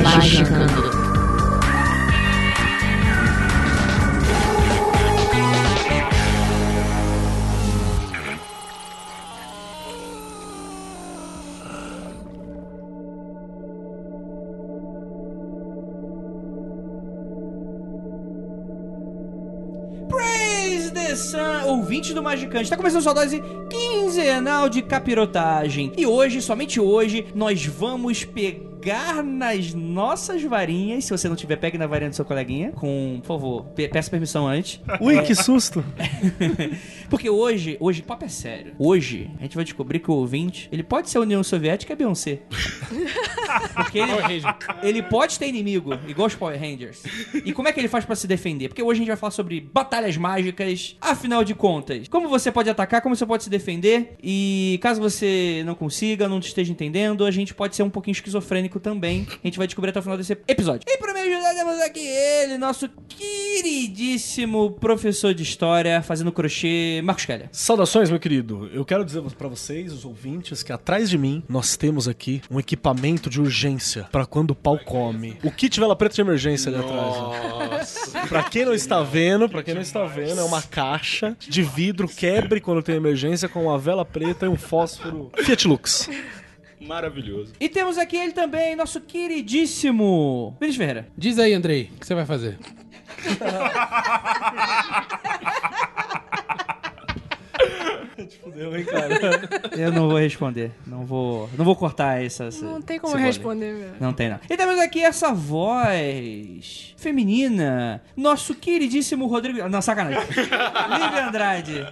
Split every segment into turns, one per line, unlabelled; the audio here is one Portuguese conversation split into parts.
Magicando.
Praise the Sun, ouvinte do Magicante. Tá começando sua dose quinzenal de capirotagem. E hoje, somente hoje, nós vamos pegar nas nossas varinhas. Se você não tiver, pegue na varinha do seu coleguinha. Com, por favor, pe- peça permissão antes.
Ui, que susto!
Porque hoje, hoje, papo é sério. Hoje, a gente vai descobrir que o ouvinte, ele pode ser a União Soviética e a Beyoncé. Porque ele, ele pode ter inimigo, igual os Power Rangers. E como é que ele faz pra se defender? Porque hoje a gente vai falar sobre batalhas mágicas. Afinal de contas, como você pode atacar, como você pode se defender. E caso você não consiga, não esteja entendendo, a gente pode ser um pouquinho esquizofrênico também. A gente vai descobrir até o final desse episódio. E pra me ajudar, temos aqui ele, nosso queridíssimo professor de história, fazendo crochê, Marcos Keller.
Saudações, meu querido. Eu quero dizer pra vocês, os ouvintes, que atrás de mim nós temos aqui um equipamento de urgência pra quando o pau come. O kit vela preta de emergência ali atrás. ó. Pra quem não está vendo, pra quem não está vendo, é uma caixa de vidro quebre quando tem emergência com uma vela preta e um fósforo Fiat Lux.
Maravilhoso.
E temos aqui ele também, nosso queridíssimo Vinícius Ferreira.
Diz aí, Andrei, o que você vai fazer?
Fudeu, hein, cara?
Eu não vou responder. Não vou, não vou cortar essa. essa
Não tem como responder, velho.
Não tem, não. E temos aqui essa voz feminina. Nosso queridíssimo Rodrigo. Não, sacanagem. Lívia Andrade.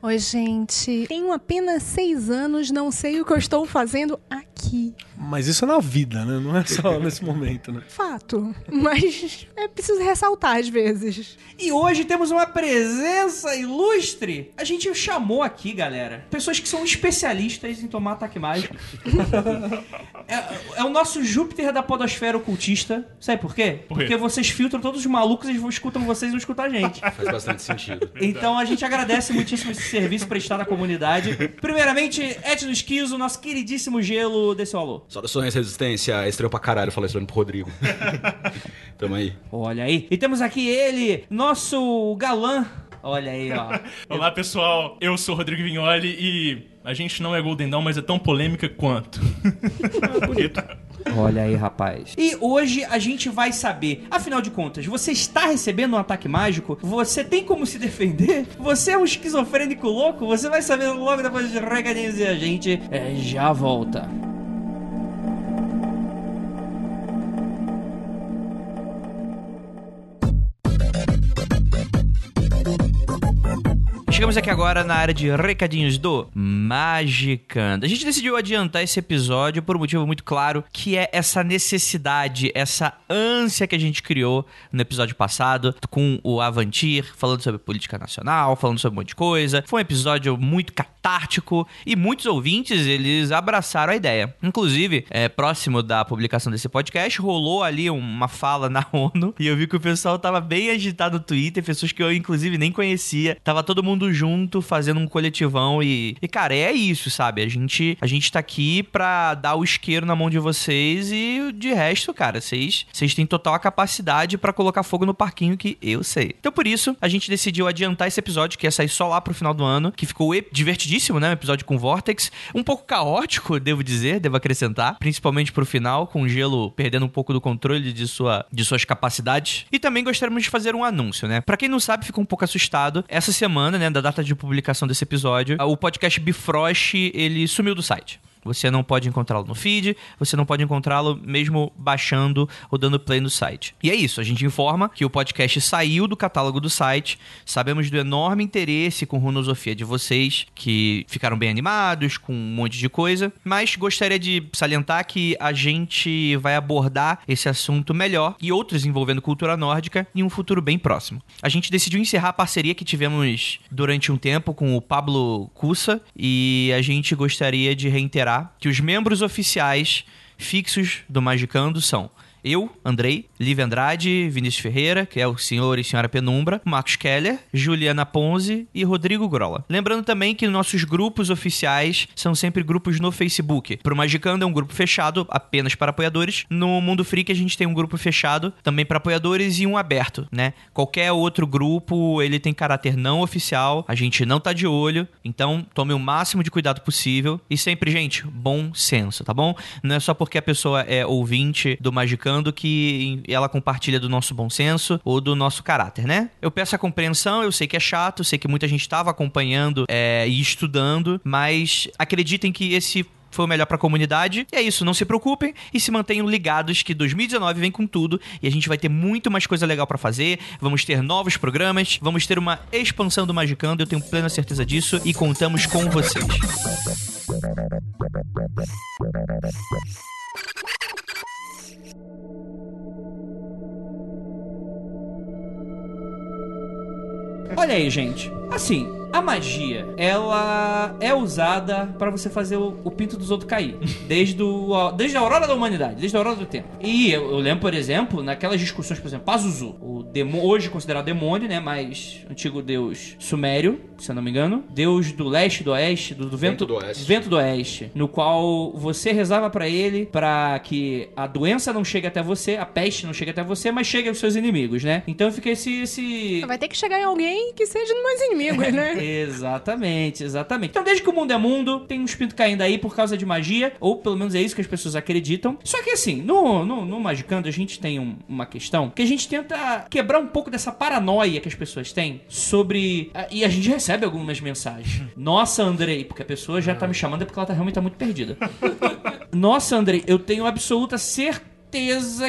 Oi, gente. Tenho apenas seis anos, não sei o que eu estou fazendo aqui.
Mas isso é na vida, né? Não é só nesse momento, né?
Fato. Mas é preciso ressaltar às vezes.
E hoje temos uma presença ilustre. A gente chamou aqui, galera, pessoas que são especialistas em tomar ataque mágico. é, é o nosso Júpiter da podosfera ocultista. Sabe por quê?
Por quê?
Porque vocês filtram todos os malucos e escutam vocês e não escutam a gente.
Faz bastante sentido.
Então a gente agradece muitíssimo esse serviço prestado à comunidade. Primeiramente, Etno Esquizo, nosso queridíssimo gelo, desse alô.
Saudações, resistência. Estranho pra caralho falar isso pro Rodrigo. Tamo aí.
Olha aí. E temos aqui ele, nosso galã. Olha aí, ó.
Olá pessoal, eu sou o Rodrigo Vignoli e a gente não é Golden Dawn, mas é tão polêmica quanto. Bonito.
Olha aí, rapaz. E hoje a gente vai saber, afinal de contas, você está recebendo um ataque mágico? Você tem como se defender? Você é um esquizofrênico louco? Você vai saber logo depois de recadinhos e a gente é, já volta. Chegamos aqui agora na área de recadinhos do Magicando. A gente decidiu adiantar esse episódio por um motivo muito claro, que é essa necessidade, essa ânsia que a gente criou no episódio passado com o Avantir, falando sobre política nacional, falando sobre um monte de coisa. Foi um episódio muito catártico e muitos ouvintes, eles abraçaram a ideia. Inclusive, é, próximo da publicação desse podcast, rolou ali uma fala na ONU e eu vi que o pessoal tava bem agitado no Twitter, pessoas que eu inclusive nem conhecia. Tava todo mundo junto fazendo um coletivão e, e cara, é isso, sabe? A gente, a gente tá aqui pra dar o isqueiro na mão de vocês e de resto, cara, vocês, vocês têm total capacidade pra colocar fogo no parquinho que eu sei. Então por isso, a gente decidiu adiantar esse episódio que ia sair só lá pro final do ano, que ficou divertidíssimo, né? Um episódio com Vortex, um pouco caótico, devo dizer, devo acrescentar, principalmente pro final, com o gelo perdendo um pouco do controle de, sua, de suas capacidades. E também gostaríamos de fazer um anúncio, né? Pra quem não sabe, ficou um pouco assustado, essa semana, né, da data de publicação desse episódio, o podcast Bifrost, ele sumiu do site.
Você não pode encontrá-lo no feed, você não pode encontrá-lo mesmo baixando ou dando play no site. E é isso, a gente informa que o podcast saiu do catálogo do site. Sabemos do enorme interesse com runosofia de vocês, que ficaram bem animados com um monte de coisa, mas gostaria de salientar que a gente vai abordar esse assunto melhor e outros envolvendo cultura nórdica em um futuro bem próximo. A gente decidiu encerrar a parceria que tivemos durante um tempo com o Pablo Cussa e a gente gostaria de reiterar que os membros oficiais fixos do Magicando são eu, Andrei, Lívia Andrade, Vinícius Ferreira, que é o senhor e senhora Penumbra, Marcos Keller, Juliana Ponzi e Rodrigo Grola. Lembrando também que nossos grupos oficiais são sempre grupos no Facebook. Pro Magicando é um grupo fechado, apenas para apoiadores. No Mundo Freak a gente tem um grupo fechado, também para apoiadores e um aberto, né? Qualquer outro grupo, ele tem caráter não oficial, a gente não tá de olho, então tome o máximo de cuidado possível. E sempre, gente, bom senso, tá bom? Não é só porque a pessoa é ouvinte do Magicando que ela compartilha do nosso bom senso ou do nosso caráter, né? Eu peço a compreensão, eu sei que é chato, sei que muita gente estava acompanhando é, e estudando, mas acreditem que esse foi o melhor pra comunidade. E é isso, não se preocupem e se mantenham ligados que 2019 vem com tudo e a gente vai ter muito mais coisa legal pra fazer. Vamos ter novos programas, vamos ter uma expansão do Magicando, eu tenho plena certeza disso e contamos com vocês. Olha aí, gente. Assim, a magia, ela é usada pra você fazer o, o pinto dos outros cair. Desde, o, desde a aurora da humanidade, desde a aurora do tempo. E eu, eu lembro, por exemplo, naquelas discussões, por exemplo, Pazuzu, o demo, hoje considerado demônio, né? Mas antigo deus sumério, se eu não me engano. Deus do leste, do oeste, do, do vento,
Vento do oeste.
Vento do oeste. No qual você rezava pra ele pra que a doença não chegue até você, a peste não chegue até você, mas chegue aos seus inimigos, né? Então fica esse. esse...
Vai ter que chegar em alguém que seja dos meus inimigos, né?
Exatamente, exatamente. Então, desde que o mundo é mundo, tem uns pintos caindo aí por causa de magia, ou pelo menos é isso que as pessoas acreditam. Só que assim, no, no, no Magicando, a gente tem um- uma questão que a gente tenta quebrar um pouco dessa paranoia que as pessoas têm sobre. ah, E a gente recebe algumas mensagens. Nossa, Andrei, porque a pessoa já tá me chamando é porque ela tá, realmente tá muito perdida. Nossa, Andrei, eu tenho absoluta certeza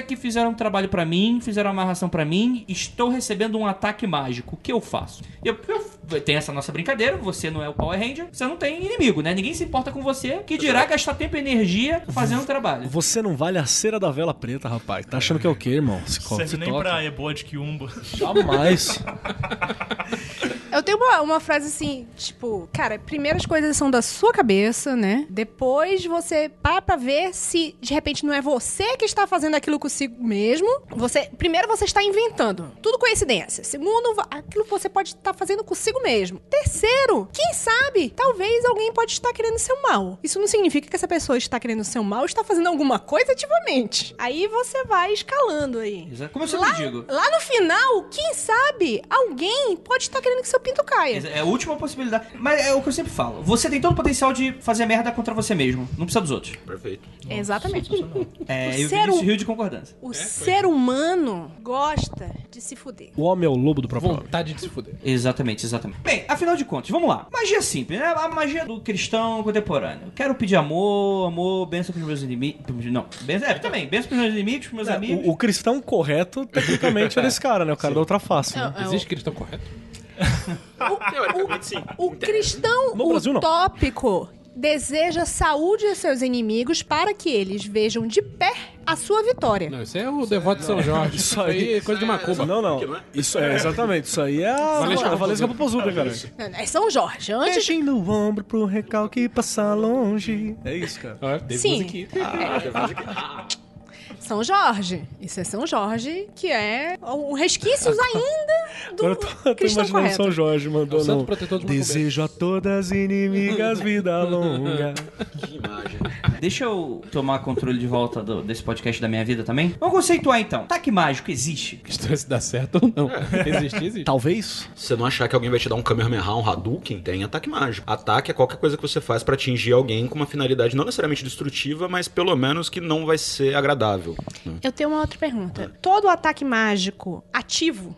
que fizeram um trabalho pra mim, fizeram uma amarração pra mim, estou recebendo um ataque mágico. O que eu faço? Eu, eu- tem essa nossa brincadeira, você não é o Power Ranger, você não tem inimigo, né? Ninguém se importa com você, que dirá gastar tempo e energia fazendo trabalho.
Você não vale a cera da vela preta, rapaz. Tá achando que é o quê, irmão? Se,
Serve
se
nem
toca.
pra ebode que umba.
Jamais.
Eu tenho uma, uma frase assim, tipo, cara, primeiro as coisas são da sua cabeça, né? Depois você para pra ver se de repente não é você que está fazendo aquilo consigo mesmo. Você, primeiro você está inventando. Tudo coincidência. Segundo, aquilo você pode estar fazendo consigo mesmo. Terceiro, quem sabe, talvez alguém pode estar querendo seu mal. Isso não significa que essa pessoa está querendo seu mal, está fazendo alguma coisa ativamente. Aí você vai escalando aí.
Exato. Como eu sempre
Lá,
digo.
lá no final, quem sabe, alguém pode estar querendo que seu pinto caia.
É a última possibilidade. Mas é o que eu sempre falo. Você tem todo o potencial de fazer merda contra você mesmo. Não precisa dos outros.
Perfeito.
Exatamente.
É,
O
eu
ser um-
rio de concordância.
O ser humano gosta de se fuder.
O homem é o lobo do próprio homem.
Vontade de se fuder.
Exatamente, exatamente. Bem, afinal de contas, vamos lá. Magia simples, né? A magia do cristão contemporâneo. Quero pedir amor, amor, bênção pros meus inimigos. Não, bênção, é, também. Bênção pros meus inimigos, pros meus amigos.
O, o cristão correto, tecnicamente, é desse cara, né? O cara da outra face. né?
É,
Existe cristão correto?
Teoricamente, sim.
O cristão
No Brasil, não.
utópico deseja saúde a seus inimigos para que eles vejam de pé a sua vitória.
Não, isso é o devoto de São Jorge.
Isso
aí é coisa de macumba.
Não, não. Isso é, exatamente. Isso aí é a
Valesca
a Valesca Popozuda, cara.
É São Jorge. Antes
Deixem no ombro pro recalque passar longe. É isso, cara.
Ó, teve
Sim.
musiquinha.
São Jorge. Isso é São Jorge, que é um resquícios ainda do
Agora eu tô, eu tô
cristão
imaginando
correto.
São Jorge
É o protetor dos macumbeiros.
Desejo a todas inimigas vida longa.
Que imagem.
Deixa eu tomar controle de volta do- desse podcast da minha vida também. Vamos conceituar então. Ataque mágico existe?
Questão é se dá certo ou não. Existe, existe.
Talvez.
Se você não achar que alguém vai te dar um Kamehameha, um Hadouken, tem ataque mágico. Ataque é qualquer coisa que você faz pra atingir alguém com uma finalidade não necessariamente destrutiva, mas pelo menos que não vai ser agradável. Né?
Eu tenho uma outra pergunta. Todo ataque mágico ativo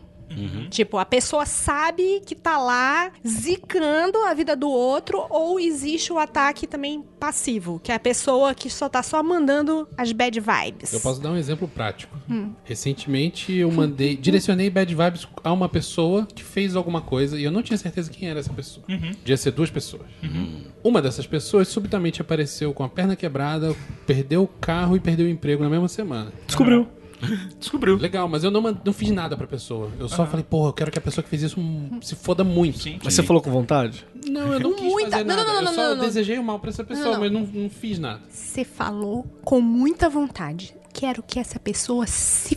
Tipo, a pessoa sabe que tá lá zicando a vida do outro, ou existe o ataque também passivo, que é a pessoa que só tá só mandando as bad vibes.
Eu posso dar um exemplo prático. Recentemente eu mandei, direcionei bad vibes a uma pessoa que fez alguma coisa e eu não tinha certeza quem era essa pessoa. Podia ser duas pessoas. Uma dessas pessoas subitamente apareceu com a perna quebrada, perdeu o carro e perdeu o emprego na mesma semana.
Descobriu.
Descobriu.
Legal, mas eu não, não fiz nada pra pessoa. Eu só falei, porra, eu quero que a pessoa que fez isso hum, se foda muito.
Sim.
Mas você falou com vontade?
Não, eu não quis
Muita-
fazer
não,
nada.
não, não,
eu
não,
só
não, não.
desejei o mal pra essa pessoa,
Não, não.
mas não, não fiz nada.
Você falou com muita vontade. Quero que essa pessoa se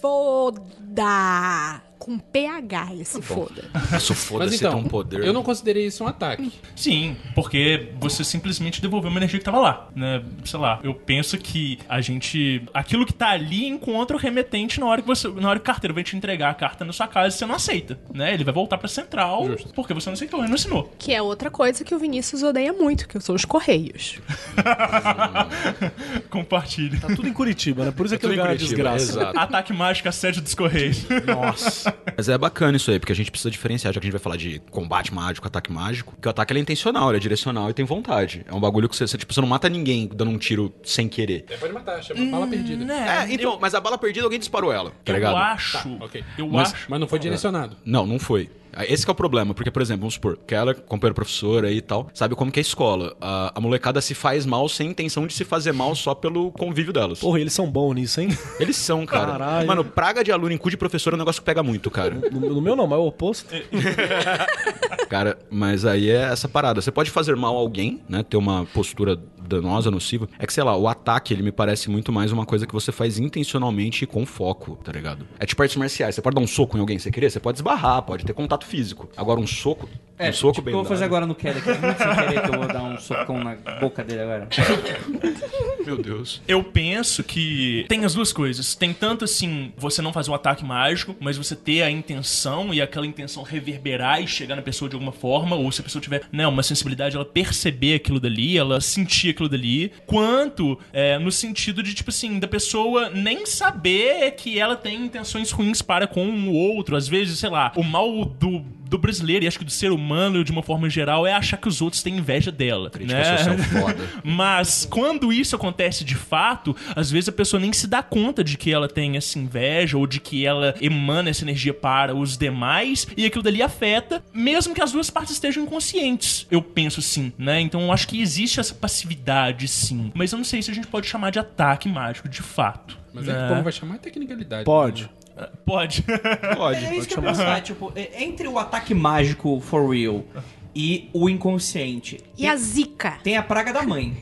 foda. Com PH, ele se foda.
Isso foda-se
então,
tem um poder.
eu não considerei isso um ataque.
Sim, porque você simplesmente devolveu uma energia que tava lá, né? Sei lá, eu penso que a gente. Aquilo que tá ali encontra o remetente na hora que você. Na hora que o carteiro vai te entregar a carta na sua casa e você não aceita, né? Ele vai voltar pra central porque você não aceitou, ele não assinou.
Que é outra coisa que o Vinícius odeia muito, que são os correios.
Compartilhe.
Tá tudo em Curitiba, né? Por isso é que
em
lugar é
Curitiba,
desgraça.
Exato.
Ataque mágico, assédio dos correios.
Nossa. Mas é bacana isso aí, porque a gente precisa diferenciar, já que a gente vai falar de combate mágico, ataque mágico, que o ataque ele é intencional, ele é direcional e tem vontade. É um bagulho que você, você, tipo, você não mata ninguém dando um tiro sem querer.
É, pode matar, chama bala perdida.
né?
É, então, mas a bala perdida alguém disparou ela, tá
eu
ligado?
acho.
ok.
Eu
Mas-
acho.
Mas não foi direcionado.
Não, não foi. Esse que é o problema, porque, por exemplo, vamos supor, que ela, companheira professora aí e tal, sabe como que é a escola. A, a molecada se faz mal sem intenção de se fazer mal só pelo convívio delas.
Porra, eles são bons nisso, hein?
Eles são, cara.
Caralho.
Mano, praga de aluno em cu de professor é um negócio que pega muito, cara.
No, no meu não, mas é o oposto.
Cara, mas aí é essa parada. Você pode fazer mal a alguém, né? Ter uma postura danosa, nociva. É que, sei lá, o ataque, ele me parece muito mais uma coisa que você faz intencionalmente e com foco, tá ligado? É tipo artes marciais. Você pode dar um soco em alguém sem querer, você pode esbarrar, pode ter contato físico. Agora, um soco,
É,
um soco
tipo o
bem
que eu vou fazer agora no Kelly, que é muito sem querer que eu vou dar um socão na boca dele agora.
Meu Deus.
Eu penso que tem as duas coisas. Tem tanto assim, você não fazer um ataque mágico, mas você ter a intenção e aquela intenção reverberar e chegar na pessoa de alguma forma, ou se a pessoa tiver né, uma sensibilidade, ela perceber aquilo dali, ela sentir aquilo dali. Quanto é, no sentido de, tipo assim, da pessoa nem saber que ela tem intenções ruins para com o outro. Às vezes, sei lá, o mal do. Do brasileiro e acho que do ser humano de uma forma geral é achar que os outros têm inveja dela.
Crítica
né?
social foda.
Mas quando isso acontece de fato, às vezes a pessoa nem se dá conta de que ela tem essa inveja ou de que ela emana essa energia para os demais e aquilo dali afeta, mesmo que as duas partes estejam inconscientes. Eu penso sim, né? Então eu acho que existe essa passividade sim. Mas eu não sei se a gente pode chamar de ataque mágico de fato.
Mas é que
né?
como vai chamar é tecnicalidade.
Pode.
Pode.
Pode.
É isso que eu pensar, tipo, entre o ataque mágico for real e o inconsciente,
E a zica?
tem a praga da mãe.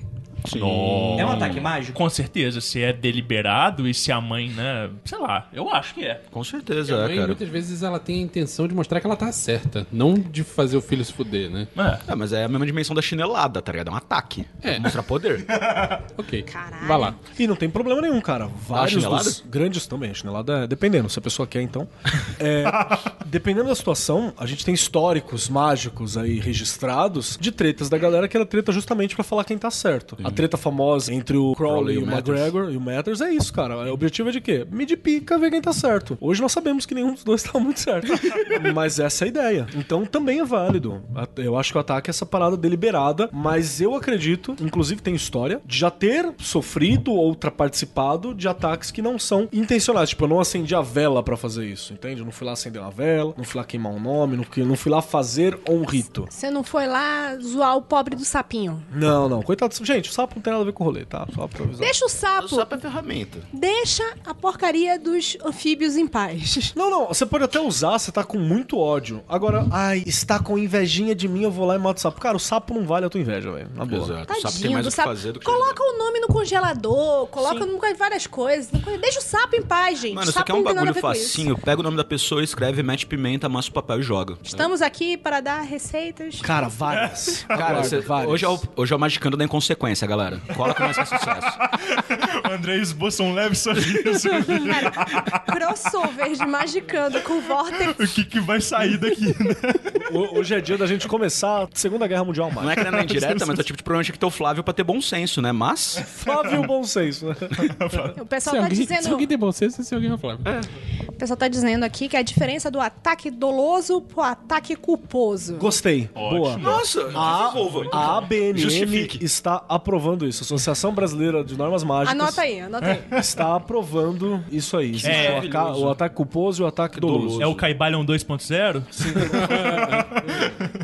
É um ataque mágico?
Com certeza, se é deliberado e se a mãe, né? Sei lá, eu acho que é.
Com certeza,
A
é,
mãe,
cara.
muitas vezes, ela tem a intenção de mostrar que ela tá certa. Não de fazer o filho se fuder, né?
É.
É, mas é a mesma dimensão da chinelada, tá ligado? É um ataque.
É.
Mostrar poder.
Ok.
Caralho.
Vai lá.
E não tem problema nenhum, cara. Vários dos grandes também. A chinelada é dependendo, se a pessoa quer, então. É, dependendo da situação, a gente tem históricos mágicos aí registrados de tretas da galera que era treta justamente pra falar quem tá certo. Treta famosa entre o Crowley
Crowley
e o
Matters.
McGregor e o Matters é isso, cara. O objetivo é de quê? Medir pica, ver quem tá certo. Hoje nós sabemos que nenhum dos dois tá muito certo. mas essa é a ideia. Então também é válido. Eu acho que o ataque é essa parada deliberada, mas eu acredito, inclusive tem história, de já ter sofrido ou participado de ataques que não são intencionais. Tipo, eu não acendi a vela pra fazer isso, entende? Eu não fui lá acender uma vela, não fui lá queimar um nome, não fui, não fui lá fazer um rito.
Você não foi lá zoar o pobre do sapinho.
Não, não. Coitado. Gente, o sapo não tem nada a ver com o rolê, tá? Só pra avisar.
Deixa o sapo.
Só pra ferramenta.
Deixa a porcaria dos anfíbios em paz.
Não, não, você pode até usar, você tá com muito ódio. Agora, ai, está com invejinha de mim, eu vou lá e mato o sapo. Cara, o sapo não vale a tua inveja, velho. Na boa.
Exato.
Tadinho
o sapo tem mais o que
sapo.
fazer do que
Coloca o nome no congelador, coloca no várias coisas. Deixa o sapo em paz, gente.
Mano, isso
sapo
aqui é um bagulho facinho. Pega o nome da pessoa, escreve, mete pimenta, amassa o papel e joga.
Estamos aqui para dar receitas.
Cara, várias.
Cara, você-
várias.
hoje, é o, hoje é o Magicando da Inconsequência, galera. Cola que nós que é sucesso.
O André esboçou um leve sorriso.
Cara, crossover de Magicando com Vortex.
o que, que vai sair daqui, né?
Ho- Hoje é dia da gente começar a Segunda Guerra Mundial mais.
Não é querendo indireta, mas eu tipo de problema que ter o Flávio pra ter bom senso, né? Mas.
Flávio Bom Senso, né?
O pessoal
Se
tá
alguém,
dizendo.
se alguém tem bom senso, esse alguém é o Flávio.
O pessoal tá dizendo aqui que é a diferença do ataque doloso pro ataque culposo.
Gostei.
Ótimo.
Boa.
Nossa,
A, a
Justifique.
está aprovando isso. Associação Brasileira de Normas Mágicas
Anota aí, anota aí.
está aprovando isso aí. Existe
É.
o, aca- o ataque culposo e o ataque doloso.
É o Caibalion 2.0?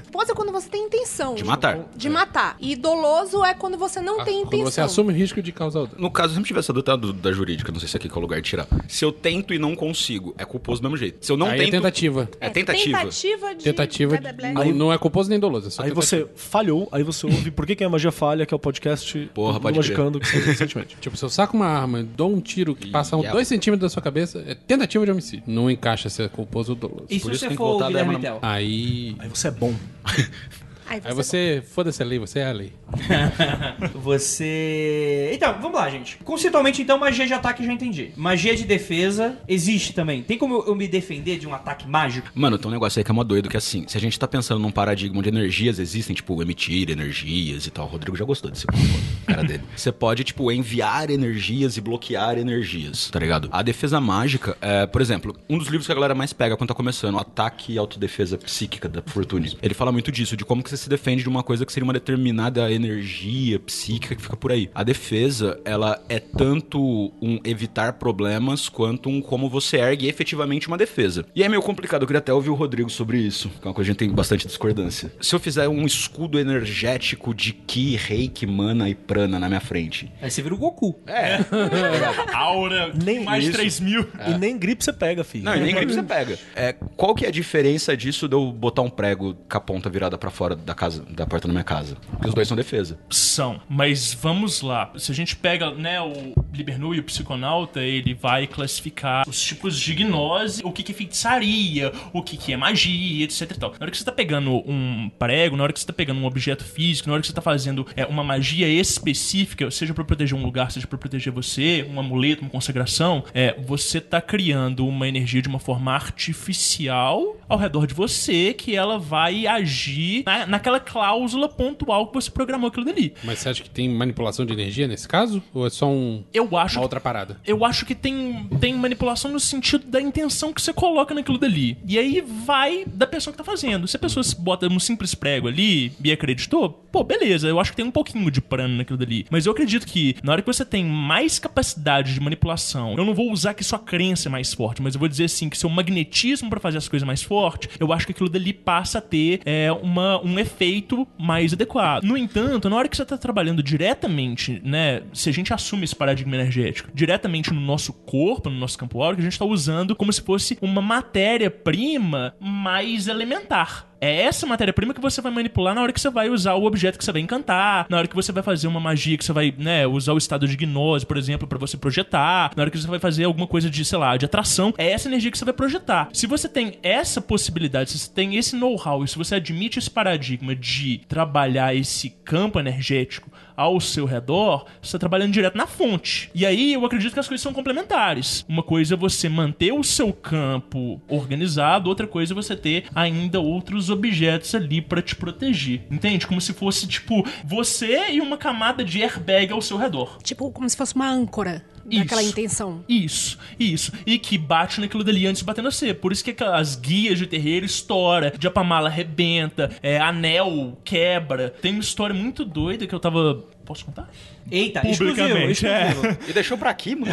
Culposo é quando você tem intenção.
De matar.
De matar. E doloso é quando você não tem
Quando
intenção.
você assume o risco de causar o dano.
No caso, eu sempre tive essa dúvida do- da jurídica, não sei se aqui que é o lugar de tirar. Se eu tento e não consigo, é culposo do mesmo jeito. Se eu não
Aí é
tento.
tentativa.
É tentativa.
Tentativa de.
Tentativa.
Blé,
Não, não é culposo nem doloso. É só
Aí
tentativa.
você falhou, aí você ouve Por que, que a magia falha, que é o podcast
Porra,
do
pode
que saiu recentemente.
Tipo, se eu saco uma arma, dou um tiro que passa uns
Yeah.
2 centímetros da sua cabeça, é tentativa de homicídio. Não encaixa se é culposo ou doloso.
E se
Por isso
você for o Guilherme
na-?
Aí.
Aí você é bom.
Aí
Aí você. Foda-se a lei, você é a lei.
Você. Então, vamos lá, gente. Conceitualmente, então, magia de ataque eu já entendi. Magia de defesa existe também. Tem como eu- eu me defender de um ataque mágico?
Mano, tem um negócio aí que é mó doido, que assim, se a gente tá pensando num paradigma onde energias existem, tipo, emitir energias e tal, o Rodrigo já gostou desse cara dele. Você pode, tipo, enviar energias e bloquear energias, tá ligado? A defesa mágica, é, por exemplo, um dos livros que a galera mais pega quando tá começando, o Ataque e Autodefesa Psíquica da Fortune, ele fala muito disso, de como que você se defende de uma coisa que seria uma determinada energia psíquica que fica por aí. A defesa, ela é tanto um evitar problemas quanto um como você ergue efetivamente uma defesa. E é meio complicado, eu queria até ouvir o Rodrigo sobre isso, que é uma coisa que a gente tem bastante discordância. Se eu fizer um escudo energético de Ki, Reiki, Mana e Prana na minha frente,
Aí você vira o Goku.
Aura,
Nem
mais
isso.
3 mil.
E nem gripe você pega, filho.
Não, e nem gripe você pega. É, qual que é a diferença disso de eu botar um prego com a ponta virada pra fora da casa, da porta da minha casa? Porque os dois são defesa.
São, mas vamos lá. Se a gente pega, né, o Libernu e o Psiconauta, ele vai classificar os tipos de gnose, o que que é feitiçaria, o que que é magia, etc e tal. Na hora que você tá pegando um prego, na hora que você tá pegando um objeto físico, na hora que você tá fazendo é, uma magia específica, seja pra proteger um lugar, seja pra proteger você, um amuleto, uma consagração, é, você tá criando uma energia de uma forma artificial ao redor de você que ela vai agir na, naquela cláusula pontual que você programou aquilo dali.
Mas você acha que tem manipulação de energia nesse caso? Ou é só um,
Eu acho
uma
que
outra parada?
eu acho que tem, tem manipulação no sentido da intenção que você coloca naquilo dali. E aí vai da pessoa que tá fazendo. Se a pessoa se bota um simples prego ali e acreditou, pô, beleza, eu acho que tem um pouquinho de prano naquilo dali. Mas eu acredito que na hora que você tem mais capacidade de manipulação, eu não vou usar que sua crença é mais forte, mas eu vou dizer assim que seu magnetismo pra fazer as coisas mais forte, eu acho que aquilo dali passa a ter é, uma, um efeito mais adequado. No entanto, na hora que você tá trabalhando diretamente, né, se a gente assume esse paradigma energético diretamente no nosso corpo, no nosso campo áurico, a gente tá usando como se fosse uma matéria-prima mais elementar. É essa matéria-prima que você vai manipular na hora que você vai usar o objeto que você vai encantar, na hora que você vai fazer uma magia que você vai, né, usar o estado de gnose, por exemplo, pra você projetar, na hora que você vai fazer alguma coisa de, sei lá, de atração, é essa energia que você vai projetar. Se você tem essa possibilidade, se você tem esse know-how se você admite esse paradigma de trabalhar esse campo energético ao seu redor, você está trabalhando direto na fonte. E aí eu acredito que as coisas são complementares. Uma coisa é você manter o seu campo organizado, outra coisa é você ter ainda outros objetos ali pra te proteger. Entende? Como se fosse tipo você e uma camada de airbag ao seu redor.
Tipo, como se fosse uma âncora daquela
Isso.
intenção.
Isso, isso. E que bate naquilo dali antes de bater no C. Por isso que as guias de terreiro estoura, Japamala arrebenta, é, anel quebra. Tem uma história muito doida que eu tava. Posso contar?
Eita, exclusivo,
Publicamente,
exclusivo.
é.
E deixou pra aqui, mano.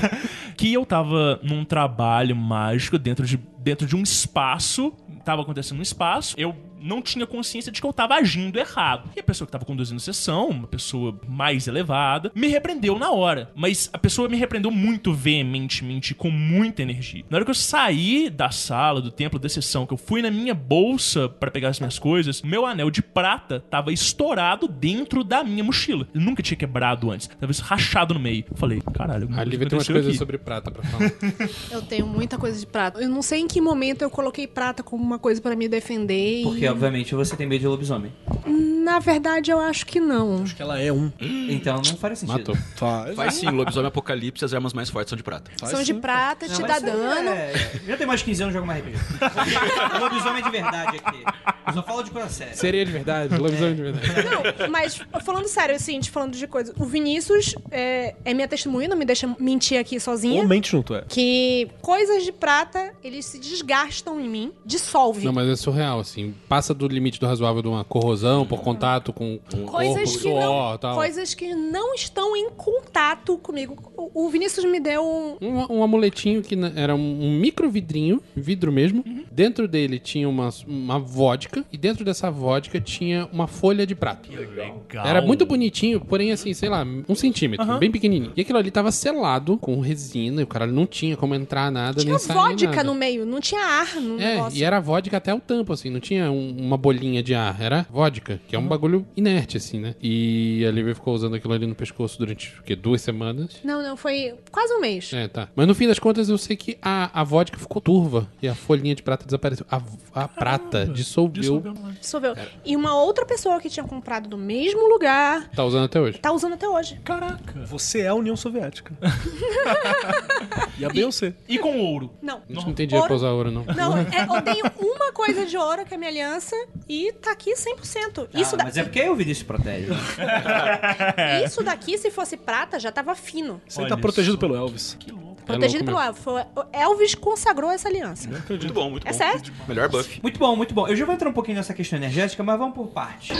que eu tava num trabalho mágico dentro de, dentro de um espaço. Tava acontecendo um espaço. Eu não tinha consciência de que eu tava agindo errado. E a pessoa que tava conduzindo a sessão, uma pessoa mais elevada, me repreendeu na hora. Mas a pessoa me repreendeu muito veementemente, com muita energia. Na hora que eu saí da sala, do templo, da sessão, que eu fui na minha bolsa pra pegar as minhas coisas, meu anel de prata tava estourado dentro da minha mochila. Ele nunca tinha quebrado antes. Tava rachado no meio. Eu falei, caralho, alguma
A
coisa
Lívia tem umas coisas sobre prata pra falar.
Eu tenho muita coisa de prata. Eu não sei em que momento eu coloquei prata como uma coisa pra me defender.
Porque,
e...
obviamente, você tem medo de lobisomem.
Na verdade, eu acho que não.
Acho que ela é um.
Então não faria sentido.
Matou.
Faz.
Faz sim, lobisomem apocalipse, as armas mais fortes são de prata.
São de prata,
Não,
te dá dano.
É... Já tem mais de 15 anos jogo mais RPG. lobisomem de verdade aqui. Eu só falo de coisa séria.
Seria de verdade, lobisomem de verdade.
Não, mas falando sério, assim, de- falando de coisa. O Vinícius é, é minha testemunha, não me deixa mentir aqui sozinha.
Ou mente junto, é.
Que coisas de prata, eles se desgastam em mim, dissolve.
Não, mas é surreal, assim. Passa do limite do razoável de uma corrosão por contato com, com
coisas
corpo,
que
suor
não,
tal.
coisas que não estão em contato comigo. O, o Vinícius me deu um,
Um, um amuletinho que era um, um micro vidrinho, vidro mesmo.
Uhum.
Dentro dele tinha uma, uma vodka. E dentro dessa vodka tinha uma folha de prata.
Legal.
Era muito bonitinho, porém assim, sei lá, um centímetro, bem pequenininho. E aquilo ali tava selado com resina. E o cara não tinha como entrar nada,
tinha
nem sair
vodka
nada.
no meio, não tinha ar no
É,
negócio.
e era vodka até o tampo, assim, não tinha um- uma bolinha de ar, era vodka, que é um bagulho inerte, assim, né? E a Lívia ficou usando aquilo ali no pescoço durante, o quê, duas semanas?
Não, não, foi quase um mês.
É, tá. Mas no fim das contas eu sei que a, a vodka ficou turva e a folhinha de prata desapareceu. A, a prata dissolveu,
Dissolveu no ar.
Dissolveu. E uma outra pessoa que tinha comprado do mesmo lugar
tá usando até hoje.
tá usando até hoje.
Caraca.
Você é a União Soviética. e a Beyoncé.
E com ouro?
Não.
A gente não tem dinheiro pra
Ouro-
usar ouro, não.
Não, é, eu tenho uma coisa de ouro, que é a minha aliança, e tá aqui 100%. Isso,
Ah,
da-
mas é porque o Vinícius protege. né?
isso daqui, se fosse prata, já tava fino.
Você
Olha
tá protegido
só.
pelo Elvis.
Que louco.
Protegido
louco
pelo Elvis. Elvis consagrou essa aliança.
Muito bom, muito bom.
É sério?
Melhor buff.
Muito bom, muito bom. Eu já vou entrar um pouquinho nessa questão energética, mas vamos por partes.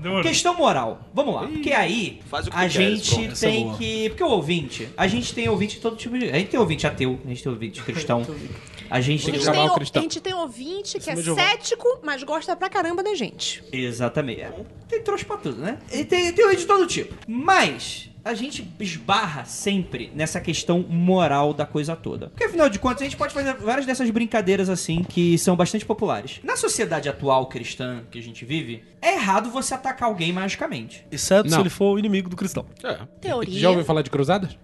Demorou.
Questão moral. Vamos lá. Porque aí
Faz o que
a gente
pronto.
É
tem
boa.
que. Porque o ouvinte, a gente tem ouvinte de todo tipo de. A gente tem ouvinte ateu, a gente tem ouvinte cristão. A gente
Tem
tem.
que
A gente,
acabar
tem,
o
o-
cristão.
a gente tem ouvinte que é cético, mas gosta pra caramba da gente.
Exatamente. É, Tem trouxa pra tudo, né? E tem, tem de todo tipo. Mas a gente esbarra sempre nessa questão moral da coisa toda. Porque afinal de contas, a gente pode fazer várias dessas brincadeiras assim que são bastante populares. Na sociedade atual cristã que a gente vive, é errado você atacar alguém magicamente.
Exceto se
Não.
ele for o inimigo do cristão.
É.
Teoria.
Já ouviu falar de cruzadas?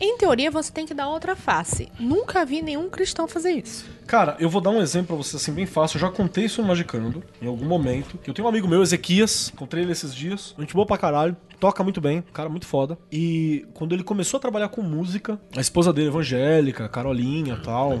Em teoria, você tem que dar outra face. Nunca vi nenhum cristão fazer isso.
Cara, eu vou dar um exemplo pra você assim bem fácil. Eu já contei isso no Magicando em algum momento. Que eu tenho um amigo meu, Ezequias, encontrei ele esses dias. Gente boa pra caralho, toca muito bem, cara muito foda. E quando ele começou a trabalhar com música, a esposa dele, evangélica, Carolinha e tal,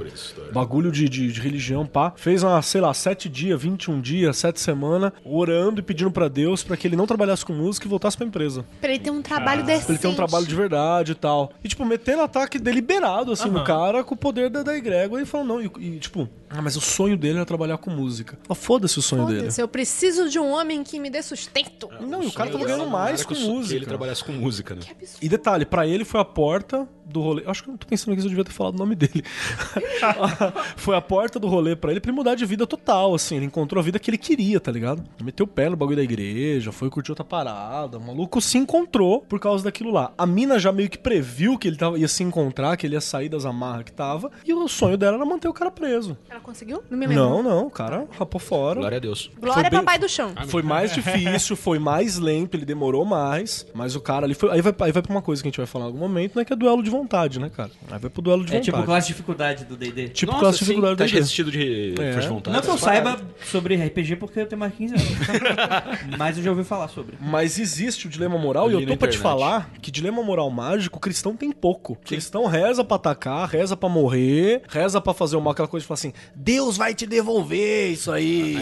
bagulho de, de, de religião, pá, fez uma, sei lá, sete dias, 21 dias, sete semanas, orando e pedindo pra Deus pra que ele não trabalhasse com música e voltasse pra empresa.
Pra ele ter um trabalho decente.
Pra ele ter um trabalho de verdade e tal. E, tipo, metendo ataque deliberado, assim, no cara, com o poder da, da egrégora. E falando, não, e, e, tipo, ah, mas o sonho dele era trabalhar com música. Ah, foda-se o sonho dele.
Foda-se, eu preciso de um homem que me dê sustento.
Não, e o cara tava ganhando
dele
mais com música.
Que ele trabalhasse com música, né?
Que absurdo.
E detalhe, pra ele foi a porta do rolê. Acho que eu tô pensando aqui se eu devia ter falado o nome dele. foi a porta do rolê pra ele pra ele mudar de vida total, assim. Ele encontrou a vida que ele queria, tá ligado? Meteu o pé no bagulho da igreja, foi curtir outra parada. O maluco se encontrou por causa daquilo lá. A mina já meio que previu que ele tava, ia se encontrar, que ele ia sair das amarras que tava. E o sonho dela era manter o cara preso.
Ela conseguiu? Não me lembro.
Não, não, o cara rapou fora.
Glória a Deus.
Glória
Foi bem-
papai do chão.
Foi mais difícil, foi mais lento, ele demorou mais, mas o cara ali foi. Aí vai, aí vai pra uma coisa que a gente vai falar em algum momento, né? Que é duelo de vontade, né, cara? Aí vai pro duelo de
É
vontade.
tipo classe de dificuldade do D&D.
Tipo
Nossa,
classe de
sim,
dificuldade
Tá
da igreja.
resistido de
É.
força de vontade.
Não que eu saiba sobre RPG porque eu tenho mais 15 anos. Mas eu já ouvi falar sobre.
Mas existe o dilema moral,
Eu
e eu tô pra te falar que dilema moral mágico, o cristão tem pouco. O cristão reza pra atacar, reza pra morrer, reza pra fazer uma aquela coisa de falar assim: Deus vai te devolver isso aí.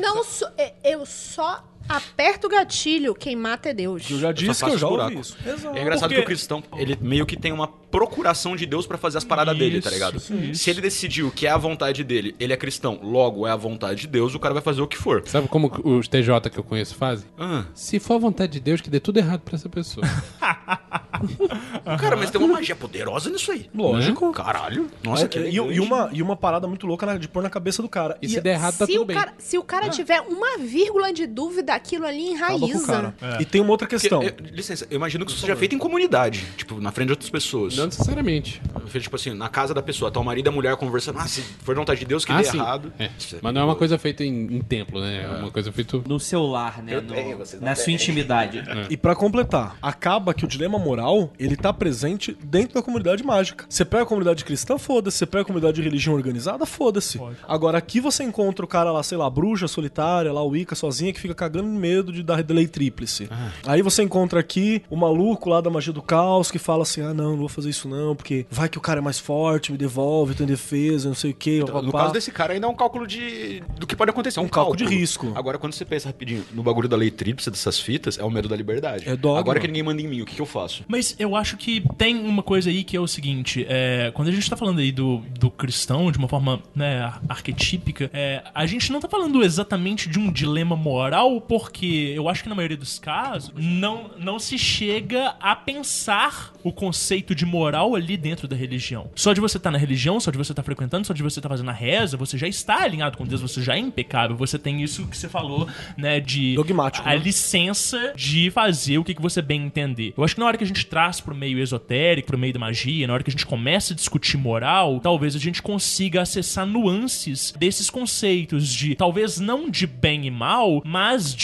Não, não é, eu só aperto o gatilho, quem mata é Deus.
Eu já
Eu
disse
só
que eu já ouvi isso. Exato.
É engraçado
Porque-
que o cristão, ele meio que tem uma procuração de Deus pra fazer as paradas dele, tá
Isso,
ligado?
isso.
Se ele decidiu que é a vontade dele, ele é cristão, logo é a vontade de Deus, o cara vai fazer o que for.
Sabe como os TJ que eu conheço fazem?
Ah,
Se for a vontade de Deus, que dê tudo errado pra essa pessoa.
cara, mas tem uma magia poderosa nisso aí.
Lógico.
Caralho. Nossa,
É,
que
e, e uma, e uma parada muito louca na- de pôr na cabeça do cara.
E se der errado, tá tudo
o
bem.
cara, se o cara tiver uma vírgula de dúvida, aquilo ali enraiza.
cara. E tem uma outra questão.
eu- licença, eu imagino que isso seja feito em comunidade, tipo, na frente de outras pessoas.
Não necessariamente.
Feito, Tipo assim, na casa da pessoa, tá o marido e a mulher conversando, ah, se for vontade de Deus que
ah,
dê
sim.
errado.
É.
Isso
Mas não é uma coisa feita em, em templo, né? É uma coisa feita...
No seu lar, né?
Eu
No-
tenho,
na sua intimidade.
E pra completar, acaba que o dilema moral, ele tá presente dentro da comunidade mágica. Você pega a comunidade cristã, foda-se. Você pega a comunidade de religião organizada, foda-se. Agora aqui você encontra o cara lá, sei lá, bruxa solitária, lá o Wicca sozinha, que fica cagando de medo de dar delay tríplice. Aí você encontra aqui o maluco lá da magia do caos, que fala assim, ah não, não vou fazer isso não, porque vai que o cara é mais forte, me devolve, tô em defesa, não sei o quê.
Então, no caso desse cara, ainda é um cálculo de do que pode acontecer. É um,
Um cálculo de risco.
Agora, quando você pensa rapidinho no bagulho da lei tríplice dessas fitas, é o medo da liberdade.
É dogma.
Agora que ninguém manda em mim, o que, que eu faço?
Mas eu acho que tem uma coisa aí que é o seguinte: é, quando a gente tá falando aí do, do cristão de uma forma né, ar- arquetípica, é, a gente não tá falando exatamente de um dilema moral, porque eu acho que na maioria dos casos não, não se chega a pensar o conceito de moral ali dentro da religião. Só de você estar na religião, só de você estar frequentando, só de você estar fazendo a reza, você já está alinhado com Deus, você já é impecável, você tem isso que você falou, né, de
Dogmático,
a
né?
licença de fazer o que, que você bem entender. Eu acho que na hora que a gente traz pro meio esotérico, pro meio da magia, na hora que a gente começa a discutir moral, talvez a gente consiga acessar nuances desses conceitos de, talvez não de bem e mal, mas de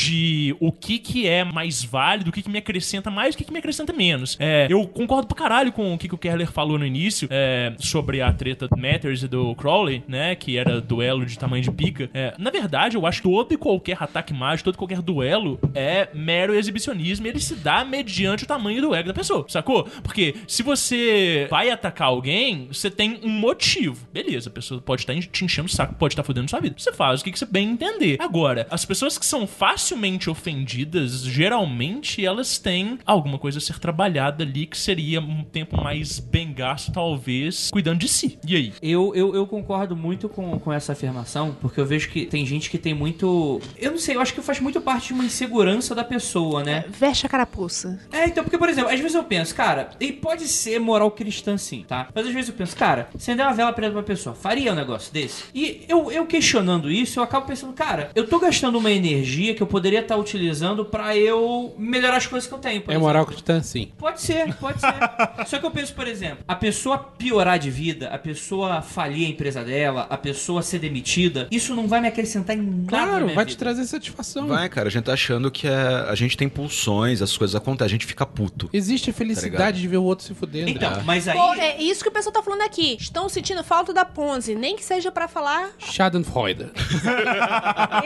o que que é mais válido, o que que me acrescenta mais, o que que me acrescenta menos. É, eu concordo pra caralho com o que, que o Kerler falou no início é, sobre a treta do Matters e do Crowley, né, que era duelo de tamanho de pica. É, na verdade, eu acho que todo e qualquer ataque mágico, todo e qualquer duelo é mero exibicionismo ele se dá mediante o tamanho do ego da pessoa, sacou? Porque se você vai atacar alguém, você tem um motivo. Beleza, a pessoa pode estar te enchendo o saco, pode estar fudendo sua vida. Você faz o que que você bem entender. Agora, as pessoas que são facilmente ofendidas, geralmente elas têm alguma coisa a ser trabalhada ali que seria um tempo mais bem gasto, talvez, cuidando de si. E aí?
Eu, eu, eu concordo muito com, com essa afirmação, porque eu vejo que tem gente que tem muito. Eu não sei, eu acho que faz muito parte de uma insegurança da pessoa, né?
Veste a carapuça.
É, então, porque, por exemplo, às vezes eu penso, cara, e pode ser moral cristã sim, tá? Mas às vezes eu penso, cara, acender uma vela preta pra pessoa, faria um negócio desse? E eu, eu questionando isso, eu acabo pensando, cara, eu tô gastando uma energia que eu poderia estar utilizando pra eu melhorar as coisas que eu tenho. por
É
exemplo.
moral cristã, sim.
Pode ser, pode ser. Só que eu penso, por exemplo, a pessoa piorar de vida, a pessoa falir a empresa dela, a pessoa ser demitida, isso não vai me acrescentar em nada. na
Claro, vai te
vida.
trazer satisfação.
Vai, cara, a gente tá achando que é, a gente tem pulsões, as coisas acontecem, a gente fica puto.
Existe a felicidade de ver o outro se fudendo.
Então, mas aí.
Pô, é isso que o pessoal tá falando aqui. Estão sentindo falta da Ponzi. Nem que seja pra falar.
Schadenfreude.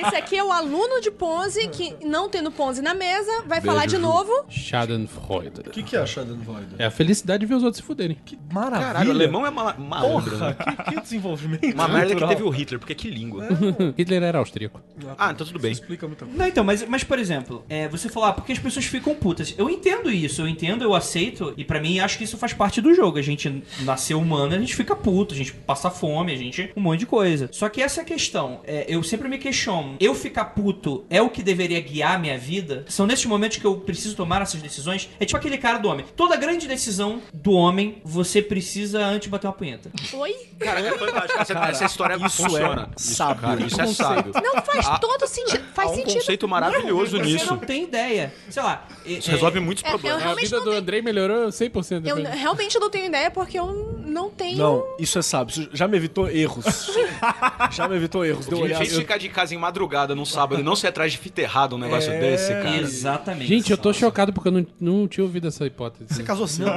Esse aqui é o aluno de Ponzi que, não tendo Ponzi na mesa, vai falar de novo.
Schadenfreude.
O que, que é Schadenfreude?
É a felicidade de ver os outros se fuderem.
Que maravilha.
Caralho, o alemão é mala- malandro,
Porra,
né?
que, que desenvolvimento.
Uma merda que teve o Hitler, porque que língua.
Hitler era austríaco.
Ah, então tudo bem.
Isso explica muita coisa.
Não, então, mas, mas por exemplo, é, você falou, ah, porque as pessoas ficam putas. Eu entendo isso, eu entendo, eu aceito, e pra mim acho que isso faz parte do jogo. A gente nasceu humano, a gente fica puto, a gente passa fome, a gente. um monte de coisa. Só que essa é a questão. É, eu sempre me questiono, eu ficar puto é o que deveria guiar a minha vida? São nesses momentos que eu preciso tomar essas decisões? É tipo aquele cara do homem. Toda grande decisão do homem, você precisa antes bater uma punheta.
Oi?
Cara, é fantástico. Essa, essa história
isso
funciona.
é sábio.
Cara, isso é sábio.
Não faz
Ah,
todo sentido. Faz
Há um
sentido.
conceito maravilhoso
Você
nisso.
não tem ideia. Sei lá.
Isso resolve muitos
É, eu
problemas.
A vida
não
do
tenho-
Andrei melhorou 100%
Eu realmente não tenho ideia porque eu não tenho.
Não, isso é sábio. Isso já me evitou erros. já me evitou erros. Deu
De
olhar.
gente ficar de casa em madrugada num sábado e não ser atrás de fita errada um negócio
É,
desse, cara.
Exatamente.
Gente, eu tô chocado porque eu não, não tinha ouvido essa hipótese.
Você casou cedo.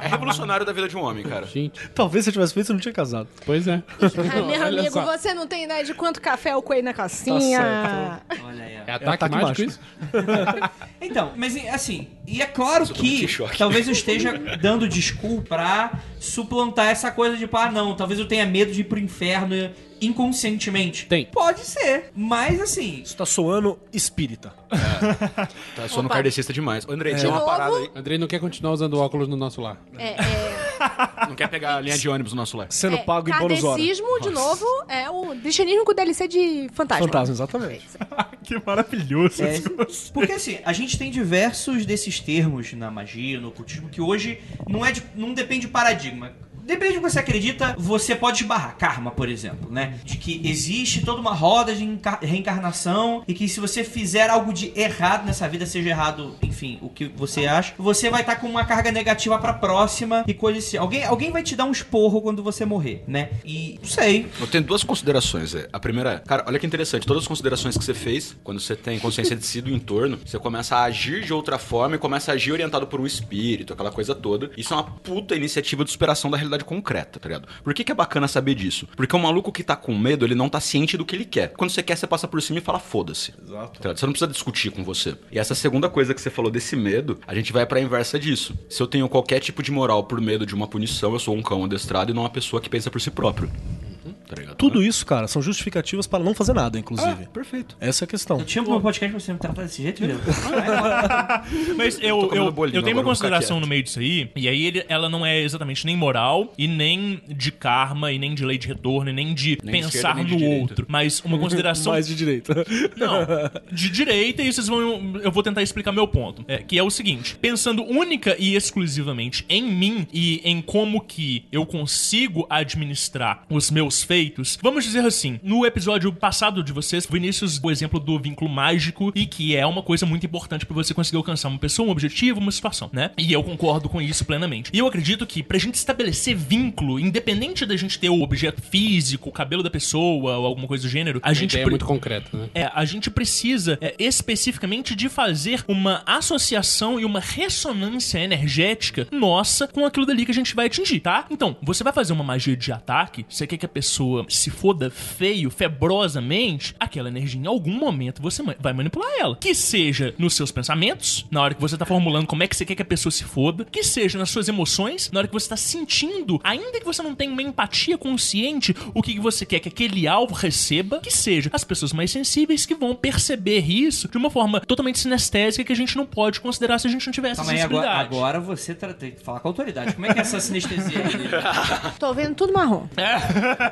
É revolucionário da vida de um homem, cara.
Gente,
Talvez se eu tivesse feito, você não tinha casado.
pois é.
Ah, meu
Olha
amigo,
só.
você não tem ideia de quanto café eu coei na calcinha.
Olha aí. ó.
É ataque,
ataque
mágico, isso?
Então, mas assim, e é claro que
choque.
talvez eu esteja dando desculpa pra suplantar essa coisa de, ah, não, talvez eu tenha medo de ir pro inferno inconscientemente.
Tem.
Pode ser, mas assim,
Isso tá soando espírita.
Tá sono
Opa.
kardecista demais. Ô, André,
De
tem uma
novo?
parada aí.
Andrei não quer continuar usando óculos no nosso lar.
É, é,
Não quer pegar a linha de ônibus no nosso lar.
Sendo
é,
pago em bônus hora.
Kardecismo, de novo, é o cristianismo com DLC de fantasma.
Fantasma, exatamente.
que maravilhoso.
É, porque assim, a gente tem diversos desses termos na magia, no ocultismo, que hoje não, é de- não depende de paradigma. Depende do que você acredita, você pode esbarrar. Karma, por exemplo, né? De que existe toda uma roda de enca- reencarnação e que se você fizer algo de errado nessa vida, seja errado, enfim, o que você acha, você vai estar com uma carga negativa pra próxima e coisa assim. Alguém, alguém vai te dar um esporro quando você morrer, né? E não sei.
Eu tenho duas considerações. é. A primeira é, cara, olha que interessante. Todas as considerações que você fez, quando você tem consciência de si do entorno, você começa a agir de outra forma e começa a agir orientado por um espírito, aquela coisa toda. Isso é uma puta iniciativa de superação da realidade concreta, tá ligado? Por que, que é bacana saber disso? Porque o maluco que tá com medo, ele não tá ciente do que ele quer. Quando você quer, você passa por cima e fala foda-se.
Exato.
Tá? Você não precisa discutir com você. E essa segunda coisa que você falou desse medo, a gente vai pra inversa disso. Se eu tenho qualquer tipo de moral por medo de uma punição, eu sou um cão adestrado e não uma pessoa que pensa por si próprio. Tá ligado?
Tudo isso, cara, são justificativas para não fazer nada, inclusive.
Perfeito.
Essa é a questão.
Eu tinha um podcast pra você me tratar desse jeito, Juliano.
Mas eu, eu,
bolinho
eu tenho uma consideração no meio disso aí, e aí ele- ela não é exatamente nem moral, e nem de karma, e nem de lei de retorno, e nem de
Nem de
pensar
esquerda, nem de
no
direita.
outro. Mas uma consideração
Mais de direita.
Não, de direita, e vocês vão. Eu vou tentar explicar meu ponto. É, que é o seguinte: pensando única e exclusivamente em mim e em como que eu consigo administrar os meus feitos, vamos dizer assim: no episódio passado de vocês, o Vinícius o exemplo do vínculo mágico e que é uma coisa muito importante pra você conseguir alcançar uma pessoa, um objetivo, uma situação, né? E eu concordo com isso plenamente. E eu acredito que pra gente estabelecer vínculo, independente da gente ter o objeto físico, o cabelo da pessoa ou alguma coisa do gênero, a,
A
gente
é
pre-
muito concreta, né?
é, a gente precisa é, especificamente de fazer uma associação e uma ressonância energética nossa com aquilo dali que a gente vai atingir, tá? Então, você vai fazer uma magia de ataque, você quer que a pessoa se foda feio, febrosamente, aquela energia em algum momento você vai manipular ela. Que seja nos seus pensamentos, na hora que você tá formulando como é que você quer que a pessoa se foda, que seja nas suas emoções, na hora que você tá sentindo, ainda que você não tenha uma empatia consciente, o que você quer que aquele alvo receba, que seja as pessoas mais sensíveis que vão perceber isso de uma forma totalmente sinestésica que a gente não pode considerar se a gente não tivesse
Calma aí, agora,
sensibilidade.
agora você tra- tem que falar com a autoridade. Como é que é essa sinestesia aí?
Tô vendo tudo marrom.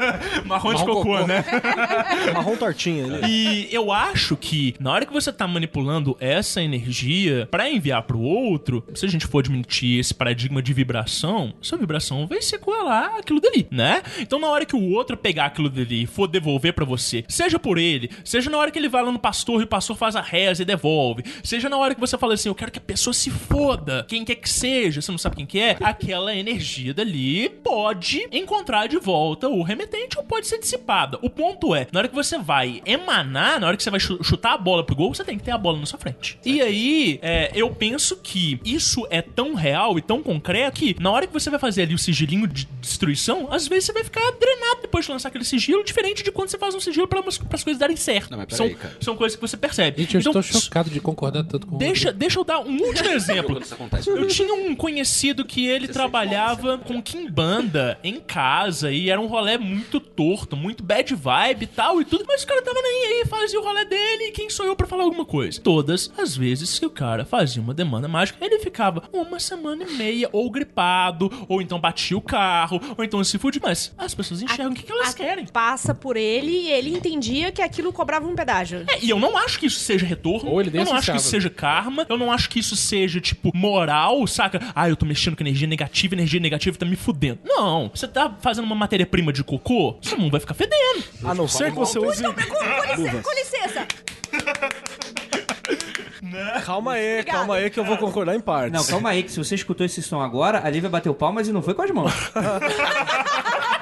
Marrom de cocô, né?
Marrom tortinha. Ele.
E eu acho que na hora que você tá manipulando essa energia pra enviar pro outro, se a gente for admitir esse paradigma de vibração, essa vibração vai se colar aquilo dali, né? Então na hora que o outro pegar aquilo dali e for devolver pra você, seja por ele, seja na hora que ele vai lá no pastor e o pastor faz a reza e devolve, seja na hora que você fala assim, eu quero que a pessoa se foda, quem quer que seja, você não sabe quem que é, aquela energia dali pode encontrar de volta o remetente ou pode ser dissipada. O ponto é, na hora que você vai emanar, na hora que você vai chu- chutar a bola pro gol, você tem que ter a bola na sua frente. E aí, é, eu penso que isso é tão real e tão concreto que na hora que você vai fazer ali o sigilinho de destruição, às vezes você vai ficar drenado depois de lançar aquele sigilo, diferente de quando você faz um sigilo pra as coisas darem certo.
Não, mas
são, são coisas que você percebe.
Gente, eu
Então,
estou chocado de concordar tanto com o
Deixa, deixa eu dar um último exemplo. Eu tinha um conhecido que ele trabalhava com Kimbanda em casa e era um rolê muito torto, muito bad vibe e tal e tudo, mas o cara tava nem aí, fazia o rolê dele e quem sou eu pra falar alguma coisa? Todas as vezes que o cara fazia uma demanda mágica, ele ficava uma semana e meia ou gripado, ou então batia o carro, ou então se fude, mas as pessoas enxergam o que, que elas
A-
querem.
Passa por ele e ele entendia que aquilo cobrava um pedágio.
É, e eu não acho que isso seja retorno.
Ou ele nem
eu não acho que isso seja karma. Eu não acho que isso seja, tipo, moral, saca? Ah, eu tô mexendo com energia negativa, energia negativa tá me fudendo. Não. Você tá fazendo uma matéria-prima de cocô, seu mundo vai ficar fedendo.
A não ser que você use.
Com, com licença, com licença.
Calma aí,
Obrigada.
calma aí que eu vou concordar em partes.
Não, calma aí, que se você escutou esse som agora, a Lívia bateu palmas e não foi com as mãos.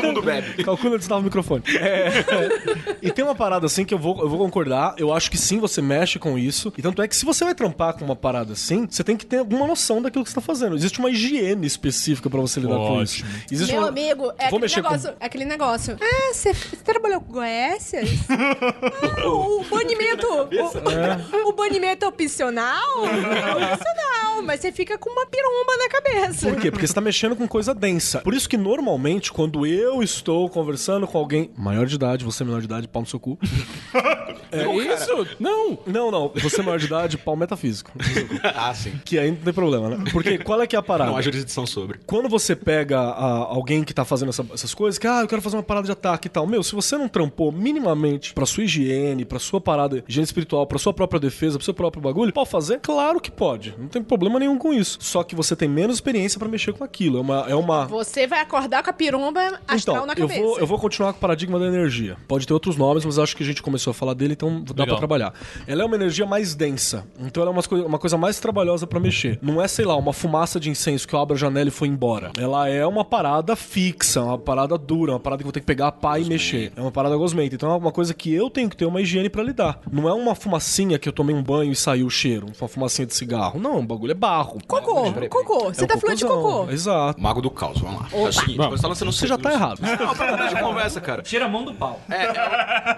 Todo mundo bebe.
Calcula onde estava o microfone. É. E tem uma parada assim que eu vou, eu vou concordar. Eu acho que sim, você mexe com isso. E tanto é que se você vai trampar com uma parada assim, você tem que ter alguma noção daquilo que você tá fazendo. Existe uma higiene específica pra você lidar com isso.
Ótimo.
Existe
Meu
uma...
amigo, é aquele
mexer com-
negócio, é aquele negócio. Ah, você você trabalhou com Goécias? Ah, o banimento. O, o banimento opcional? É opcional, mas você fica com uma piromba na cabeça.
Por quê? Porque você tá mexendo com coisa densa. Por isso que normalmente, quando eu estou conversando com alguém maior de idade, você é menor de idade, pau no seu cu.
É isso? Não!
Não, não. Você é maior de idade, pau metafísico.
ah, sim.
Que aí não tem problema, né? Porque qual é que é a parada?
Não há jurisdição sobre.
Quando você pega a- alguém que tá fazendo essa- essas coisas, que, ah, eu quero fazer uma parada de ataque e tal. Meu, se você não trampou minimamente pra sua higiene, pra sua parada, higiene espiritual, pra sua própria defesa, pro seu próprio bagulho, pode fazer? Claro que pode. Não tem problema nenhum com isso. Só que você tem menos experiência pra mexer com aquilo. É uma. É uma...
Você vai acordar com a piromba astral
Então,
na
eu
cabeça.
vou, eu vou continuar com o paradigma da energia. Pode ter outros nomes, mas acho que a gente começou a falar dele, então dá
Legal.
pra trabalhar. Ela é uma energia mais densa, então ela é uma, uma coisa mais trabalhosa pra mexer. Não é, sei lá, uma fumaça de incenso que eu abro a janela e foi embora. Ela é uma parada fixa, uma parada dura, uma parada que eu vou ter que pegar a pá e mexer. É uma parada gosmenta. Então é uma coisa que eu tenho que ter uma higiene pra lidar. Não é uma fumacinha que eu tomei um banho e saiu o cheiro, uma fumacinha de cigarro. Não, o bagulho é barro.
Cocô, cocô. Você
É
tá falando de cocô.
Exato.
Mago do caos, vamos lá. É o seguinte, você tá lançando
Você já tá errado.
Não, para de conversa, cara.
Tira a mão do pau.
É, é,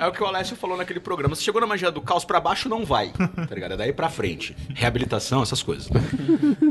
o- é o que o Alessio falou naquele programa. Você chegou na magia do caos, pra baixo não vai. Tá ligado? É daí pra frente. Reabilitação, essas coisas.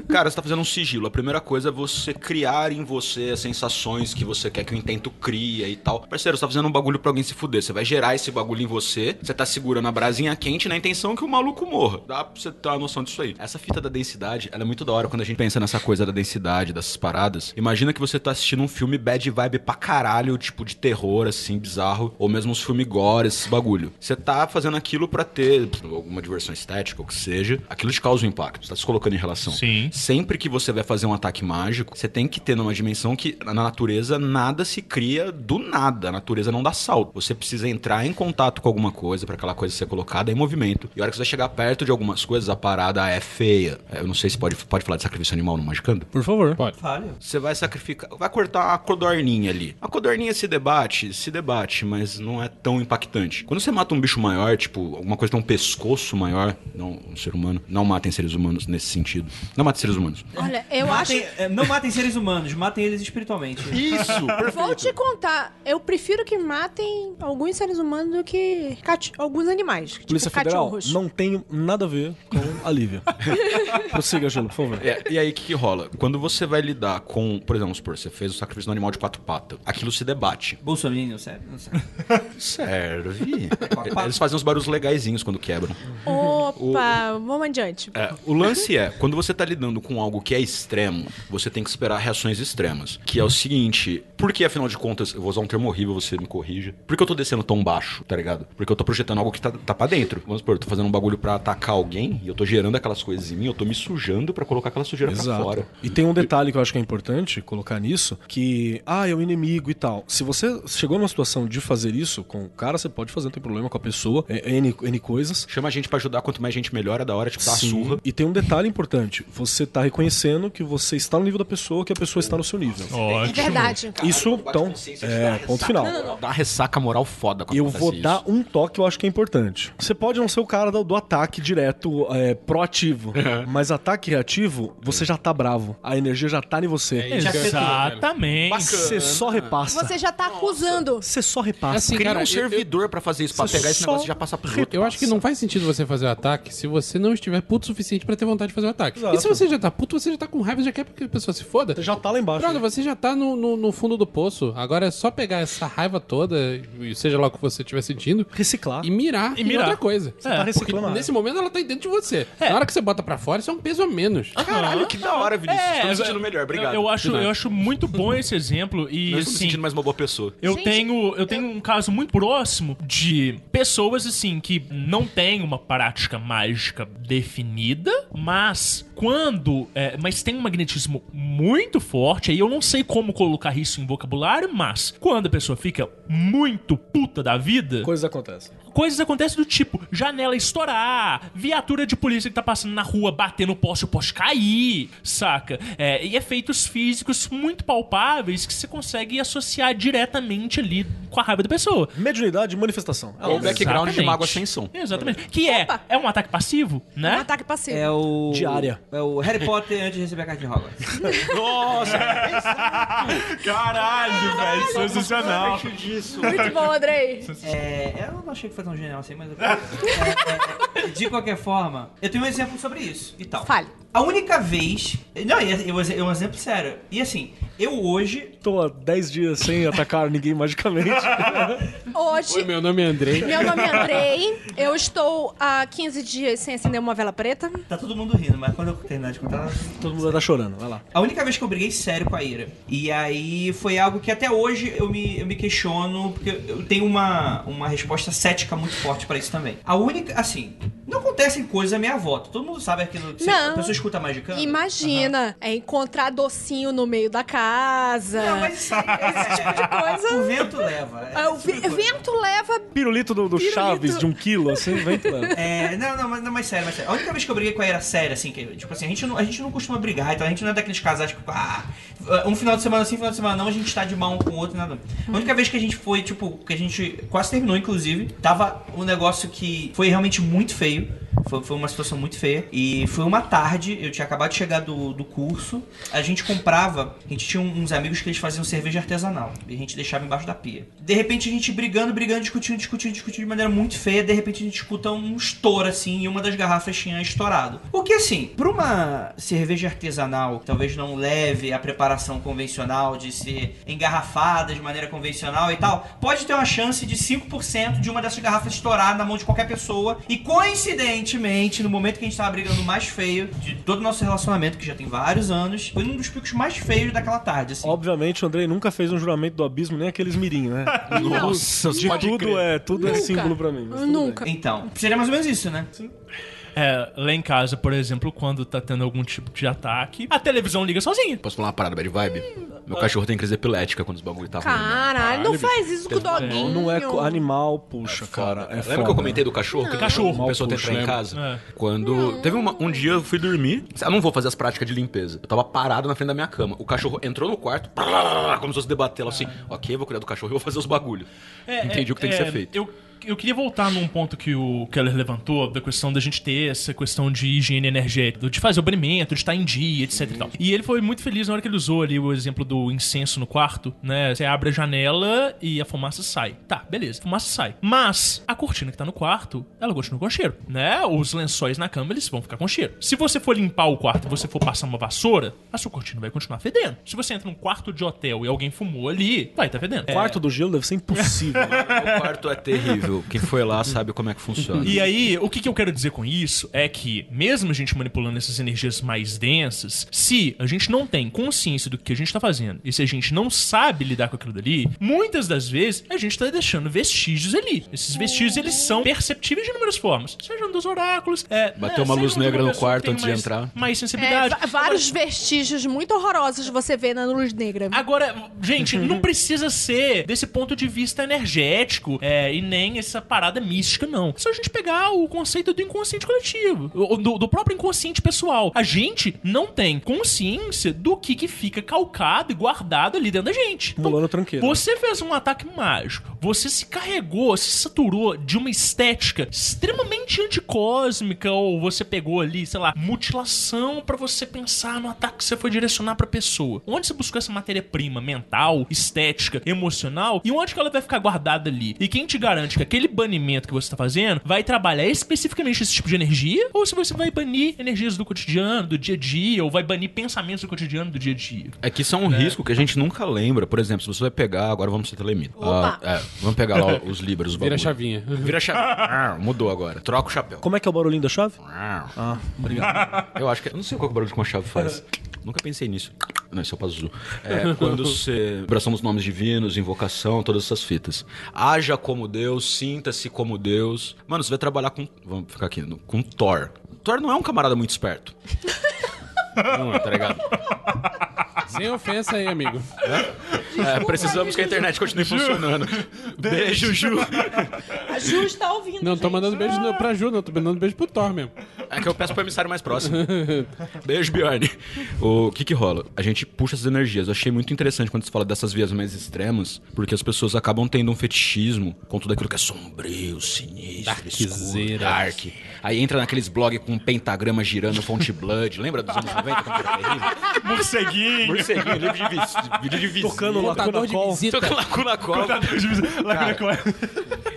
Cara, você tá fazendo um sigilo. A primeira coisa é você criar em você as sensações que você quer que o intento cria e tal. Parceiro, você tá fazendo um bagulho pra alguém se fuder. Você vai gerar esse bagulho em você. Você tá segurando a brasinha quente na intenção que o maluco morra. Dá pra você ter uma noção disso aí. Essa fita da densidade, ela é muito da hora quando a gente pensa nessa coisa da densidade, dessas paradas. Imagina que você tá assistindo um filme bad vibe pra caralho, tipo de terror, assim, bizarro. Ou mesmo uns filmes gore, esses bagulho. Você tá fazendo aquilo pra ter alguma diversão estética, ou que seja. Aquilo te causa um impacto. Você tá se colocando em relação.
Sim.
Sempre que você vai fazer um ataque mágico, você tem que ter numa dimensão que na natureza nada se cria do nada. A natureza não dá salto. Você precisa entrar em contato com alguma coisa pra aquela coisa ser colocada em movimento. E a hora que você vai chegar perto de algumas coisas, a parada é feia. É, Eu não sei se pode, pode falar de sacrifício animal no Magicando.
Por favor.
Pode.
Fale.
Você vai sacrificar, vai cortar a codorninha ali. A codorninha se debate, se debate, mas não é tão impactante. Quando você mata um bicho maior, tipo, alguma coisa que tem um pescoço maior, não um ser humano, não matem seres humanos nesse sentido. Não matem seres humanos.
Olha, eu acho.
Matem- é, Não matem seres humanos, matem eles espiritualmente.
Isso,
Vou te contar, eu prefiro que matem alguns seres humanos do que cati- alguns animais.
Polícia
tipo
Federal,
cachorros.
não tenho nada a ver com a Lívia. Prossiga, Gelo, por favor.
É, e aí o que, que rola? Quando você vai lidar com, por exemplo, vamos supor, você fez o sacrifício do animal de quatro patas, aquilo se debate.
Bolsonaro, sério? Não sei.
Serve. Eles fazem uns barulhos legaisinhos quando quebram.
Opa, vamos adiante.
É, o lance é, quando você tá lidando com algo que é extremo, você tem que esperar reações extremas. Que é o seguinte, por que afinal de contas, eu vou usar um termo horrível, você me corrija. Por que eu tô descendo tão baixo, tá ligado? Porque eu tô projetando algo que tá, tá pra dentro. Vamos supor, eu tô fazendo um bagulho pra atacar alguém e eu tô gerando aquelas coisas em mim, eu tô me sujando pra colocar aquela sujeira pra
Exato.
fora.
E tem um detalhe que eu acho que é importante colocar nisso, que, ah, é um inimigo e tal. Se você chegou numa situação de fazer isso com o cara, você pode fazer, não tem problema com a pessoa, é N, N coisas.
Chama a gente pra ajudar, quanto mais gente melhor, é da hora, tipo, dar a surra.
E tem um detalhe importante, você tá reconhecendo que você está no nível da pessoa, que a pessoa está no seu nível.
É
Ótimo.
verdade.
Isso, então, é, ponto final.
Dá uma ressaca moral foda quando
Eu vou
isso.
dar um toque que eu acho que é importante. Você pode não ser o cara do, do ataque direto, é, proativo, mas ataque reativo, você já tá bravo. A energia já tá em você.
É isso.
Exatamente.
Você só repassa.
Você já tá acusando.
Você só repassa.
Assim,
Cria
cara,
um
eu-
servidor pra fazer isso, pra
Você
pegar esse
só
negócio e já passar pros outros.
Eu acho que não faz sentido você fazer o ataque se você não estiver puto o suficiente pra ter vontade de fazer o ataque.
Exato.
E se você já tá puto, você já tá com raiva, já quer que a pessoa se foda.
Você já tá lá embaixo.
Brother, você já tá no, no, no fundo do poço. Agora é só pegar essa raiva toda, e seja lá o que você estiver sentindo,
Reciclar.
e mirar
E
em
mirar.
outra coisa.
tá
Porque
reciclando a
nesse momento ela tá dentro de você. Na hora que você bota pra fora, isso é um peso a menos.
Caralho, que da hora, Vinícius. Tô me sentindo melhor, obrigado.
Eu, eu acho, eu acho muito bom esse exemplo e
me
assim,
sentindo mais uma boa pessoa.
Eu
Gente,
tenho, eu tenho um caso muito próximo de pessoas assim que não têm uma prática mágica definida, mas quando, é, mas tem um magnetismo muito forte. Aí eu não sei como colocar isso em vocabulário, mas quando a pessoa fica muito puta da vida,
Coisas acontecem.
Coisas acontecem do tipo janela estourar, viatura de polícia que tá passando na rua bater no poste e o poste cair, saca? É, e efeitos físicos muito palpáveis que você consegue associar diretamente ali com a raiva da pessoa.
Mediunidade e manifestação.
Ou background de
Exatamente.
mago ascensão.
Exatamente. Que é,
Opa.
é um ataque passivo,
Um
né?
ataque passivo.
É o.
Diária.
É o Harry Potter antes de receber a carta de Hogwarts.
Nossa!
Caralho, velho, sensacional.
Muito bom, Andrei.
É, eu não achei que foi tão genial assim, mas. eu- É, é, de qualquer forma, eu tenho um exemplo sobre isso e tal.
Fale.
A única vez. Não, é é- é um exemplo sério. E assim, eu hoje.
Tô há 10 dias sem atacar ninguém magicamente.
Hoje,
Oi, meu nome é Andrei.
meu nome é Andrei. Eu estou há 15 dias sem acender uma vela preta.
Tá todo mundo rindo, mas quando eu terminar de contar.
Todo mundo tá chorando, vai lá.
A única vez que eu briguei sério com a Ira. E aí foi algo que até hoje eu me, eu me questiono, porque eu tenho uma, uma resposta cética muito forte pra isso também. A única, assim, não acontecem coisas à minha volta. Todo mundo sabe aquilo que você-
Não.
a pessoa escuta magicando.
Imagina, é encontrar docinho no meio da casa.
Não, mas aí é,
tipo de coisa.
O vento leva.
Ah, o vi- vento leva.
Pirulito do, do
Pirulito.
Chaves de um quilo, assim, vem plano.
É, não, não, mas, não, mas sério, mas sério. A única vez que eu briguei com a Era séria, assim, que, tipo assim, a gente, não, a gente não costuma brigar, então a gente não é daqueles casais, tipo, ah, um final de semana sim, final de semana não, a gente tá de mal um com o outro, nada. A única vez que a gente foi, tipo, que a gente quase terminou, inclusive, tava um negócio que foi realmente muito feio. Foi, foi uma situação muito feia. E foi uma tarde, eu tinha acabado de chegar do, do curso. A gente comprava, a gente tinha uns amigos que eles faziam cerveja artesanal. E a gente deixava embaixo da pia. De repente a gente brigando, brigando, discutindo, discutindo, discutindo de maneira muito feia. De repente a gente escuta um estouro assim e uma das garrafas tinha estourado. O que assim, pra uma cerveja artesanal, talvez não leve a preparação convencional de ser engarrafada de maneira convencional e tal, pode ter uma chance de 5% de uma dessas garrafas estourar na mão de qualquer pessoa. E coincidentemente, no momento que a gente tava brigando mais feio de todo o nosso relacionamento, que já tem vários anos, foi um dos picos mais feios daquela tarde, assim.
Obviamente, o Andrei nunca fez um juramento do abismo, nem aqueles mirim, né?
Nossa,
De
pode
tudo
crer.
é, tudo é
Nunca.
símbolo pra mim.
Nunca.
Então, seria mais ou menos isso, né?
É, lá em casa, por exemplo, quando tá tendo algum tipo de ataque, a televisão liga sozinha.
Posso falar uma parada bad vibe? Meu cachorro tem crise epilética quando os bagulho tá ruim. né?
Caralho, não faz isso com o doguinho.
Não é animal, puxa, cara. É
Lembra
foda.
que eu comentei do cachorro? Que
Cachorro.
A pessoa tem
Puxa,
entrar em casa.
É.
Quando. Teve uma- um dia eu fui dormir. Eu não vou fazer as práticas de limpeza. Eu tava parado na frente da minha cama. O cachorro entrou no quarto, começou a se debater lá assim. Ok, vou cuidar do cachorro e vou fazer os bagulhos. Entendi o que tem que ser feito.
Eu, eu queria voltar num ponto que o Keller levantou, da questão da gente ter essa questão de higiene energética, de fazer o banimento, de estar em dia, etc e tal. E ele foi muito feliz na hora que ele usou ali o exemplo do incenso no quarto, né? Você abre a janela e a fumaça sai. Tá, beleza, a fumaça sai. Mas a cortina que tá no quarto, ela continua com cheiro, né? Os lençóis na cama, eles vão ficar com cheiro. Se você for limpar o quarto e você for passar uma vassoura, a sua cortina vai continuar fedendo. Se você entra num quarto de hotel e alguém fumou ali, vai tá fedendo.
O quarto do gelo deve ser impossível.
O quarto é terrível. Quem foi lá sabe como é que funciona.
E aí, o que, que eu quero dizer com isso é que, mesmo a gente manipulando essas energias mais densas, se a gente não tem consciência do que a gente tá fazendo e se a gente não sabe lidar com aquilo dali, muitas das vezes a gente tá deixando vestígios ali. Esses vestígios, eles são perceptíveis de inúmeras formas. Seja dos oráculos, é,
Bateu
né,
uma luz
de
negra no quarto antes de
mais-
entrar.
Mais
É,
sensibilidade.
va- vários vestígios muito horrorosos você vê na luz negra.
Agora, gente, não precisa ser desse ponto de vista energético é, e nem essa parada mística, não. É só a gente pegar o conceito do inconsciente coletivo, do, do próprio inconsciente pessoal. A gente não tem consciência do que, que fica calcado e guardado ali dentro da gente.
Pulando tranqueira.
Você fez um ataque mágico, você se carregou, se saturou de uma estética extremamente anticósmica, ou você pegou ali, sei lá, mutilação pra você pensar no ataque que você foi direcionar pra pessoa. Onde você buscou essa matéria-prima mental, estética, emocional, e onde que ela vai ficar guardada ali? E quem te garante que aquele banimento que você tá fazendo vai trabalhar especificamente esse tipo de energia, ou se você vai banir energias do cotidiano, do dia a dia, ou vai banir pensamentos do cotidiano, do dia a dia?
É que isso é um risco que a gente nunca lembra. Por exemplo, se você vai pegar, agora vamos ser telemita.
Opa.
Ah, é, vamos pegar lá os libras, os
Vira a chavinha.
Vira a chave. Ah, Mudou agora. Troca o chapéu.
Como é que é o barulhinho da chave?
Ah, obrigado. Eu acho que. Eu não sei qual que é o barulho que uma chave faz. Nunca pensei nisso. Não, isso é o Pazuzu. É quando você. Vibração dos nomes divinos, invocação, todas essas fitas. Haja como Deus, sinta-se como Deus. Mano, você vai trabalhar com. Vamos ficar aqui. no- Com Thor. Thor não é um camarada muito esperto. Não, tá ligado?
Sem ofensa aí, amigo.
É, precisamos que a internet continue funcionando. Beijo, Ju.
A Ju está ouvindo.
Não, tô
gente.
mandando beijo não pra Ju, não. Tô mandando beijo pro Thor mesmo.
É que eu peço pro emissário mais próximo. Beijo, Bjorn. O que que rola? A gente puxa essas energias. Eu achei muito interessante quando você fala dessas vias mais extremas, porque as pessoas acabam tendo um fetichismo com tudo aquilo que é sombrio, sinistro, escuro,
Darkzeira.
dark. Aí entra naqueles blogs com um pentagrama girando fonte blood. Lembra dos anos 90? Como era terrível?
Morceguinho!
Morceguinho, livro de vis- vídeo de visita.
Tocando
de
Call.
visita.
Tocando lacuna cola.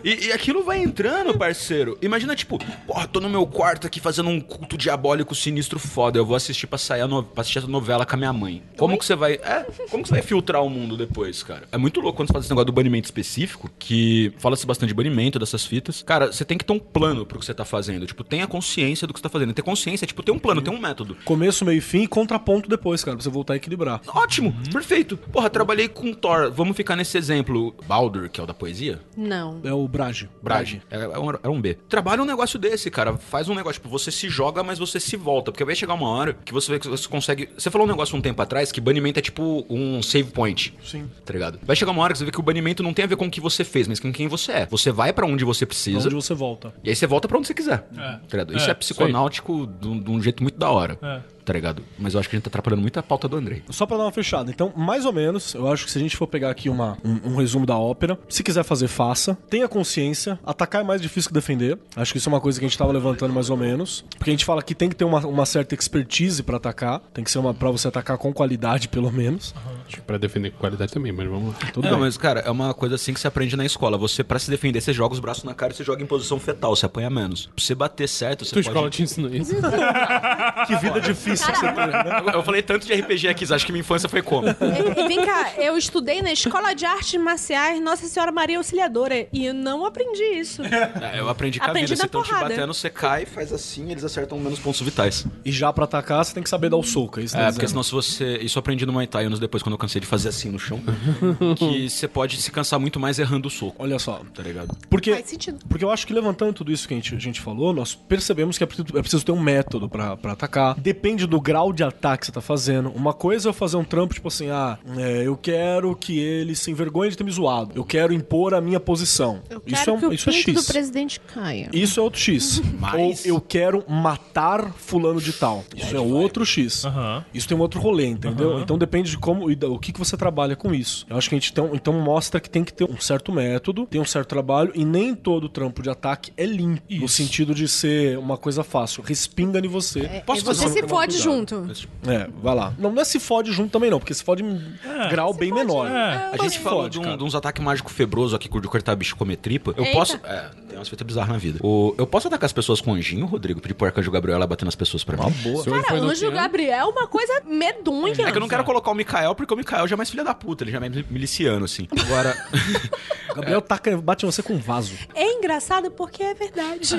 E, e aquilo vai entrando, parceiro. Imagina, tipo, porra, tô no meu quarto aqui fazendo um culto diabólico sinistro foda. Eu vou assistir pra sair a no... pra assistir essa novela com a minha mãe. Como que você vai. É, como que você vai filtrar o mundo depois, cara? É muito louco quando você faz esse negócio do banimento específico, que fala-se bastante de banimento dessas fitas. Cara, você tem que ter um plano pro que você tá fazendo. Tipo, tenha consciência do que você tá fazendo. Ter consciência, é, tipo, ter um plano, ter um método.
Começo, meio e fim e contraponto depois, cara, pra você voltar a equilibrar.
Ótimo, perfeito. Porra, trabalhei com Thor. Vamos ficar nesse exemplo. Baldur, que é o da poesia?
Não.
É o Brage.
Brage. Era, era um- era um B. Trabalha um negócio desse, cara. Faz um negócio, tipo, você se joga, mas você se volta. Porque vai chegar uma hora que você vê que você consegue. Você falou um negócio um tempo atrás que banimento é tipo um save point.
Sim.
Tá ligado? Vai chegar uma hora que você vê que o banimento não tem a ver com o que você fez, mas com quem você é. Você vai pra onde você precisa.
Onde você volta.
E aí você volta pra onde você quiser. Tá ligado? Isso
É,
é, psiconáutico de um de um jeito muito da hora. Tá ligado? Mas eu acho que a gente tá atrapalhando muito a pauta do Andrei.
Só pra dar uma fechada. Então, mais ou menos, eu acho que se a gente for pegar aqui uma, um, um resumo da ópera, se quiser fazer, faça. Tenha consciência. Atacar é mais difícil que defender. Acho que isso é uma coisa que a gente tava levantando mais ou menos. Porque a gente fala que tem que ter uma, uma certa expertise pra atacar. Tem que ser uma pra você atacar com qualidade, pelo menos.
Acho que pra defender com qualidade também, mas vamos lá.
Tudo
não,
bem.
mas, cara, é uma coisa assim que você aprende na escola. Você, pra se defender, você joga os braços na cara e você joga em posição fetal, você apanha menos. Pra você bater certo, você
Tua
pode...
escola te ensinou isso?
Que vida difícil você tem, né?
Eu- falei tanto de RPG aqui, acho que minha infância foi como?
E, e vem cá, eu estudei na Escola de Artes Marciais Nossa Senhora Maria Auxiliadora e eu não aprendi isso.
É, eu aprendi com a
Aprendi
vida.
na
Se estão te batendo, você cai, faz assim, eles acertam menos pontos vitais.
E já pra atacar, você tem que saber dar o soco. É, isso
É,
tá
porque senão se você... Isso eu aprendi no Muay Thai anos depois, quando eu cansei de fazer assim no chão. que você pode se cansar muito mais errando o soco,
Olha só.
tá ligado?
Porque,
Faz sentido.
porque eu acho que levantando tudo isso que a gente, a gente falou, nós percebemos que é preciso, é preciso ter um método pra, pra atacar. Depende do grau de ataque que você tá fazendo. Uma coisa é eu fazer um trampo, tipo assim, ah, é, eu quero que ele se envergonhe de ter me zoado. Eu quero impor a minha posição.
Eu
isso
quero
é, um-
que o
isso é X.
do presidente caia.
Isso é outro X.
Mas-
Ou eu quero matar fulano de tal. Isso é outro X.
Aham.
Isso tem um outro rolê, entendeu? Então depende de como e o que, que você trabalha com isso. Eu acho que a gente então, então mostra que tem que ter um certo método, tem um certo trabalho e nem todo trampo de ataque é limpo no
Isso.
sentido de ser uma coisa fácil. Respinga em você.
É,
Posso
e
fazer
você se
tomar
fode junto.
É, vai lá. Não, não é se fode junto também não, porque se fode em grau bem menor.
É.
A gente falou
fode,
de, um- de uns ataques mágicos febroso aqui de cortar bicho e comer tripa. Eu
Eita.
posso. É, tem umas feitas bizarras na vida. O- eu posso atacar as pessoas com anjinho, Rodrigo? Pedir pro arcanjo Gabriel lá batendo nas pessoas pra mim?
Boa.
Se hoje
Cara, Anjo Gabriel é uma coisa medonha.
É que eu não quero colocar o Mikael, porque o Mikael já é mais filha da puta, ele já é mais miliciano, assim. Agora.
Gabriel taca, bate você com um vaso.
É engraçado porque é verdade.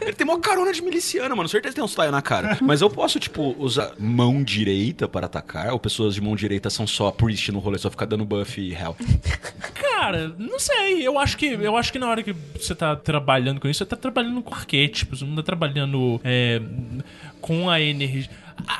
ele tem uma carona de miliciano, mano. Certeza tem uns taio na cara. Mas eu posso, tipo, usar mão direita para atacar? Ou pessoas de mão direita são só priest no rolê, só ficar dando buff e hell?
Cara, não sei. Eu acho que eu acho que na hora que você tá trabalhando com isso, você tá trabalhando com arquétipos, não tá trabalhando é, com a energia.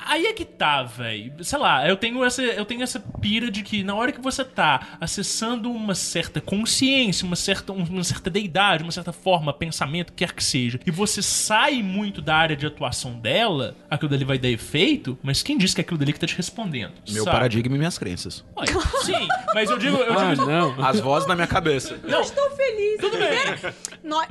Aí é que tá, velho. Sei lá, eu tenho essa eu tenho essa pira de que na hora que você tá acessando uma certa consciência, uma certa uma certa deidade, uma certa forma, pensamento, quer que seja, e você sai muito da área de atuação dela, aquilo dali vai dar efeito, mas quem disse que é aquilo dali que tá te respondendo?
Meu
sabe?
paradigma e minhas crenças.
Ué, Sim, mas eu digo, eu
Ah,
digo
não.
As vozes na minha cabeça.
Eu estou feliz. Tudo bem.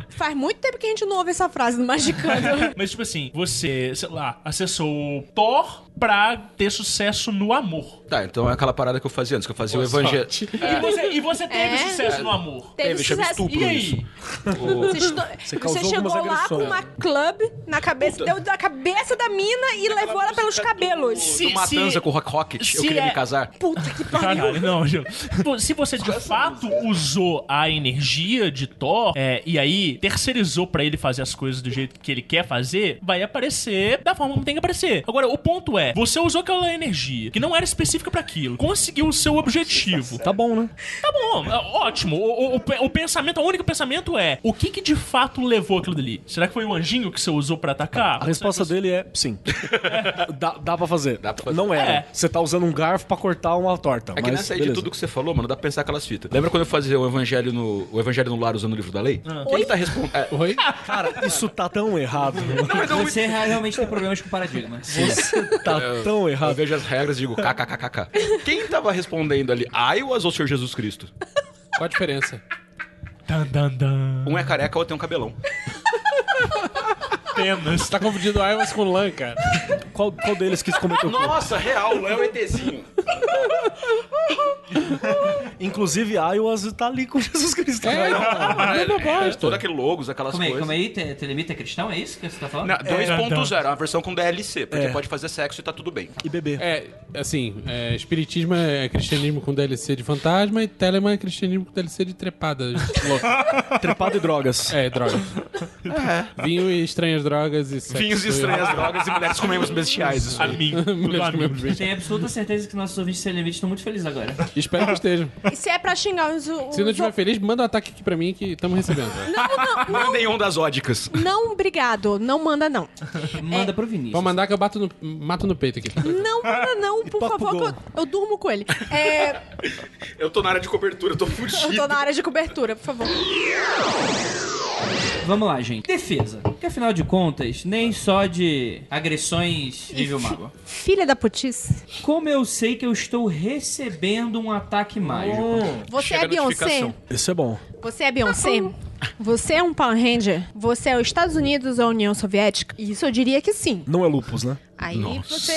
faz muito tempo que a gente não ouve essa frase no Magicando.
Mas, tipo assim, você, sei lá, acessou Thor pra ter sucesso no amor.
Tá, então é aquela parada que eu fazia antes, que eu fazia o
Boa
evangelho.
sorte.
E, você, e você teve
É.
sucesso no amor.
Teve
chama
sucesso.
estupro
E aí?
isso.
Você, estu- você
causou
chegou lá com uma club na cabeça, deu da cabeça da mina e levou ela pelos cabelos.
Se-
Do Matanza
se-
com o Rock Rocket, eu queria
é-
me casar.
Puta que pariu.
Caralho, não, Gil. Se você de fato usou a energia de Thor é, e aí terceirizou pra ele fazer as coisas do jeito que ele quer fazer, vai aparecer da forma como tem que aparecer. Agora, o ponto é, você usou aquela energia que não era específica pra aquilo, conseguiu o seu objetivo.
Tá bom, né?
Tá bom, é, ótimo. O, o- o pe- o pensamento, o único pensamento é: o que que de fato levou aquilo dali? Será que foi o anjinho que você usou pra atacar?
A resposta dele é sim. dá, dá pra fazer.
Dá pra fazer.
Não era.
É.
Você tá usando um garfo pra cortar uma torta.
É que
mas
nessa aí de
beleza.
tudo que você falou, mano, dá pra pensar aquelas fitas. Lembra quando eu fazia o evangelho no, o evangelho no lar usando o livro da lei? Quem que tá respondendo? É,
Oi?
Cara, isso tá tão errado.
Você realmente tem problemas com paradigma.
tá tão
eu
errado.
vejo as regras e digo kkkk. Quem tava respondendo ali, Iowas ou Senhor Jesus Cristo?
Qual a diferença?
Dan, dan, dan.
Um é careca, o outro tem um cabelão.
Apenas.
Você tá confundindo Iowas com Lan, cara.
Qual, qual deles quis cometer o crime?
Nossa, real, é o ETzinho.
Inclusive, Iowas tá ali com Jesus Cristo.
É,
Não,
É, todo aquele logos, aquelas
Como aí,
coisas.
como aí? Te- Telemita é cristão? É isso que você tá falando?
Não, 2.0, é uma versão com DLC, porque
É.
pode fazer sexo e tá tudo bem.
E bebê.
É, assim, é, espiritismo é cristianismo com DLC de fantasma e Telemann é cristianismo com DLC de trepada. louca.
Trepado e drogas.
É, drogas. Vinho e estranhas drogas e sexo.
Vinhos e estranhas drogas e mulheres com membros bestiais. Isso
A
aí.
mim. Tudo a mim.
Tenho absoluta certeza que nossos ouvintes sem limites estão muito felizes agora.
Espero que estejam.
se é pra xingar os. os
Se não estiver feliz, manda um ataque aqui pra mim que estamos recebendo.
Não, não, não.
Mandem um das ódicas.
Não, obrigado. Não manda, não.
Manda pro Vinícius.
Pode mandar que eu bato no, mato no peito aqui.
Não manda, não, por
toca o
favor, que
gol.
eu, eu durmo com ele. É,
Eu tô na área de cobertura, eu tô
eu
fugido.
tô na área de cobertura, por favor.
Vamos lá, gente. Defesa. Porque afinal de contas, nem só de agressões vive o mago.
Filha da putice.
Como eu sei que eu estou recebendo um ataque mágico?
Você
Chega
é
a
Beyoncé?
notificação.
Isso é bom.
Você é Beyoncé? Você é um Power Ranger? Você é os Estados Unidos ou a União Soviética? Isso eu diria que sim.
Não é lupus, né?
Aí você.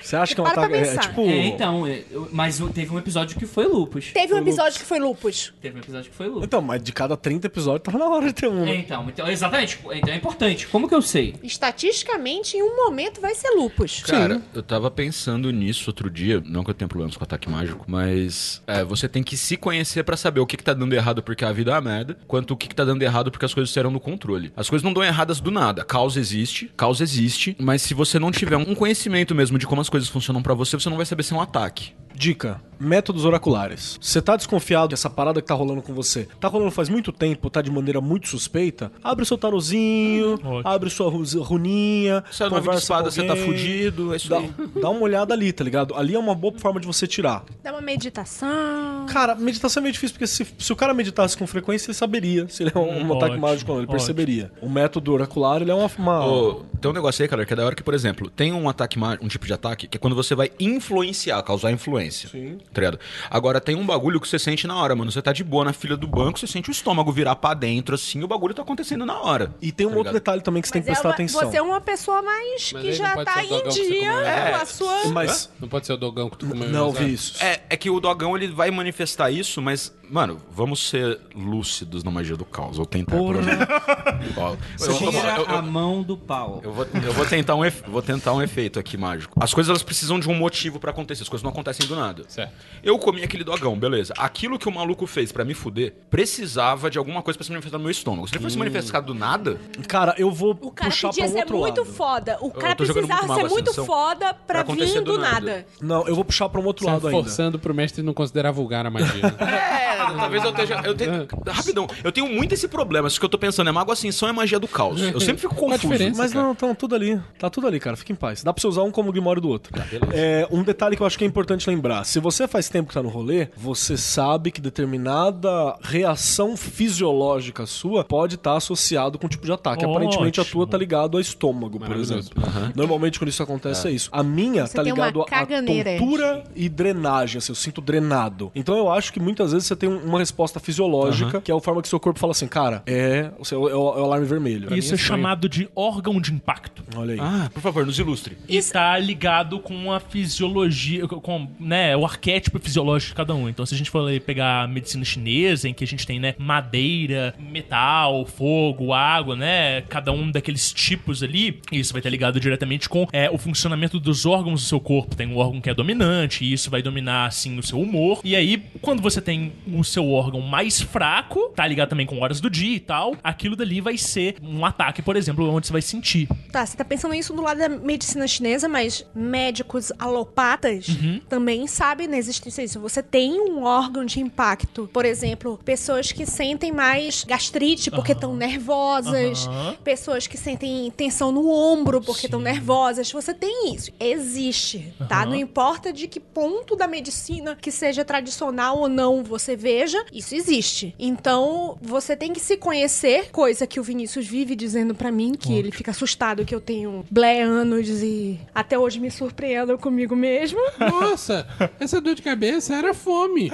Você acha que é um
Para pra
ataque. É,
pensar.
tipo.
É, então, é, mas teve um episódio que foi lupus.
Teve um episódio que foi lupus.
Teve um episódio que foi lupus.
Então, mas de cada 30 episódios tava na hora de ter um.
É,
né?
então, então, exatamente. Então é importante. Como que eu sei?
Estatisticamente, em um momento vai ser lupus.
Cara, eu tava pensando nisso outro dia, não que eu tenha problemas com ataque mágico, mas é, você tem que se conhecer pra saber o que, que tá dando errado porque a vida uma merda, quanto o que, que tá dando errado porque as coisas serão no controle. As coisas não dão erradas do nada. Causa existe, causa existe, mas se você não tiver um conhecimento mesmo de como as coisas funcionam pra você, você não vai saber se é um ataque.
Dica: métodos oraculares. Você tá desconfiado que essa parada que tá rolando com você tá rolando faz muito tempo, tá de maneira muito suspeita? Abre seu tarozinho, abre sua ru- runinha,
Se é nove de espada, você tá fudido, é isso
Dá,
aí.
dá uma olhada ali, tá ligado? Ali é uma boa forma de você tirar.
Dá uma meditação.
Cara, meditação é meio difícil, porque se, se o cara meditasse com frequência, ele saberia se ele é um, um ataque mágico ou não, ele
ótimo.
perceberia. O método oracular, ele é uma... uma-
Ô, tem um negócio aí, cara, que é da hora que, por exemplo, tem um ataque mágico, um tipo de ataque, que é quando você vai influenciar, causar influência.
Sim.
Tá? Agora tem um bagulho que você sente na hora, mano. Você tá de boa na fila do banco, você sente o estômago virar pra dentro, assim, e o bagulho tá acontecendo na hora.
E tem um
Tá
outro
ligado?
detalhe também que você tem
Mas
que
é
prestar
uma-
atenção.
Você é uma pessoa mais
Mas
que já tá em
que você
dia com a sua.
Mas...
Não pode ser o dogão que tu comeu.
Não, vi isso.
É, é que o dogão ele vai manifestar isso, mas, mano, vamos ser lúcidos na magia do caos. Ou tentar. eu- eu-
Tira
eu- eu-
a mão do pau.
Eu vou, eu vou tentar um efe- vou tentar um efeito aqui mágico. As coisas elas precisam de um motivo pra acontecer, as coisas não acontecem do nada.
Certo.
Eu comi aquele dogão, beleza. Aquilo que o maluco fez pra me fuder precisava de alguma coisa pra se manifestar no meu estômago. Se ele fosse manifestar do nada,
Cara, eu vou
O cara
puxar
podia
pra um
ser
outro
muito
lado.
foda. O cara precisava
muito
ser muito foda pra,
Pra
vir
do
do
nada.
nada.
Não, eu vou puxar pra um outro
Você
lado ainda.
forçando pro mestre não considerar vulgar a magia.
É, talvez eu esteja. Eu tenho, rapidão, eu tenho muito esse problema. Isso que eu tô pensando é mago ascensão é magia do caos. Eu sempre fico confuso.
Mas
cara.
não, estão tudo ali. Tá tudo ali, cara. Fica em paz. Dá pra você usar um como o Grimório do outro. É, um detalhe que eu acho que é importante lembrar. Se você faz tempo que tá no rolê, você sabe que determinada reação fisiológica sua pode estar associado com um tipo de ataque. Aparentemente a tua tá ligado ao estômago, por exemplo. Normalmente quando isso acontece é, isso. A minha
Você
tá ligado
caganeira.
tontura e drenagem, assim, eu sinto drenado. Então eu acho que muitas vezes você tem um- uma resposta fisiológica, que é a forma que seu corpo fala assim, cara, é, o seu- é o, é o alarme vermelho. Pra
Isso
mim
é chamado de órgão de impacto.
Olha aí.
Ah, por favor, nos ilustre.
E tá ligado com a fisiologia, com né, o arquétipo fisiológico de cada um. Então, se a gente for pegar a medicina chinesa, em que a gente tem, né, madeira, metal, fogo, água, né, cada um daqueles tipos ali, isso vai estar ligado diretamente com é, o funcionamento dos órgãos do seu corpo. Tem um órgão que é dominante, e isso vai dominar, assim, o seu humor. E aí, quando você tem o seu órgão mais fraco, tá ligado também com horas do dia e tal, aquilo dali vai ser um ataque, por exemplo, onde você vai sentir.
Tá, você tá pensando isso do lado da medicina chinesa, mas médicos alopatas
Uhum.
também sabem da existência disso. Você tem um órgão de impacto. Por exemplo, pessoas que sentem mais gastrite porque estão nervosas.
Aham.
Pessoas que sentem tensão no ombro porque estão nervosas. Você tem isso. Existe, tá?
Aham.
Não importa de que ponto da medicina que seja tradicional ou não você veja, isso existe. Então, você tem que se conhecer, coisa que o Vinícius vive dizendo pra mim, que ele fica assustado que eu tenho blé anos e até hoje me surpreendo comigo mesmo.
Nossa, essa dor de cabeça era fome.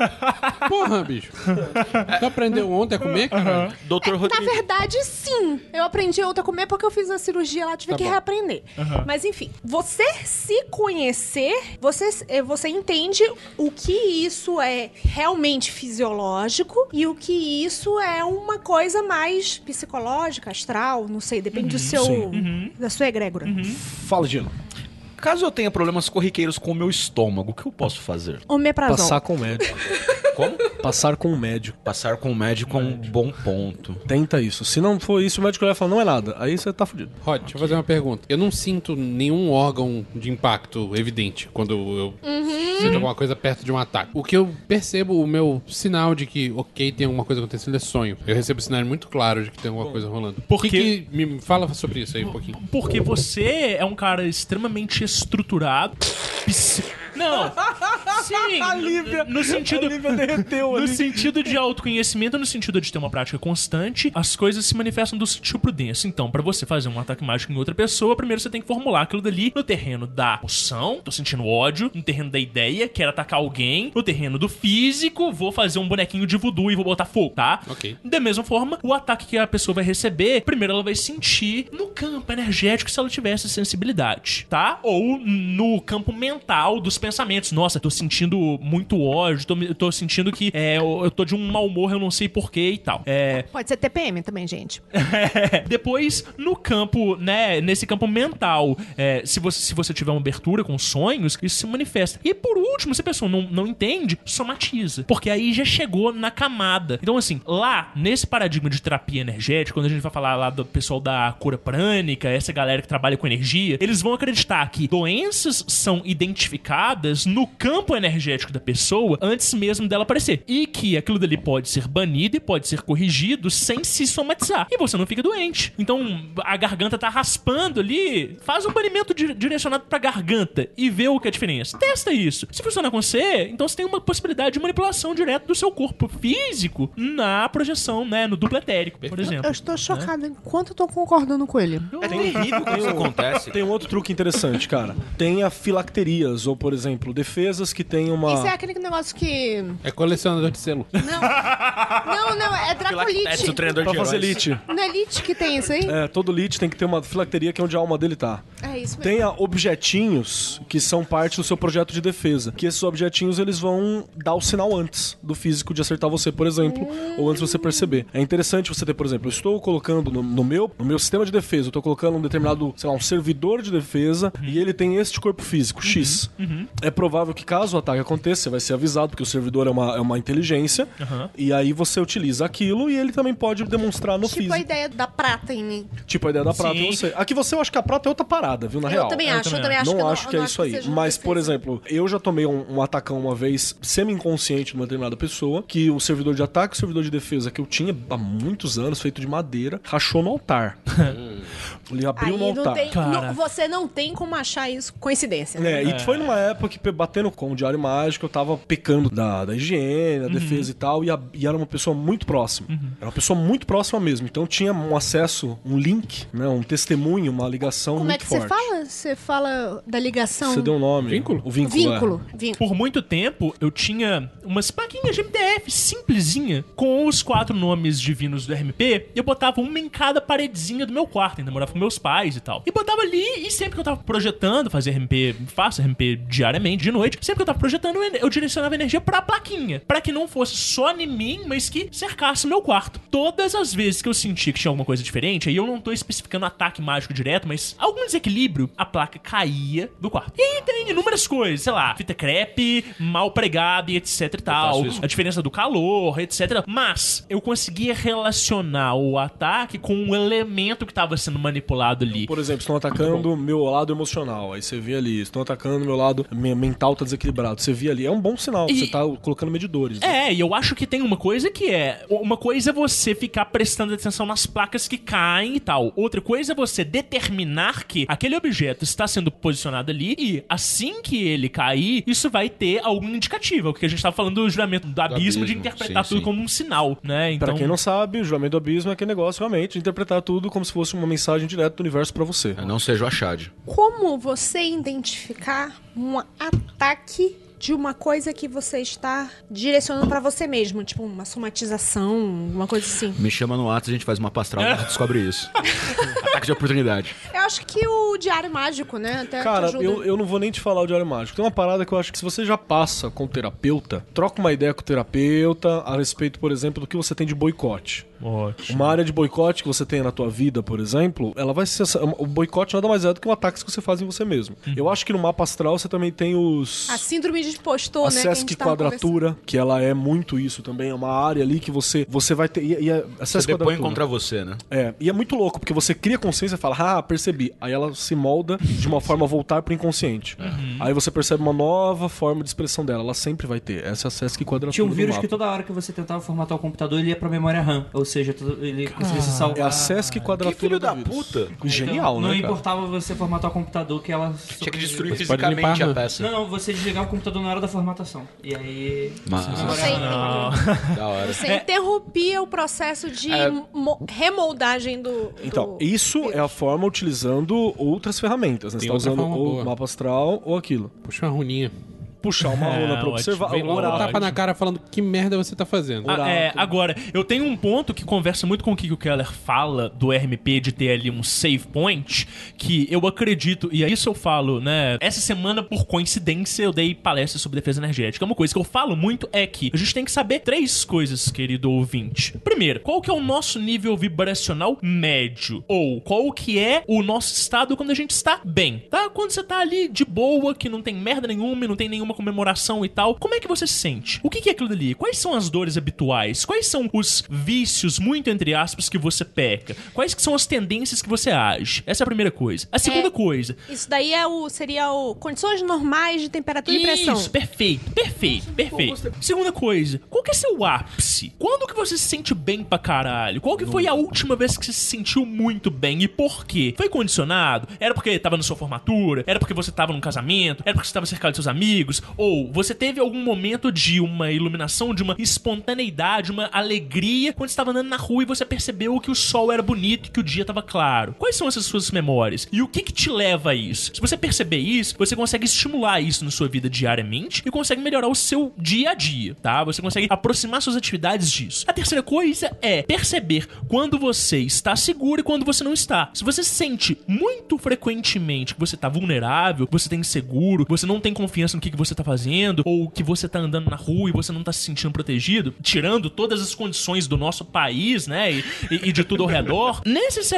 Porra, bicho. Tu aprendeu ontem a comer, cara?
Doutor
Na
Rodrigo.
verdade, sim. Eu aprendi outra a comer porque eu fiz a cirurgia lá, tive
Tá
que
bom.
reaprender. Mas enfim, você se conhecer, você, eh, você entende o que isso é realmente fisiológico e o que isso é uma coisa mais psicológica, astral, não sei, depende do seu da sua egrégora.
Fala, Dino.
Caso eu tenha problemas corriqueiros com o meu estômago, o que eu posso fazer?
Omeprazol.
Passar com o médico.
Como?
Passar com um médico.
Passar com o médico é um bom ponto.
Tenta isso. Se não for isso, o médico vai falar, não é nada. Aí você tá fudido.
Rod, deixa eu fazer uma pergunta. Eu não sinto nenhum órgão de impacto evidente quando eu sinto alguma coisa perto de um ataque. O que eu percebo, o meu sinal de que, ok, tem alguma coisa acontecendo é sonho. Eu recebo sinais muito claros de que tem alguma coisa rolando. Por que,
Porque-
que- me fala sobre isso aí um pouquinho.
Porque você é um cara extremamente estruturado. Psi- Não. Sim.
A Lívia-
no sentido
a Lívia derreteu
no
ali.
sentido de autoconhecimento, no sentido de ter uma prática constante, as coisas se manifestam do sentido prudência. Então, pra você fazer um ataque mágico em outra pessoa, primeiro você tem que formular aquilo dali no terreno da emoção, tô sentindo ódio, no terreno da ideia, quero atacar alguém, no terreno do físico, vou fazer um bonequinho de voodoo e vou botar fogo, tá?
Ok.
Da mesma forma, o ataque que a pessoa vai receber, primeiro ela vai sentir no campo energético se ela tivesse sensibilidade, tá? Ou no campo mental dos pensamentos. Nossa, tô sentindo muito ódio, tô, tô sentindo que é, eu, eu tô de um mau humor, eu não sei porquê e tal. É,
Pode ser TPM também, gente.
depois, no campo, né, nesse campo mental, é, se, você, se você tiver uma abertura com sonhos, isso se manifesta. E por último, se a pessoa não, não entende, somatiza. Porque aí já chegou na camada. Então, assim, lá, nesse paradigma de terapia energética, quando a gente vai falar lá do pessoal da cura prânica, essa galera que trabalha com energia, eles vão acreditar que doenças são identificadas no campo energético da pessoa antes mesmo dela aparecer. E que aquilo dali pode ser banido e pode ser corrigido sem se somatizar. E você não fica doente. Então, a garganta tá raspando ali, faz um banimento di- direcionado pra garganta e vê o que é a diferença. Testa isso. Se funciona com você, então você tem uma possibilidade de manipulação direta do seu corpo físico na projeção, né, no duplo etérico, por exemplo.
Eu estou chocada enquanto eu tô concordando com ele.
É terrível quando isso acontece.
Tem um outro truque interessante, cara. Tem a filacterias, ou por exemplo, defesas que tem uma.
Isso é aquele negócio que.
É colecionador de selo.
Não. não, não, é Dracolite.
o treinador
Pra
de
fazer
heróis.
elite.
Não é Lich que tem isso aí?
É, todo lit tem que ter uma filacteria que é onde a alma dele tá.
É, isso mesmo.
Tenha objetinhos que são parte do seu projeto de defesa. Que esses objetinhos eles vão dar o sinal antes do físico de acertar você, por exemplo, ou antes de você perceber. É interessante você ter, por exemplo, eu estou colocando no, no meu, no meu sistema de defesa, eu estou colocando um determinado, sei lá, um servidor de defesa e ele tem este corpo físico, X. É provável que caso o ataque aconteça, você vai ser avisado, porque o servidor é uma, é uma inteligência, e aí você utiliza aquilo e ele também pode demonstrar no
Tipo
físico.
a ideia da prata em mim.
Tipo a ideia da prata em
Sim.
você. Aqui você eu acho que a prata é outra parada, viu, na
eu
real.
também
eu
acho, eu
também
também acho
não
que eu
acho que é isso aí. Mas, por exemplo, eu já tomei um, um atacão uma vez, semi-inconsciente de uma determinada pessoa, que o servidor de ataque e o servidor de defesa que eu tinha há muitos anos, feito de madeira, rachou no altar. Ele abriu
Aí não
altar.
tem,
Cara.
não- você não tem como achar isso coincidência. né?
É, e foi numa época que, batendo com o Diário Mágico, eu tava pecando da, da higiene, da defesa e tal, e, a- e era uma pessoa muito próxima. Era uma pessoa muito próxima mesmo. Então tinha um acesso, um link, né, um testemunho, uma ligação
Como
muito
é que
forte.
você fala? Você fala da ligação.
Você deu um nome.
Vínculo?
O vínculo. é.
Vínculo. Vínculo.
Por muito tempo, eu tinha umas plaquinhas de MDF simplesinha com os quatro nomes divinos do RMP. E eu botava uma em cada paredezinha do meu quarto. Ainda morava com meus pais e tal. E botava ali, e sempre que eu tava projetando, fazia RMP, faço RMP diariamente, de noite. Sempre que eu tava projetando, eu direcionava energia pra plaquinha. Pra que não fosse só em mim, mas que cercasse meu quarto. Todas as vezes que eu sentia que tinha alguma coisa diferente, aí eu não tô especificando ataque mágico direto, mas algum desequilíbrio, a placa caía do quarto. E aí tem inúmeras coisas, sei lá, fita crepe, mal pregada e etc e tal. A diferença do calor, etc. Mas eu conseguia relacionar o ataque com o elemento que tava sendo manipulado ali.
Por exemplo, estão atacando meu lado emocional. Aí você vê ali, estão atacando meu lado me- mental tá desequilibrado. Você vê ali, é um bom sinal.
E-
Você tá colocando medidores. né?
É, e eu acho que tem uma coisa que é. Uma coisa é você ficar prestando atenção nas placas que caem e tal. Outra coisa é você determinar que aquele objeto está sendo posicionado ali e assim que ele cair, isso vai ter algum indicativo. É o que a gente tava falando do juramento do abismo, de
abismo,
interpretar
sim,
tudo
sim.
como um sinal, né? Então,
Pra quem não sabe, o juramento do abismo é aquele negócio realmente de interpretar tudo como se fosse uma mensagem direta do universo pra você.
É, Não seja o Achad.
Como você identificar um ataque de uma coisa que você está direcionando pra você mesmo? Tipo, uma somatização, uma coisa assim.
Me chama no Atos, a gente faz uma pastral e descobre isso. Ataque de oportunidade.
Eu acho que o Diário Mágico, né? Até te
Cara,
ajuda.
eu, eu não vou nem te falar o diário mágico. Tem uma parada que eu acho que se você já passa com o terapeuta, troca uma ideia com o terapeuta a respeito, por exemplo, do que você tem de boicote.
Ótimo.
Uma área de boicote que você tenha na tua vida, por exemplo, ela vai ser. O boicote nada mais é do que um ataque que você faz em você mesmo. Eu acho que no mapa astral você também tem os.
A síndrome de expostor,
A
né? que a
Sesc
tava
Quadratura, que ela é muito isso também. É uma área ali que você, você vai ter. E, e a, a
Você depõe contra você, né?
É, e é muito louco, porque você cria consciência e fala, ah, percebi. Aí ela se molda de uma forma a voltar pro inconsciente. Aí você percebe uma nova forma de expressão dela. Ela sempre vai ter. Essa é a Sesc Quadratura.
Tinha um vírus que toda hora que você tentava formatar o computador, ele ia pra memória RAM. Ou seja, tudo- ele conseguia se salvar.
É a Sesc Quadratura.
Que filho
do
da
vírus.
puta.
Genial,
Então, Não
né? cara?
importava você formatar o computador que ela.
Tinha que destruir
Você
fisicamente a
né?
peça.
Não, não, você desligava o computador na hora da formatação. E aí.
Mas-
Você,
Da hora.
você interrompia o processo de
É.
mo- remoldagem do.
Então,
do
isso é a forma utilizando outras ferramentas. Né? Você tá
outra
usando
forma
o mapa astral ou aquilo.
Puxa uma runinha.
Puxar uma
É,
runa pra
ótimo.
observar. Orar.
um tapa na cara falando que merda você tá fazendo.
Ah, é, agora, eu tenho um ponto que conversa muito com o que o Keller fala do RMP de ter ali um save point, que eu acredito, e é isso eu falo, né? Essa semana, por coincidência, eu dei palestra sobre defesa energética. Uma coisa que eu falo muito é que a gente tem que saber três coisas, querido ouvinte. Primeiro, qual que é o nosso nível vibracional médio? Ou qual que é o nosso estado quando a gente está bem, tá? Quando você tá ali de boa, que não tem merda nenhuma, e não tem nenhuma comemoração e tal, como é que você se sente? O que que é aquilo dali? Quais são as dores habituais? Quais são os vícios, muito entre aspas, que você peca? Quais que são as tendências que você age? Essa é a primeira coisa. A segunda
É.
coisa,
Isso daí é o, seria o condições normais de temperatura e pressão.
isso, perfeito, perfeito, perfeito. Segunda coisa, qual que é seu ápice? Quando que você se sente bem pra caralho? Qual que foi a última vez que você se sentiu muito bem e por quê? Foi condicionado? Era porque tava na sua formatura? Era porque você tava num casamento? Era porque você tava cercado de seus amigos? Ou você teve algum momento de uma iluminação, de uma espontaneidade, uma alegria quando estava andando na rua e você percebeu que o sol era bonito e que o dia tava claro? Quais são essas suas memórias? E o que que te leva a isso? Se você perceber isso, você consegue estimular isso na sua vida diariamente e consegue melhorar o seu dia a dia, tá? Você consegue aproximar suas atividades disso. A terceira coisa é perceber quando você está seguro e quando você não está. Se você sente muito frequentemente que você tá vulnerável, que você tá inseguro, que você não tem confiança no que, que você tá fazendo, ou que você tá andando na rua e você não tá se sentindo protegido, tirando todas as condições do nosso país, né, e, e- e de tudo ao redor,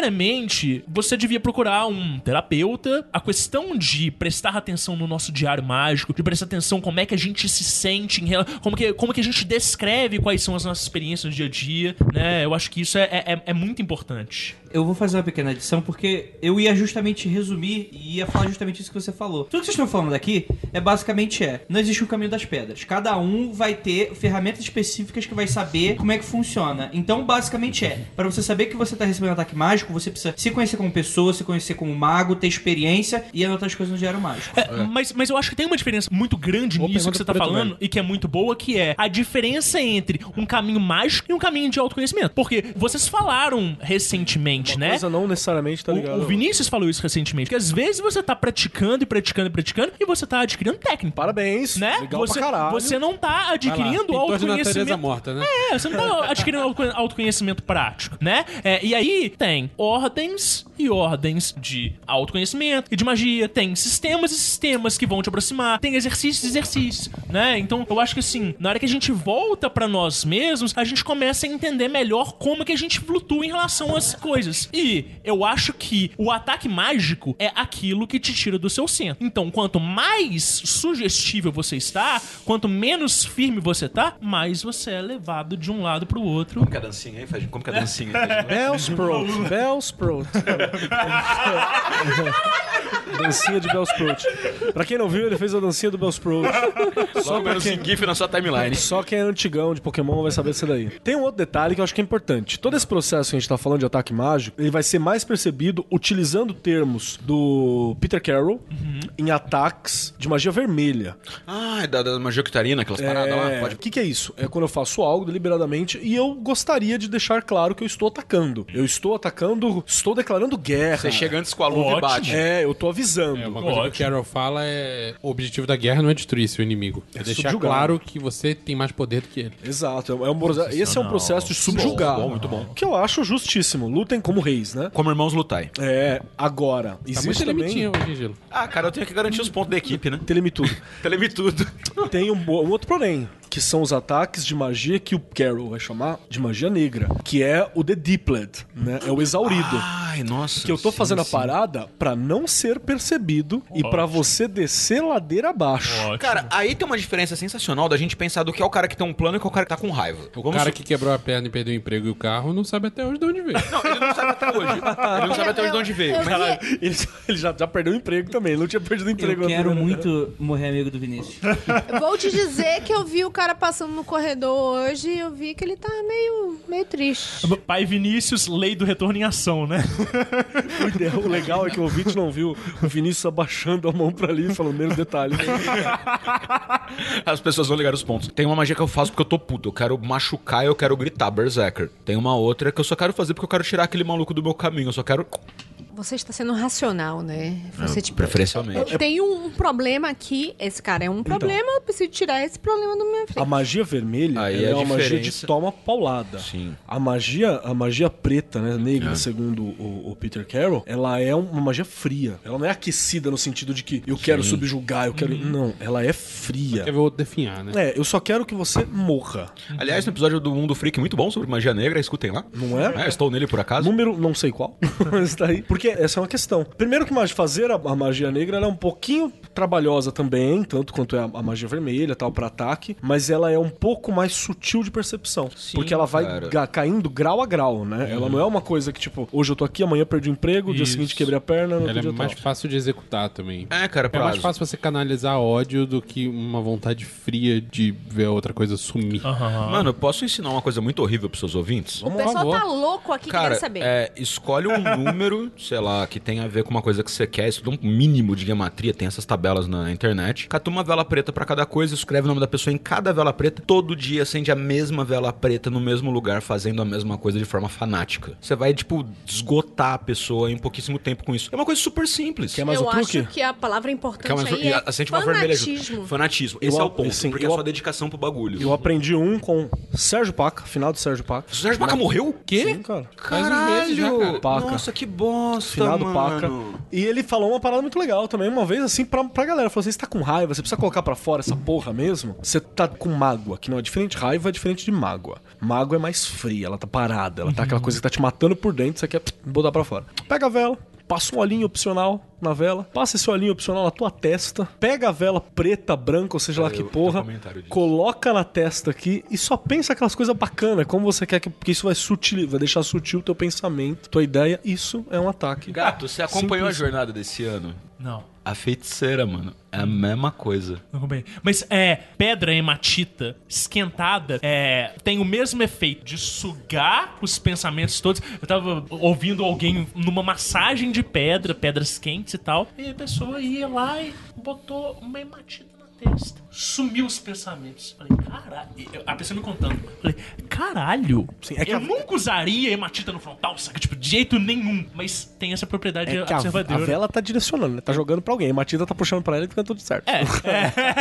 necessariamente você devia procurar um terapeuta. A questão de prestar atenção no nosso diário mágico, de prestar atenção como é que a gente se sente, em como que, como que a gente descreve quais são as nossas experiências no dia a dia, né, eu acho que isso é, é, é muito importante.
Eu vou fazer uma pequena edição porque eu ia justamente resumir e ia falar justamente isso que você falou. Tudo que vocês estão falando aqui é basicamente é, não existe um caminho das pedras. Cada um vai ter ferramentas específicas que vai saber como é que funciona. Então, basicamente é, para você saber que você tá recebendo um ataque mágico, você precisa se conhecer como pessoa, se conhecer como mago, ter experiência e anotar as coisas no diário mágico.
É, Mas, mas eu acho que tem uma diferença muito grande nisso que você tá falando
Velho.
e que é muito boa, que é a diferença entre um caminho mágico e um caminho de autoconhecimento. Porque vocês falaram recentemente,
Uma
né?
coisa não necessariamente tá ligado.
O, o Vinícius falou isso recentemente, que às vezes você tá praticando e praticando e praticando e você tá adquirindo técnica.
Parabéns.
Né?
Legal
Você,
pra caralho.
você não tá
lá,
adquirindo
natureza
autoconhecimento.
morta, né?
É, você não tá adquirindo autoconhe- autoconhecimento prático, né? É, e aí tem ordens e ordens de autoconhecimento e de magia, tem sistemas e sistemas que vão te aproximar, tem exercícios e exercícios, né? Então eu acho que assim, na hora que a gente volta pra nós mesmos, a gente começa a entender melhor como que a gente flutua em relação às coisas. E eu acho que o ataque mágico é aquilo que te tira do seu centro. Então, quanto mais sugestível você está, quanto menos firme você tá, mais você é levado de um lado pro outro.
Como que é a dancinha aí? Faz- Como que é a dancinha?
Bellsprout. Bellsprout. dancinha de Bellsprout. Pra quem não viu, ele fez a dancinha do Bellsprout.
Só menos em GIF na sua timeline.
Só quem é antigão de Pokémon vai saber isso daí. Tem um outro detalhe que eu acho que é importante. Todo esse processo que a gente tá falando de ataque mágico, ele vai ser mais percebido utilizando termos do Peter Carroll em ataques de magia vermelha.
Ah, é da, da magia octarina, aquelas paradas lá.
É,
Pode...
O que, que é isso? É quando eu faço algo deliberadamente e eu gostaria de deixar claro que eu estou atacando. Eu estou atacando, estou declarando guerra.
Você chega antes com a luva e bate.
É, eu tô avisando.
É, uma coisa
Ótimo.
que o Carol fala é o objetivo da guerra não é destruir seu inimigo. É, deixar
subjugar.
claro que você tem mais poder do que ele.
Exato. É um, esse é um processo de subjugar.
Bom, muito bom.
Que eu acho justíssimo. Lutem como reis, né?
Como irmãos lutai.
É, agora,
Tá
existe
muito
também...
hoje.
Ah, cara, eu tenho que garantir os pontos da equipe, né?
Teleme tudo.
Telemi tudo.
Tem um, um outro porém, que são os ataques de magia que o Carol vai chamar de magia negra, que é o The Deeplet, né? É o exaurido.
Ai, nossa.
que eu tô
sim,
fazendo a
sim.
parada pra não ser percebido e pra você descer ladeira abaixo.
Ótimo.
Cara, aí tem uma diferença sensacional da gente pensar do que é o cara que tem um plano e que é o cara que tá com raiva.
O
Vamos
cara
su-
que quebrou a perna e perdeu o emprego e o carro não sabe até hoje de onde veio.
Não, ele não sabe até hoje. Ele não sabe até hoje de onde veio.
Caralho, ele, ele já, já perdeu o emprego também, ele não tinha perdido o emprego.
Eu quero muito morrer amigo do Vinícius.
Vou te dizer que eu vi o cara passando no corredor hoje e eu vi que ele tá meio, meio triste.
Pai Vinícius, lei do retorno em ação, né?
O ideal- O legal é que o ouvinte não viu o Vinícius abaixando a mão pra ali e falando menos detalhe.
As pessoas vão ligar os pontos. Tem uma magia que eu faço porque eu tô puto. Eu quero machucar e eu quero gritar, Berserker. Tem uma outra que eu só quero fazer porque eu quero tirar aquele maluco do meu caminho. Eu só quero.
Você está sendo racional, né? Você, tipo,
Preferencialmente.
eu tenho um problema aqui, esse cara é um problema, eu preciso tirar esse problema do meu
A
frente.
magia vermelha
Aí é
é
a
uma magia de toma paulada.
Sim.
A magia, a magia preta, né, negra, segundo o, o Peter Carroll, ela é uma magia fria. Ela não é aquecida no sentido de que eu quero subjugar, eu quero. Não, ela é fria.
Quer ver o outro definhar, né?
É, eu só quero que você morra.
Aliás, no episódio do Mundo Freak muito bom sobre magia negra, escutem lá.
Não é?
É, estou nele por acaso.
Número, não sei qual, mas tá aí. Porque essa é uma questão. Primeiro que mas fazer a, a magia negra ela é um pouquinho trabalhosa também, tanto quanto é a, a magia vermelha, tal, para ataque, mas ela é um pouco mais sutil de percepção. porque ela vai ga- caindo grau a grau, né? Ela não é uma coisa que, tipo, hoje eu tô aqui, amanhã eu perdi o emprego, dia
Isso.
seguinte quebrei a perna,
Ela é
dia
mais
tal.
fácil de executar também.
É, cara,
É mais
prazo.
fácil você canalizar ódio do que uma vontade fria de ver a outra coisa sumir.
Mano, eu posso ensinar uma coisa muito horrível pros seus ouvintes?
O pessoal
favor.
tá louco aqui
Cara,
querendo saber.
é, escolhe um número, sei lá, que tenha a ver com uma coisa que você quer, estuda um mínimo de gematria, tem essas tabelas na internet. Cata uma vela preta pra cada coisa, escreve o nome da pessoa em cada vela preta, todo dia acende a mesma vela preta no mesmo lugar, fazendo a mesma coisa de forma fanática. Você vai, tipo, esgotar a pessoa em pouquíssimo tempo com isso. É uma coisa super simples.
Quer mais
eu
um truque?
acho que a palavra importante
Quer mais-
aí é
acende uma vermelha junto.
fanatismo.
Fanatismo. Esse
Eu
é o ponto,
sim,
porque é
eu
sua
ap-
dedicação pro bagulho.
Eu aprendi um com Sérgio Paca, final do Sérgio Paca.
O Sérgio Paca morreu?
Quê?
Sim, cara.
Uns meses já, cara.
Paca.
Nossa, que bosta,
Finado
mano.
Paca. E ele falou uma parada muito legal também, uma vez assim, pra, pra galera. Falou assim: você tá com raiva, você precisa colocar pra fora essa porra mesmo. Você tá com mágoa, que não é diferente. Raiva é diferente de mágoa. Mágoa é mais fria, ela tá parada, ela tá aquela coisa que tá te matando por dentro, você quer botar pra fora. Pega a vela. Passa um olhinho opcional na vela, passa esse olhinho opcional na tua testa, pega a vela preta, branca, ou seja lá que porra, coloca na testa aqui e só pensa aquelas coisas bacanas, como você quer que. Porque isso vai sutil, vai deixar sutil o teu pensamento, tua ideia. Isso é um ataque.
Gato, você acompanhou
Simples.
a jornada desse ano?
Não.
A feiticeira, mano. É a mesma coisa.
Mas é, pedra hematita esquentada é, tem o mesmo efeito de sugar os pensamentos todos. Eu tava ouvindo alguém numa massagem de pedra, pedras quentes e tal, e a pessoa ia lá e botou uma hematita testa. Sumiu os pensamentos. Falei, caralho. A pessoa me contando. Falei, caralho.
Sim, é que
eu
a-
nunca usaria hematita no frontal, saca? Tipo, de jeito nenhum. Mas tem essa propriedade
É que a, a
observadora.
vela tá direcionando, né? Tá jogando pra alguém. A Matilda tá puxando pra ela e fica tudo certo.
É,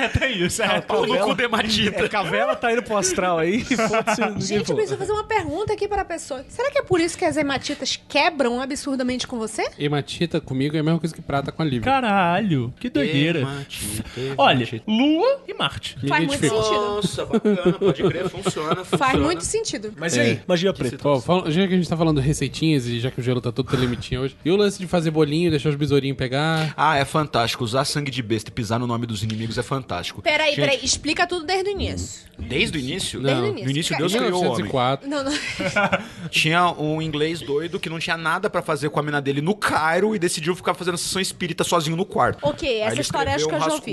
é, tem isso. É, pau no cu de hematita.
É que a vela tá indo pro astral aí
Gente, eu preciso fazer uma pergunta aqui para a pessoa. Será que é por isso que as hematitas quebram absurdamente com você?
Hematita comigo é a mesma coisa que prata com a Lívia.
Caralho, que doideira.
Hematita,
Olha,
hematita.
Lua e Marte.
Faz muito sentido.
Nossa, bacana, pode crer, funciona, funciona.
Faz muito sentido.
Mas e aí?
É.
Magia preta.
Fala- já que a gente tá falando receitinhas e já que o gelo tá todo telemitinha hoje, e o lance de fazer bolinho, deixar os besourinhos pegar.
Ah, é fantástico. Usar sangue de besta e pisar no nome dos inimigos é fantástico.
Peraí,
Gente,
peraí, explica tudo desde o início.
Desde o início?
Desde o
Não.
início.
No início, Deus criou o homem.
1904.
Não, não.
Tinha um inglês doido que não tinha nada pra fazer com a mina dele no Cairo e decidiu ficar fazendo sessão espírita sozinho no quarto.
Ok,
Aí
essa
ele
história acho que eu
um
já ouvi.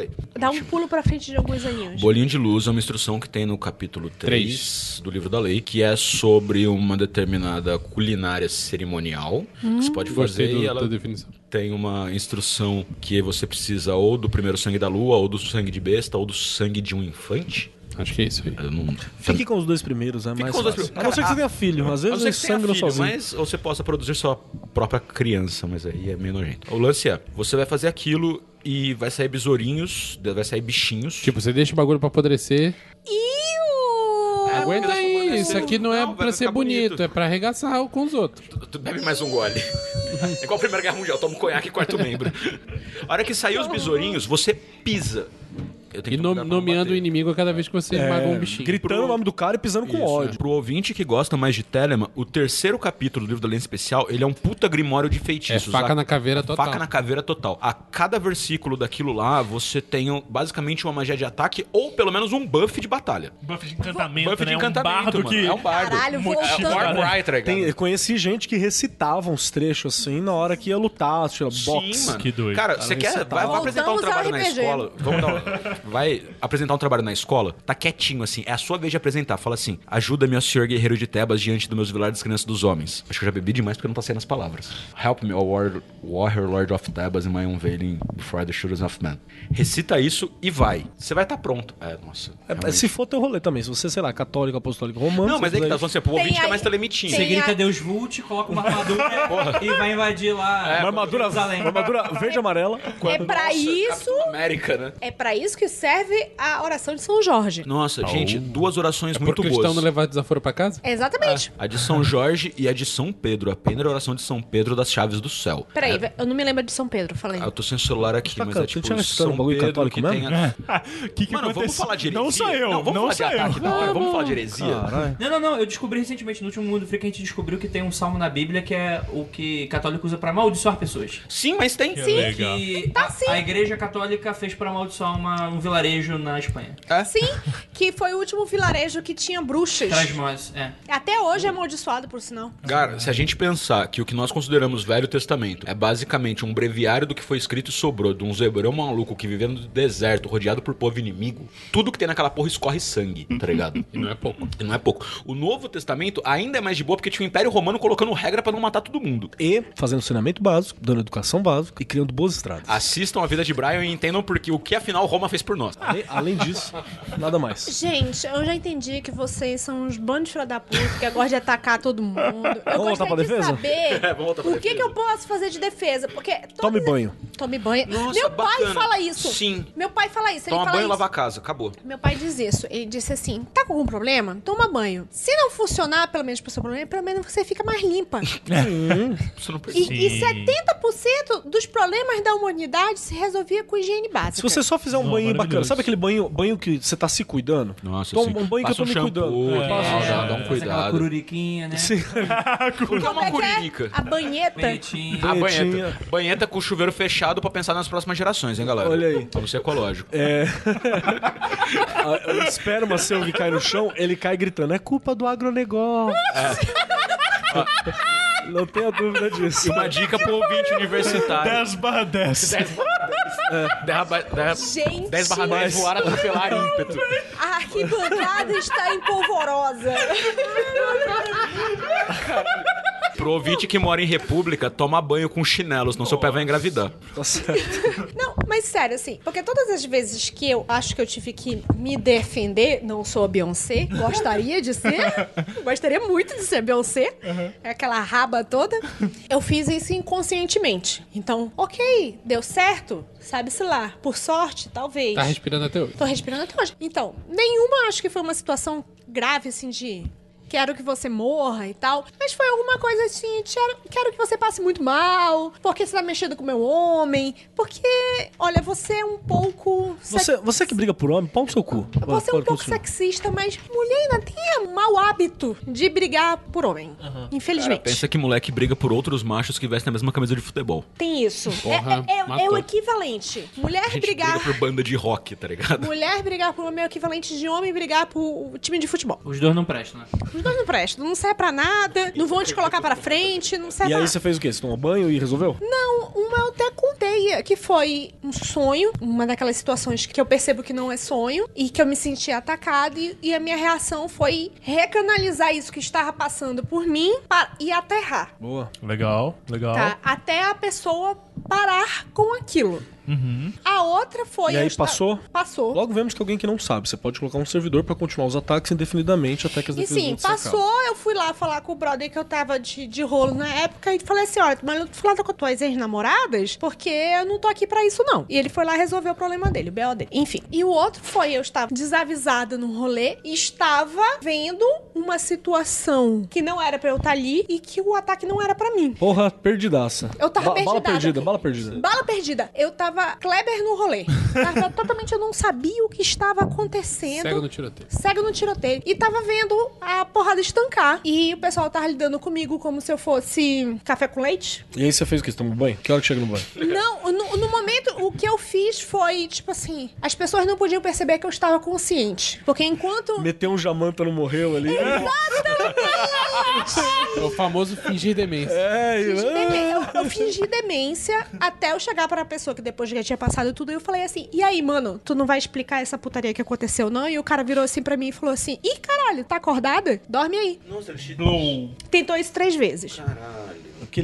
Rascunho e escreveu Deus da lei.
Dá um pulo pra frente de alguns aninhos.
Bolinho de luz é uma instrução que tem no capítulo 3 do livro da lei, que é sobre uma determinada culinária cerimonial que você pode fazer
do-
e ela tem uma instrução que você precisa ou do primeiro sangue da lua, ou do sangue de besta, ou do sangue de um infante.
Acho que é isso aí.
Não...
Fique com os dois primeiros, é mais
com os dois
fácil.
primeiros.
A não ser que você tenha filho. Às vezes
tenha
sangue não
filho,
sozinho.
mas ou você possa produzir sua própria criança, mas aí é meio nojento. O lance é, você vai fazer aquilo e vai sair besourinhos, vai sair bichinhos.
Tipo, você deixa o bagulho pra apodrecer.
Iu!
Aguenta aí, isso aqui não é
não,
pra ser bonito,
bonito.
é pra arregaçar com os outros.
Tu- tu bebe mais um gole. É igual a Primeira Guerra Mundial, toma um conhaque e quarto membro. A hora que saiu os besourinhos, você pisa. Eu tenho
E
que
no- nomeando o inimigo a cada vez que você
É,
esmaga um bichinho.
gritando o nome do cara e pisando com
Isso,
ódio.
é. Pro ouvinte que gosta mais de Telema, o terceiro capítulo do livro da Lenda Especial, ele é um puta grimório de
É
feitiços.
faca
A-
na caveira total.
Faca na caveira total. A cada versículo daquilo lá, você tem basicamente uma magia de ataque ou pelo menos um buff de batalha.
Buff de encantamento,
buff
né?
de encantamento,
um bardo
mano.
que...
É um bardo.
Caralho,
Motivo,
É um
voltando.
tá ligado?
Tem, eu conheci gente que recitava uns trechos assim na hora que ia lutar, tira boxe.
Sim, mano.
Que doido.
Cara, você quer. Vai, vai apresentar um trabalho na escola. Vamos dar vai apresentar um trabalho na escola. Tá quietinho, assim. É a sua vez de apresentar. Fala assim: ajuda-me, ó senhor guerreiro de Tebas, diante dos meus vilares das crianças dos homens. Acho que eu já bebi demais porque não tá saindo as palavras. Help me, ó warrior, warrior lord of Tebas, in my unveiling before the shooters of men. Recita isso e vai. Você vai estar pronto. É, nossa.
É, se for teu rolê também, se você, sei lá, católico, apostólico, romano.
Não, mas é que tá
daí-
falando assim, pro
Tem
ouvinte que é
aí-
mais telemitinho.
Você grita
a-
Deus Vult, coloca uma armadura e vai invadir lá.
Uma armadura, uma armadura verde e amarela.
É pra isso.
Capitão América, né?
É pra isso que serve a oração de São Jorge.
Nossa, gente, duas orações muito
Porque o
boas.
cristão não levar desaforo pra casa?
Exatamente.
A de São Jorge e a de São Pedro. A primeira oração de São Pedro das chaves do céu.
Peraí,
É,
eu não me lembro de São Pedro, falei.
ah, eu tô sem o celular aqui,
Tá,
mas é tipo São Pedro
católico
que
mesmo?
tem a...
que que
Mano, vamos
aconteceu?
falar de heresia?
Não sou eu,
Não, vamos
não
falar
sou
de
eu.
ataque da hora. Vamos falar de heresia?
Caralho.
Não, não, não. Eu descobri recentemente, no último Mundo Freak, a gente descobriu que tem um salmo na Bíblia que é o que católico usa pra amaldiçoar pessoas.
Sim, mas tem.
Sim. Legal.
Que
Tá
a,
sim.
a igreja católica fez pra amaldiçoar uma- um vilarejo na Espanha.
Sim, que foi o último vilarejo que tinha bruxas.
Trasmós, é.
Até hoje é amaldiçoado, por sinal.
Cara, se a gente pensar que o que nós consideramos Velho Testamento é basicamente um breviário do que foi escrito e sobrou de um zebrão maluco que vivendo no deserto, rodeado por povo inimigo, tudo que tem naquela porra escorre sangue, tá ligado?
E não é pouco.
E não é pouco. O Novo Testamento ainda é mais de boa porque tinha o Império Romano colocando regra pra não matar todo mundo.
E fazendo ensinamento básico, dando educação básica e criando boas estradas.
Assistam a vida de Brian e entendam porque o que afinal Roma fez por nós.
Além, além disso, nada mais.
Gente, eu já entendi que vocês são uns bandos de filha da puta, que gostam de atacar todo mundo. Eu
Vamos voltar pra
de
defesa?
saber
É, vamos voltar pra
o que,
defesa.
que eu posso fazer de defesa. Porque.
Tome banho.
Tome banho.
Nossa,
Meu pai
bacana.
fala isso.
Sim.
Meu pai fala isso. Ele
Toma
fala
banho e lava a casa, acabou.
Meu pai diz isso. Ele disse assim: tá com algum problema? Toma banho. Se não funcionar, pelo menos pro seu problema, pelo menos você fica mais limpa.
Você não precisa.
E, e 70% dos problemas da humanidade se resolvia com higiene básica.
Se você só fizer um
Não,
banho bacana, sabe aquele banho, banho que você tá se cuidando?
Nossa,
Toma
sim.
um banho que eu tô
Passa
me
um
cuidando.
shampoo,
É.
tal, dá, dá um cuidado.
cururiquinha, né?
Sim.
O que é
Como
uma
é que é?
curirica?
A banheta.
A banheta. Banheta com o chuveiro fechado pra pensar nas próximas gerações, hein, galera?
Olha aí.
Vamos ser ecológico.
É. O esperma seu que cai no chão, ele cai gritando: é culpa do agronegócio. Não tenha dúvida
E
disso.
uma dica pro ouvinte universitário.
10 barra 10.
10 barra 10.
Gente,
10 barra 10 voar atropelar ímpeto.
a arquibancada está empolvorosa.
Pro ouvinte que mora em república, toma banho com chinelo, senão seu pé vai engravidar.
Tá certo.
Não, mas sério, assim, porque todas as vezes que eu acho que eu tive que me defender, não sou a Beyoncé, gostaria de ser, gostaria muito de ser a Beyoncé, é aquela raba toda, eu fiz isso inconscientemente. Então, ok, deu certo, sabe-se lá, por sorte, talvez.
Tá respirando até hoje.
Tô respirando até hoje. Então, nenhuma acho que foi uma situação grave, assim, de quero que você morra e tal. Mas foi alguma coisa assim, quero, quero que você passe muito mal, porque você tá mexendo com meu homem, porque, olha, você é um pouco...
Você, você que briga por homem, pau no seu cu.
Você é um pouco sexista, mas mulher ainda tem o mau hábito de brigar por homem. Infelizmente.
Pensa que moleque briga por outros machos que vestem a mesma camisa de futebol.
Tem isso.
Porra,
é, é- é
matou.
o equivalente. Mulher
A gente
brigar.
briga por banda de rock, tá ligado?
Mulher brigar por homem é o equivalente de homem brigar por time de futebol.
Os dois não prestam, né?
Dois não prestam, não serve pra nada, não vão te colocar pra frente, não serve
E
pra
aí
nada.
você fez o quê? Você tomou banho e resolveu?
Não, uma eu até contei, que foi um sonho, uma daquelas situações que eu percebo que não é sonho, e que eu me senti atacada, e, e a minha reação foi recanalizar isso que estava passando por mim para, e aterrar,
Boa.
Legal, legal.
tá? Até a pessoa parar com aquilo. A outra foi.
E aí passou?
Passou.
Logo vemos que alguém que não sabe. Você pode colocar um servidor pra continuar os ataques indefinidamente até que as
E
defesas
sim,
vão se acabem.
passou, eu fui lá falar com o brother que eu tava de, de rolo na época e falei assim: olha, mas eu tô falando com tuas ex-namoradas porque eu não tô aqui pra isso, não. E ele foi lá resolver o problema dele, o BO dele. Enfim. E o outro foi: eu estava desavisada no rolê e estava vendo uma situação que não era pra eu estar ali e que o ataque não era pra mim.
Porra, perdidaça.
Eu tava
Ba- Bala perdida, bala perdida.
Bala perdida. Eu tava Kleber no rolê. Tava totalmente, eu não sabia o que estava acontecendo.
Cego no tiroteio.
cego no tiroteio. E tava vendo a porrada estancar. E o pessoal tava lidando comigo como se eu fosse café com leite.
E aí você fez o quê? Você tomou banho? Que hora que chega no banho?
Não, no, no momento, o que eu fiz foi, tipo assim, as pessoas não podiam perceber que eu estava consciente. Porque enquanto.
Meteu um jamanta, não morreu ali.
É o famoso fingir demência.
É,
fingi
e-
demê- eu, eu fingi demência até eu chegar pra pessoa que depois que já tinha passado tudo, eu falei assim: e aí, mano, tu não vai explicar essa putaria que aconteceu, não? E o cara virou assim pra mim e falou assim: ih, caralho, tá acordada? Dorme aí.
No-
Tentou isso três vezes.
Porque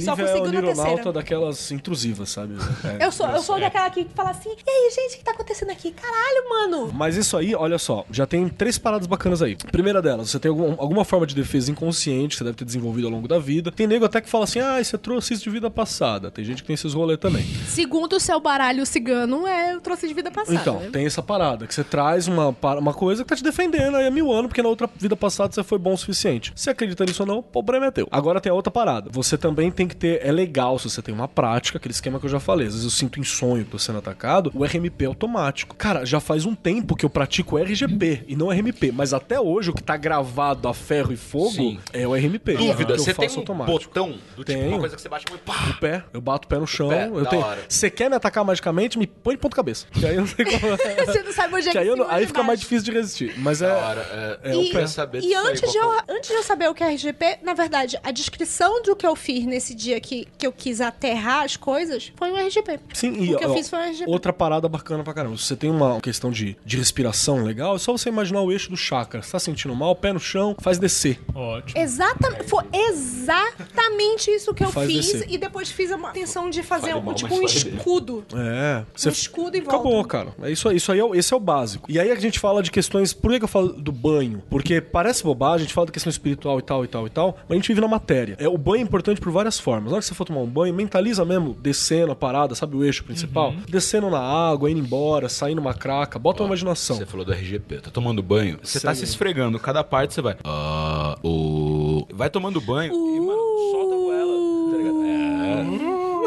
Só
Lívia é o
terceira.
daquelas intrusivas, sabe? É.
Eu sou, eu sou daquela que fala assim: e aí, gente, o que tá acontecendo aqui? Caralho, mano.
Mas isso aí, olha só, já tem três paradas bacanas aí. Primeira delas, você tem algum- alguma forma de defesa inconsciente que você deve ter desenvolvido ao longo da vida. Tem nego até que fala assim, ah, você trouxe isso de vida passada. Tem gente que tem esses rolês também.
Segundo o seu baralho cigano, é eu trouxe de vida passada.
Então,
né?
tem essa parada, que você traz uma, uma coisa que tá te defendendo aí há mil anos, porque na outra vida passada você foi bom o suficiente. Se acredita nisso ou não, o problema é teu. Agora tem a outra parada. Você também tem que ter. É legal se você tem uma prática, aquele esquema que eu já falei. Às vezes eu sinto insônia que tô sendo atacado, o RMP é automático. Cara, já faz um tempo que eu pratico RGP e não RMP, mas até hoje o que tá gravado a ferro e fogo
Sim.
é o RMP.
Dúvida,
que eu
você tem
faço
um
automático.
botão do tipo
Tenho.
uma coisa que você bate e pá.
O pé, eu bato o pé no chão.
pé,
eu tenho. Você quer me atacar magicamente, me põe de ponta cabeça. Que aí eu não sei como.
Você não sabe onde é
Que
que
aí, eu não- aí fica mais difícil de resistir. Mas é.
Hora, é,
é
eu
o pé.
saber
E
disso aí,
antes de, eu,
é
antes de eu saber o que é RGP, na verdade, a descrição do que eu fiz nesse dia que, que eu quis aterrar as coisas foi um RGP.
Sim, e
o que eu
ó,
fiz foi um RGP.
outra parada bacana pra caramba. Se você tem uma questão de, de respiração legal, é só você imaginar o eixo do chakra. Você tá sentindo mal, pé no chão, faz descer.
Ótimo.
Exatamente, foi exatamente isso que eu
Faz
fiz
descer.
e depois fiz uma intenção de fazer um,
mal,
tipo um escudo.
É. Você
Um escudo em volta.
Acabou, cara. É isso aí. Isso aí é, o- esse é o básico. E aí a gente fala de questões. Por que, que eu falo do banho? Porque parece bobagem, a gente fala da questão espiritual e tal, e tal, e tal, mas a gente vive na matéria. É, o banho é importante por várias formas. Na hora que você for tomar um banho, mentaliza mesmo, descendo a parada, sabe o eixo principal? Descendo na água, indo embora, saindo uma craca, bota uma imaginação.
Você falou do RGP, tá tomando banho, você tá
Segue.
se esfregando, cada parte você vai. Ah, o. Vai tomando banho e, mano, solta a goela. Tá ligado?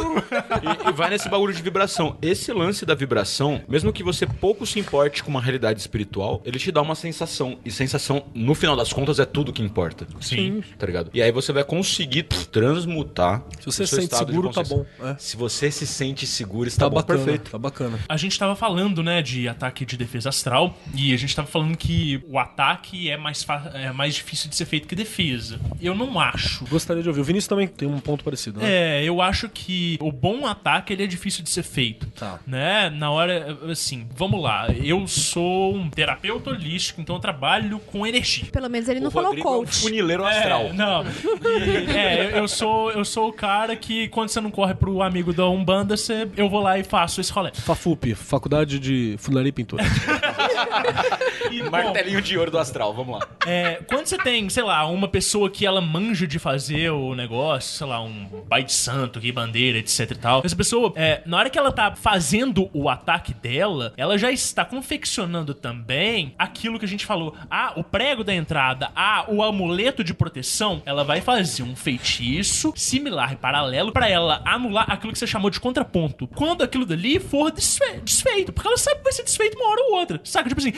É. E, e vai nesse bagulho de vibração. Esse lance da vibração, mesmo que você pouco se importe com uma realidade espiritual, ele te dá uma sensação. E sensação, no final das contas, é tudo que importa.
Sim.
Tá ligado? E aí você vai conseguir pff, transmutar.
Se você
o
se
seu
sente
estado de
seguro, tá
consciência.
bom, é.
Se você se sente seguro, está
Tá
bom,
bacana.
perfeito.
Tá bacana.
A gente tava falando, né, de ataque de defesa astral, e a gente tava falando que o ataque é mais, é mais difícil de ser feito que defesa. Eu não acho.
Gostaria de ouvir. O Vinícius também tem um ponto parecido, né?
É, eu acho que o bom ataque ele é difícil de ser feito.
Tá.
Né? Na hora, assim, vamos lá. Eu sou um terapeuta holístico, então eu trabalho com energia.
Pelo menos ele não
O
falou
Rodrigo é um
coach.
funileiro astral.
É, não. E, é, eu- eu sou, eu sou o cara que quando você não corre pro amigo da Umbanda, você, eu vou lá e faço esse rolê.
FAFUP, Faculdade de Funilaria e Pintura.
E,
Martelinho de ouro do astral, vamos lá.
É, quando você tem, sei lá, uma pessoa que ela manja de fazer o negócio, sei lá, um pai de santo, que bandeira, etc e tal. Essa pessoa, é, na hora que ela tá fazendo o ataque dela, ela já está confeccionando também aquilo que a gente falou. Ah, o prego da entrada, ah, o amuleto de proteção. Ela vai fazer um feitiço similar e paralelo pra ela anular aquilo que você chamou de contraponto. Quando aquilo dali for desfe- desfeito, porque ela sabe que vai ser desfeito uma hora ou outra. Saca? Tipo assim,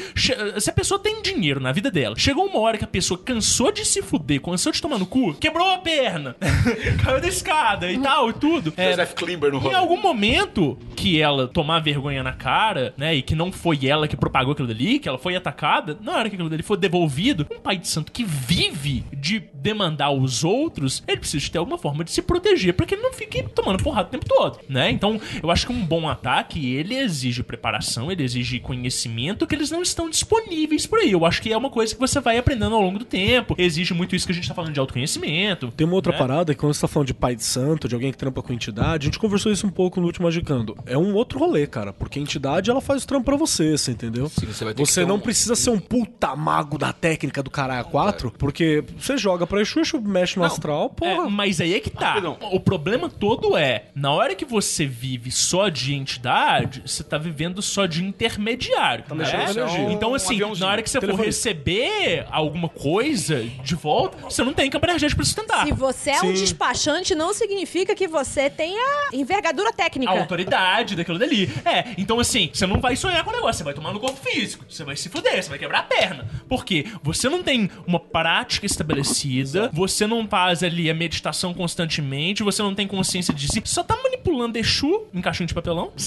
se a pessoa tem dinheiro na vida dela, chegou uma hora que a pessoa cansou de se fuder, cansou de tomar no cu, quebrou a perna, caiu da escada e tal e tudo. É,
Joseph Klimber no
em algum momento que ela tomar vergonha na cara, né, e que não foi ela que propagou aquilo dali, que ela foi atacada, na hora que aquilo dali for devolvido, um pai de santo que vive de demandar os outros, ele precisa ter alguma forma de se proteger para que ele não fique tomando porrada o tempo todo, né? Então, eu acho que um bom ataque, ele exige preparação, ele exige conhecimento que eles não estão disponíveis níveis por aí. Eu acho que é uma coisa que você vai aprendendo ao longo do tempo. Exige muito isso que a gente tá falando de autoconhecimento.
Tem uma outra
né?
parada que quando você tá falando de pai de santo, de alguém que trampa com entidade, a gente conversou isso um pouco no último Magicando. É um outro rolê, cara, porque a entidade ela faz o trampo pra você, você entendeu?
Sim, você vai ter que
Você não
um-
precisa ser um puta mago da técnica do caralho 4, porque você joga pra Exu, Exu mexe no astral,
É,
porra.
mas aí é que tá.
Rapidão.
O problema todo é, na hora que você vive só de entidade, você tá vivendo só de intermediário. né?
com energia.
Então, assim. Na hora que você for receber alguma coisa de volta, você não tem campo energético pra sustentar.
Se você é um
Sim.
despachante, não significa que você tenha envergadura técnica.
A autoridade daquilo dali. É, então assim, você não vai sonhar com o negócio, você vai tomar no corpo físico, você vai se fuder, você vai quebrar a perna. Por quê? Você não tem uma prática estabelecida, você não faz ali a meditação constantemente, você não tem consciência de si, só tá manipulando Exu em caixinha de papelão.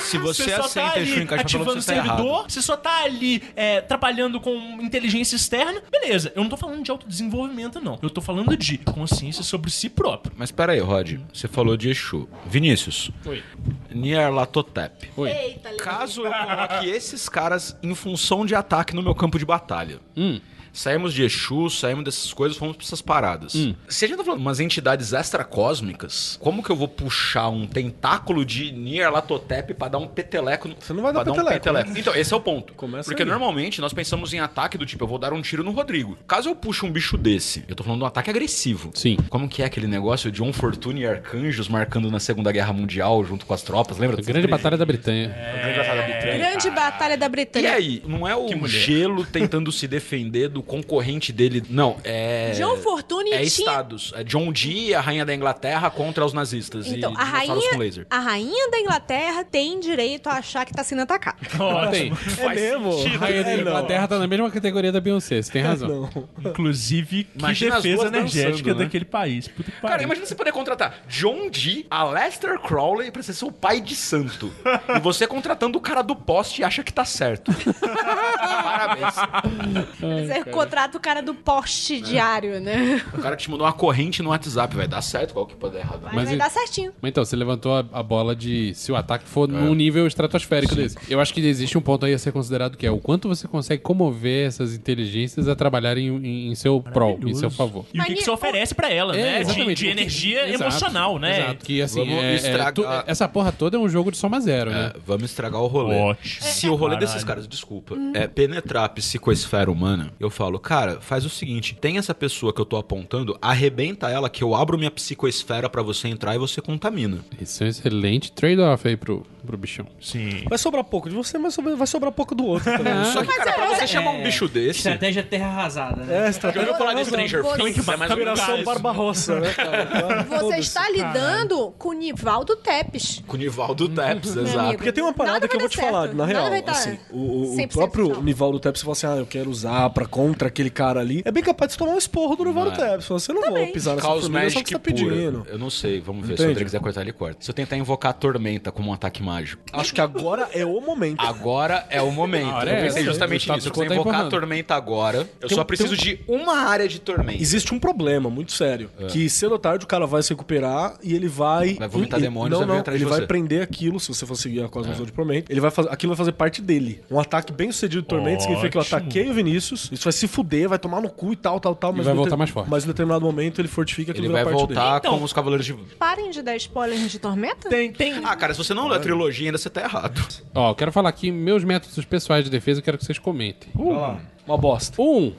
Se você,
só
aceita
tá
Exu em caixa de papelão, você tá
servidor,
errado.
você só tá ali é, trabalhando com inteligência externa, beleza. Eu não tô falando de autodesenvolvimento, não. Eu tô falando de consciência sobre si próprio.
Mas pera aí, Rod. Você falou de Exu. Vinícius.
Oi.
Nyarlathotep.
Oi.
Eita,
Caso eu coloque esses caras em função de ataque no meu campo de batalha.
Hum.
Saímos de Exu, saímos dessas coisas, fomos pra essas paradas. Se a gente tá falando de umas entidades extracósmicas, como que eu vou puxar um tentáculo de Nyarlathotep pra dar um peteleco? No...
Você não vai dar peteleco,
um Então, esse é o ponto.
Começa
Porque
aí.
normalmente nós pensamos em ataque do tipo, eu vou dar um tiro no Rodrigo. Caso eu puxe um bicho desse, eu tô falando de um ataque agressivo.
Sim.
Como que é aquele negócio de John Fortune e arcanjos marcando na Segunda Guerra Mundial junto com as tropas? Lembra?
A grande batalha da Bretanha.
A grande batalha da Britânia.
Da
E aí, não é o gelo tentando se defender do concorrente dele. Não, é.
John Fortune
É
tinha-
estados. É John Dee, a rainha da Inglaterra, contra os nazistas.
Então,
e
a rainha,
com laser.
a rainha da Inglaterra tem direito a achar que tá sendo atacada.
Tem.
É mesmo?
A rainha da
É, não.
Inglaterra tá na mesma categoria da Beyoncé, você tem razão.
Não.
Inclusive, que
Imagina
defesa energética
dançando, né?
daquele país. Puta que
Cara, imagina você poder contratar John Dee, a Lester Crowley pra ser seu pai de santo. e você contratando o cara do poste e acha que tá certo. Parabéns.
Você contrata o cara do poste diário, né?
O cara que te mandou uma corrente no WhatsApp. Vai dar certo, qual que pode dar errado?
Mas,
Mas
vai
e-
dar certinho.
Mas então, você levantou a, a bola de se o ataque for num nível estratosférico desse. Eu acho que existe um ponto aí a ser considerado que é o quanto você consegue comover essas inteligências a trabalharem em, em seu prol, em seu favor.
E o que, que você oferece pra ela, né? De, de
que-
energia
Exato,
emocional, né?
Exato, que assim, é- é tu- essa porra toda é um jogo de soma zero, né?
É, vamos estragar o rolê.
Ótimo.
Se o rolê
Caralho.
desses caras, desculpa, é penetrar a psicoesfera humana, eu falo, cara, faz o seguinte: tem essa pessoa que eu tô apontando, arrebenta ela que eu abro minha psicoesfera pra você entrar e você contamina.
Isso é um excelente trade-off aí pro, pro bichão.
Sim.
Vai sobrar pouco de você, mas sobra- vai sobrar pouco do outro também.
Só que, cara, pra você chamar um bicho desse.
Estratégia terra arrasada, né?
É,
Já
estratégia
ouviu falar de Stranger
Você-
Things? É mais ou menos
Operação
isso.
Barbarossa, né, cara?
Você
Foda-se.
está lidando com o Nivaldo Tepes.
Com o Nivaldo Tepes,
Meu
exato.
Porque tem uma parada
Nada
que eu
vai
vou te
dar
falar,
certo.
na real.
dar
Assim, o, o- o
100%
próprio
funcional.
Nivaldo Tepes fala assim: ah, eu quero usar pra contra aquele cara ali. É bem capaz de tomar um esporro do Nivaldo
Não é.
Tepes. Você não vai pisar nessa
Caos
formiga só que você tá pedindo.
Eu não sei, vamos ver. Se o? André quiser cortar, ele corta. Se eu tentar invocar a Tormenta como um ataque mágico.
Acho que agora é o momento.
Agora é o momento. Eu
é
pensei
essa.
justamente
status
nisso. Eu quiser
tá
invocar a. Tormenta agora. Eu
Tem
só preciso de uma área de Tormenta.
Existe um problema muito sério.
É.
Que cedo ou tarde o cara vai se recuperar e ele vai.
Vai vomitar
e-
demônios
Não,
e
não.
atrás
Ele vai.
É.
prender aquilo, se você for seguir a Cosmos de Tormenta. Ele vai fazer, aquilo vai fazer parte dele. Um ataque bem sucedido de Tormenta significa que eu ataquei o Vinícius. Isso vai se fuder, vai tomar no cu e tal, tal, tal. Mas
vai
em
voltar mais forte.
Mas em determinado momento ele fortifica aquilo
Ele vai
parte dele.
voltar
Então-
como os Cavaleiros de...
Parem de dar spoilers de Tormenta?
Tem, tem.
Ah, cara, se você não leu a trilogia ainda, você tá errado.
Ó, eu quero falar aqui meus métodos pessoais de defesa, eu quero que vocês comentem.
Uma bosta.
Um,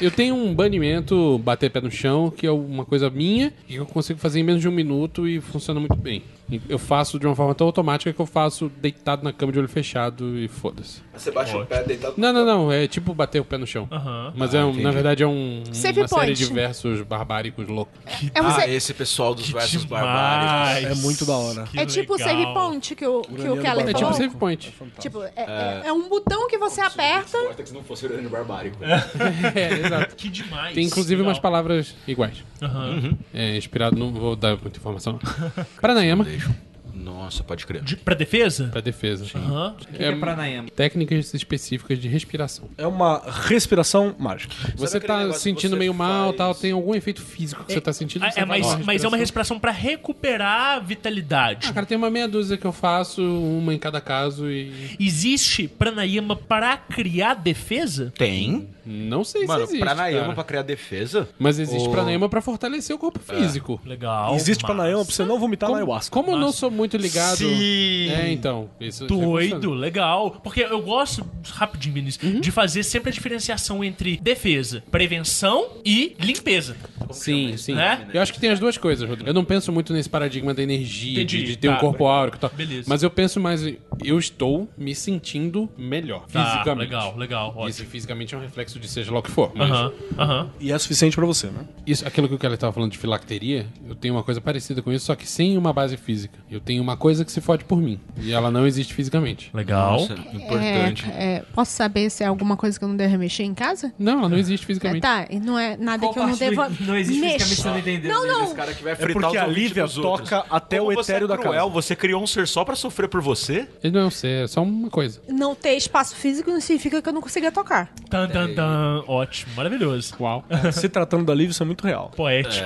eu tenho um banimento, bater pé no chão, que é uma coisa minha, e eu consigo fazer em menos de um minuto e funciona muito bem. Eu faço de uma forma tão automática que eu faço deitado na cama de olho fechado e foda-se.
Você baixa o pé deitado...
Não, não, não, é tipo bater o pé no chão. Mas é um- na verdade é um,
Save
uma série
point.
de versos barbáricos loucos.
É, um
Ah, esse pessoal dos versos
Demais.
barbáricos.
É muito da hora.
Que
é tipo o
legal.
save point que o, que o Keller
É tipo
falou.
save point.
Tipo, é, é- é um botão que você aperta.
Que se não fosse urânio barbárico.
É, exato.
Que demais.
Tem inclusive
Legal.
umas palavras iguais. É inspirado, não vou dar muita informação. Paranayama. Foundation.
Nossa, pode crer.
De, pra defesa?
Pra defesa.
Aham.
O que que é pranayama?
Técnicas específicas de respiração.
É uma respiração mágica.
Você
aquele
tá
negócio
se
que
sentindo
você
meio mal,
faz-
tal, tem algum efeito físico que você tá sentindo?
Ah,
você
é, mas, mas é uma
respiração.
pra recuperar a vitalidade.
Ah, cara, tem uma meia dúzia que eu faço, uma em cada caso e.
Existe pranayama pra criar defesa?
Tem.
Não sei
Mano,
se existe.
pranayama
cara.
pra criar defesa?
Mas existe pranayama pra fortalecer o corpo físico.
Legal.
Existe
massa.
pranayama pra você não vomitar na ayahuasca.
Como eu não sou muito ligado.
Sim.
É, então. Isso, isso
Doido, legal. Porque eu gosto, rapidinho, Vinícius, de fazer sempre a diferenciação entre defesa, prevenção e limpeza.
Sim, sim.
Né?
Eu acho que tem as duas coisas, Rodrigo. Eu não penso muito nesse paradigma da energia, de, de ter
tá.
um corpo áureo e tal.
Beleza.
Mas eu penso mais. em- Eu estou me sentindo melhor,
Tá,
fisicamente.
legal, legal, ótimo.
Esse fisicamente é um reflexo de seja lá o que for. Mas
Aham, aham.
E é suficiente pra você, né?
isso, aquilo que o Kelly estava falando de filacteria, eu tenho uma coisa parecida com isso, só que sem uma base física. Eu tenho uma coisa que se fode por mim. E ela não existe fisicamente.
Legal.
Nossa, importante.
É, é, posso saber se é alguma coisa que eu não devo mexer em casa?
Não, ela não existe
É,
fisicamente.
tá, e não é nada
Qual
que eu não devo
não- não existe fisicamente, você não entendeu,
Não, não.
Esse cara que vai
É
fritar
porque
os
a Lívia toca até
Como
o
você
etéreo
é
da
cruel,
casa.
Você criou um ser só pra sofrer por você?
Ele não é um ser, é só uma coisa.
Não ter espaço físico não significa que eu não consiga tocar.
Tan, tan, tan. Ótimo, maravilhoso.
Uau.
Se tratando da Lívia, isso é muito real.
Poético.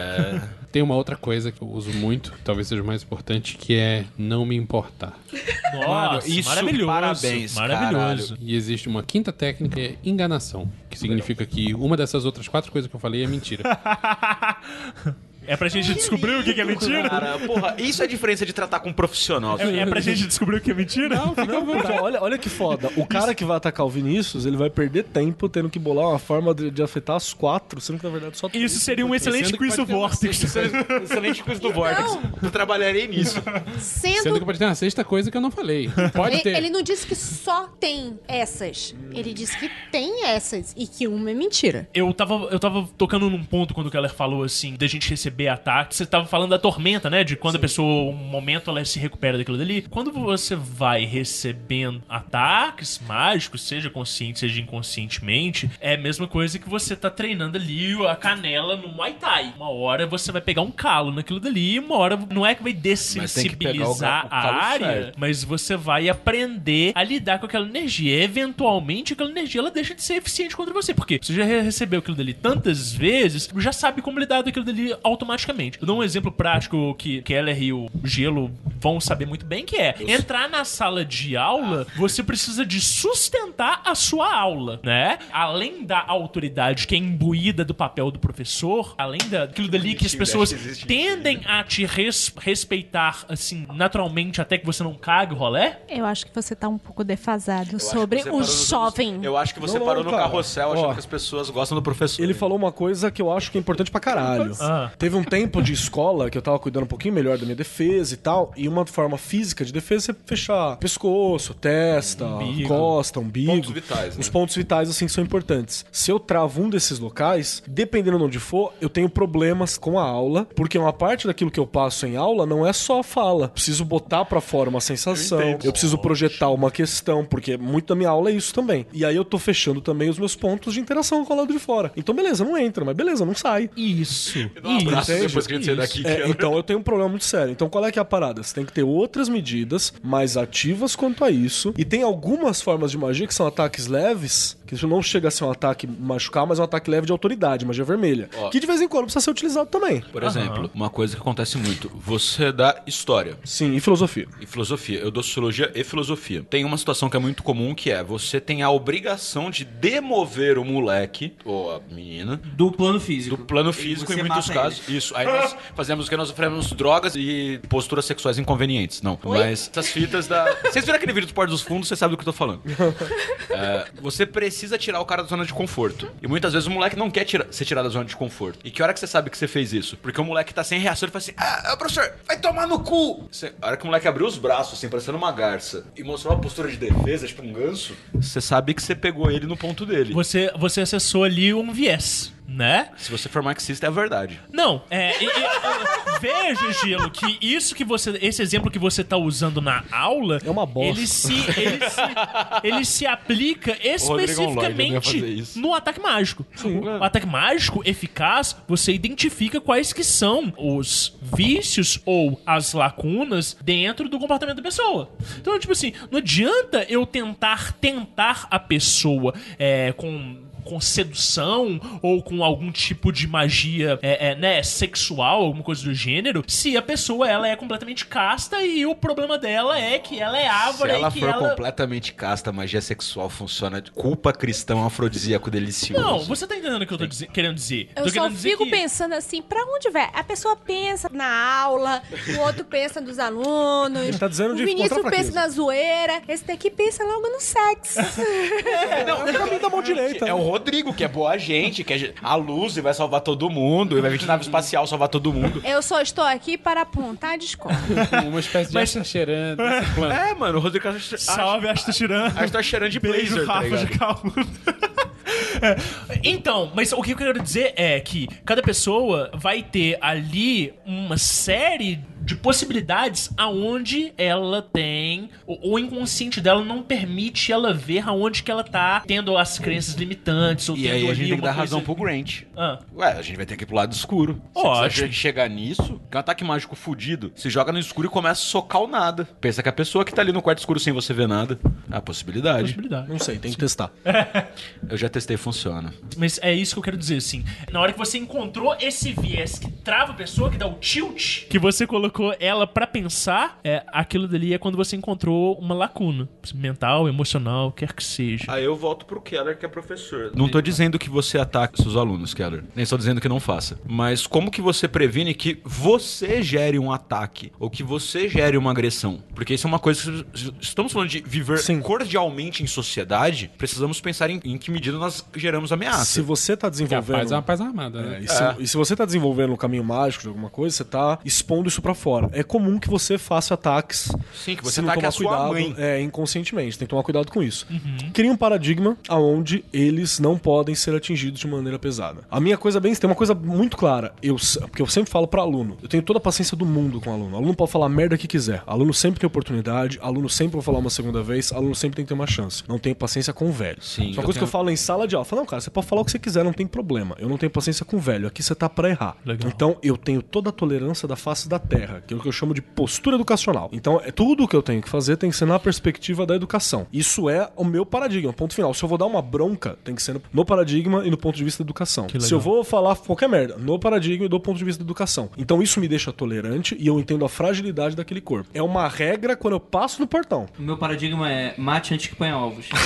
Tem uma outra coisa que eu uso muito, talvez seja o mais importante, que é não me importar.
Nossa,
isso,
maravilhoso.
parabéns,
Maravilhoso.
E existe uma quinta técnica, que é enganação. Que significa que uma dessas outras quatro coisas que eu falei é mentira.
É pra gente descobrir o que que é mentira?
Cara, porra, isso é a diferença de tratar com um profissional.
É, é pra gente descobrir o que é mentira?
Não, porque olha, olha que foda. O cara que vai atacar o Vinícius, ele vai perder tempo tendo que bolar uma forma de, de afetar as quatro, sendo que na verdade só três.
Isso seria um excelente
Sendo que
quiz do Vortex.
Excelente coisa do Vortex. Eu trabalharei nisso.
Sendo
Sendo.
que pode ter uma sexta coisa que eu não falei. Pode
Ele,
ter.
ele não disse que só tem essas. Ele disse que tem essas e que uma é mentira.
Eu tava, eu tava tocando num ponto quando o Keller falou assim, da gente receber ataque. Você tava falando da tormenta, né? De quando a pessoa, um momento, ela se recupera daquilo dali. Quando você vai recebendo ataques mágicos, seja consciente, seja inconscientemente, é a mesma coisa que você tá treinando ali a canela no Muay Thai. Uma hora você vai pegar um calo naquilo dali, e uma hora não é que vai
o
dessensibilizar
o
a área,
certo.
mas você vai aprender a lidar com aquela energia. Eventualmente, aquela energia ela deixa de ser eficiente contra você. Porque você já re- recebeu aquilo dali tantas vezes, já sabe como lidar com aquilo dali automaticamente. Eu dou um exemplo prático que Keller e o Gelo vão saber muito bem, que é entrar na sala de aula, você precisa de sustentar a sua aula, né? Além da autoridade que é imbuída do papel do professor, além daquilo dali que as pessoas tendem a te res- respeitar, assim, naturalmente, até que você não cague o rolé,
Eu acho que você tá um pouco defasado
Eu
sobre o jovem.
anos- Eu acho que você
Não, não,
parou no
cara.
carrossel achando
Ó.
que as pessoas gostam do professor.
Ele falou uma coisa que eu acho que é importante pra caralho.
Ah.
Teve um tempo de escola que eu tava cuidando um pouquinho melhor da minha defesa e tal, e uma forma física de defesa é fechar pescoço, testa, costa, umbigo.
Pontos vitais, né?
Os pontos vitais, assim, são importantes. Se eu travo um desses locais, dependendo de onde for, eu tenho problemas com a aula, porque uma parte daquilo que eu passo em aula não é só fala. Preciso botar pra fora uma sensação,
Eu
eu, preciso projetar uma questão, porque muito da minha aula é isso também. E aí eu tô fechando também os meus pontos de interação com o lado de fora. Então, beleza, não entra, mas beleza, não sai.
Isso.
Dá um abraço
Entende?
depois que a gente sair daqui.
É,
Keller.
então eu tenho um problema muito sério. Então qual é que é a parada? Você tem que ter outras medidas mais ativas quanto a isso. E tem algumas formas de magia que são ataques leves, que isso não chega a ser um ataque machucar, mas é um ataque leve de autoridade, magia vermelha.
Ó.
Que de vez em quando precisa ser utilizado também.
Por exemplo, uma coisa que acontece muito. Você dá história
Sim, e filosofia.
e filosofia. Eu dou sociologia e filosofia. Tem uma situação que é muito comum que é você tem a obrigação de demover o moleque ou a menina
Do plano físico.
do plano físico
você
em muitos
mata
casos. Isso. Aí nós fazemos o que nós sofremos drogas e posturas sexuais inconvenientes. Não. Mas essas fitas da. Vocês viram aquele vídeo dos Portos dos Fundos, você sabe do que eu tô falando. É, você precisa tirar o cara da zona de conforto. E muitas vezes o moleque não quer tira- ser tirado da zona de conforto. E que hora que você sabe que você fez isso? Porque o moleque tá sem reação, ele fala assim: Ah, professor, vai tomar no cu! Você- a hora que o moleque abriu os braços, assim, parecendo uma garça, e mostrou uma postura de defesa, tipo um ganso, você sabe que você pegou ele no ponto dele.
Você, você acessou ali um viés. Né?
Se você for marxista, é a verdade.
Não, é. e- e- e- veja, Gelo, que isso que você. Esse exemplo que você tá usando na aula.
É uma bosta.
Ele se, ele se, ele se aplica especificamente no ataque mágico. O ataque mágico eficaz, você identifica quais que são os vícios ou as lacunas dentro do comportamento da pessoa. Então, tipo assim, não adianta eu tentar tentar a pessoa é, com com sedução ou com algum tipo de magia é, é, né, sexual, alguma coisa do gênero, se a pessoa ela é completamente casta e o problema dela é que ela é
Se
ávora
ela
e que
for
ela...
completamente casta, a magia sexual funciona. Culpa cristão afrodisíaco delicioso.
Não, você tá entendendo o que eu tô dize- querendo dizer.
Eu
tô
só
querendo dizer
fico
que...
pensando assim, pra onde vai? A pessoa pensa na aula, o outro pensa dos alunos.
Ele tá dizendo
o
de
Vinícius pensa na zoeira. Esse daqui pensa logo no sexo.
Não, é pra mim da mão direita.
É o Rodrigo, que é boa gente, que é a luz e vai salvar todo mundo, e vai vir de nave espacial salvar todo mundo.
Eu só estou aqui para apontar a discórdia.
Uma espécie de
Mas-
acha cheirando.
É, mano, o Rodrigo
Salve,
acha que tá cheirando de
Beijo,
blazer, tá
Rafa
ligado?
de. É, Então, mas o que eu quero dizer é que cada pessoa vai ter ali uma série de possibilidades aonde ela tem o, o inconsciente dela não permite ela ver aonde que ela tá tendo as crenças limitantes ou
E
tendo
aí a gente tem que dar razão
coisa-
pro Grant.
Ah.
Ué, a gente vai ter que ir pro lado escuro. Se a gente chegar nisso, que é um ataque mágico fudido, se joga no escuro e começa a socar o nada. Pensa que a pessoa que tá ali no quarto escuro sem você ver nada. É a possibilidade.
possibilidade.
Não sei, tem que testar.
Eu já testei, funciona.
Mas é isso que eu quero dizer, assim. Na hora que você encontrou esse viés que trava a pessoa, que dá o tilt, que você colocou ela pra pensar, é, aquilo dali é quando você encontrou uma lacuna. Mental, emocional, quer que seja.
Aí eu volto pro Keller, que é professor. Não tô dizendo que você ataque seus alunos, Keller. Nem estou dizendo que não faça. Mas como que você previne que você gere um ataque? Ou que você gere uma agressão? Porque isso é uma coisa que... se Estamos falando de viver
Sim.
cordialmente em sociedade. Precisamos pensar em, em que medida nós geramos ameaça.
Se você tá
Que a
desenvolvendo.
paz é uma paz armada, né?
É, e, se, e se você tá desenvolvendo um caminho mágico de alguma coisa, você tá expondo isso pra fora. É comum que você faça ataques.
Sim, que você
não
ataque
tomar
a sua
cuidado,
mãe.
É, inconscientemente. Tem que tomar cuidado com isso. Cria um paradigma aonde eles não podem ser atingidos de maneira pesada. A minha coisa bem, tem uma coisa muito clara. Eu, porque eu sempre falo pra aluno. Eu tenho toda a paciência do mundo com o aluno. O aluno pode falar a merda que quiser. Aluno sempre tem oportunidade. Aluno sempre vai falar uma segunda vez. Aluno sempre tem que ter uma chance. Não tenho paciência com o velho.
Sim,
é uma coisa que eu
tenho-
falo em sala de aula. Eu falo, não, cara, você pode falar o que você quiser, não tem problema. Eu não tenho paciência com o velho. Aqui você tá pra errar.
Legal.
Então, eu tenho toda a tolerância da face da terra, aquilo que eu chamo de postura educacional. Então, é tudo que eu tenho que fazer tem que ser na perspectiva da educação. Isso é o meu paradigma, ponto final. Se eu vou dar uma bronca, tem que ser no, paradigma e no ponto de vista da educação. Se eu vou falar qualquer merda, no paradigma e do ponto de vista da educação. Então, isso me deixa tolerante e eu entendo a fragilidade daquele corpo. É uma regra quando eu passo no portão.
O meu paradigma é mate antes que ponha ovos.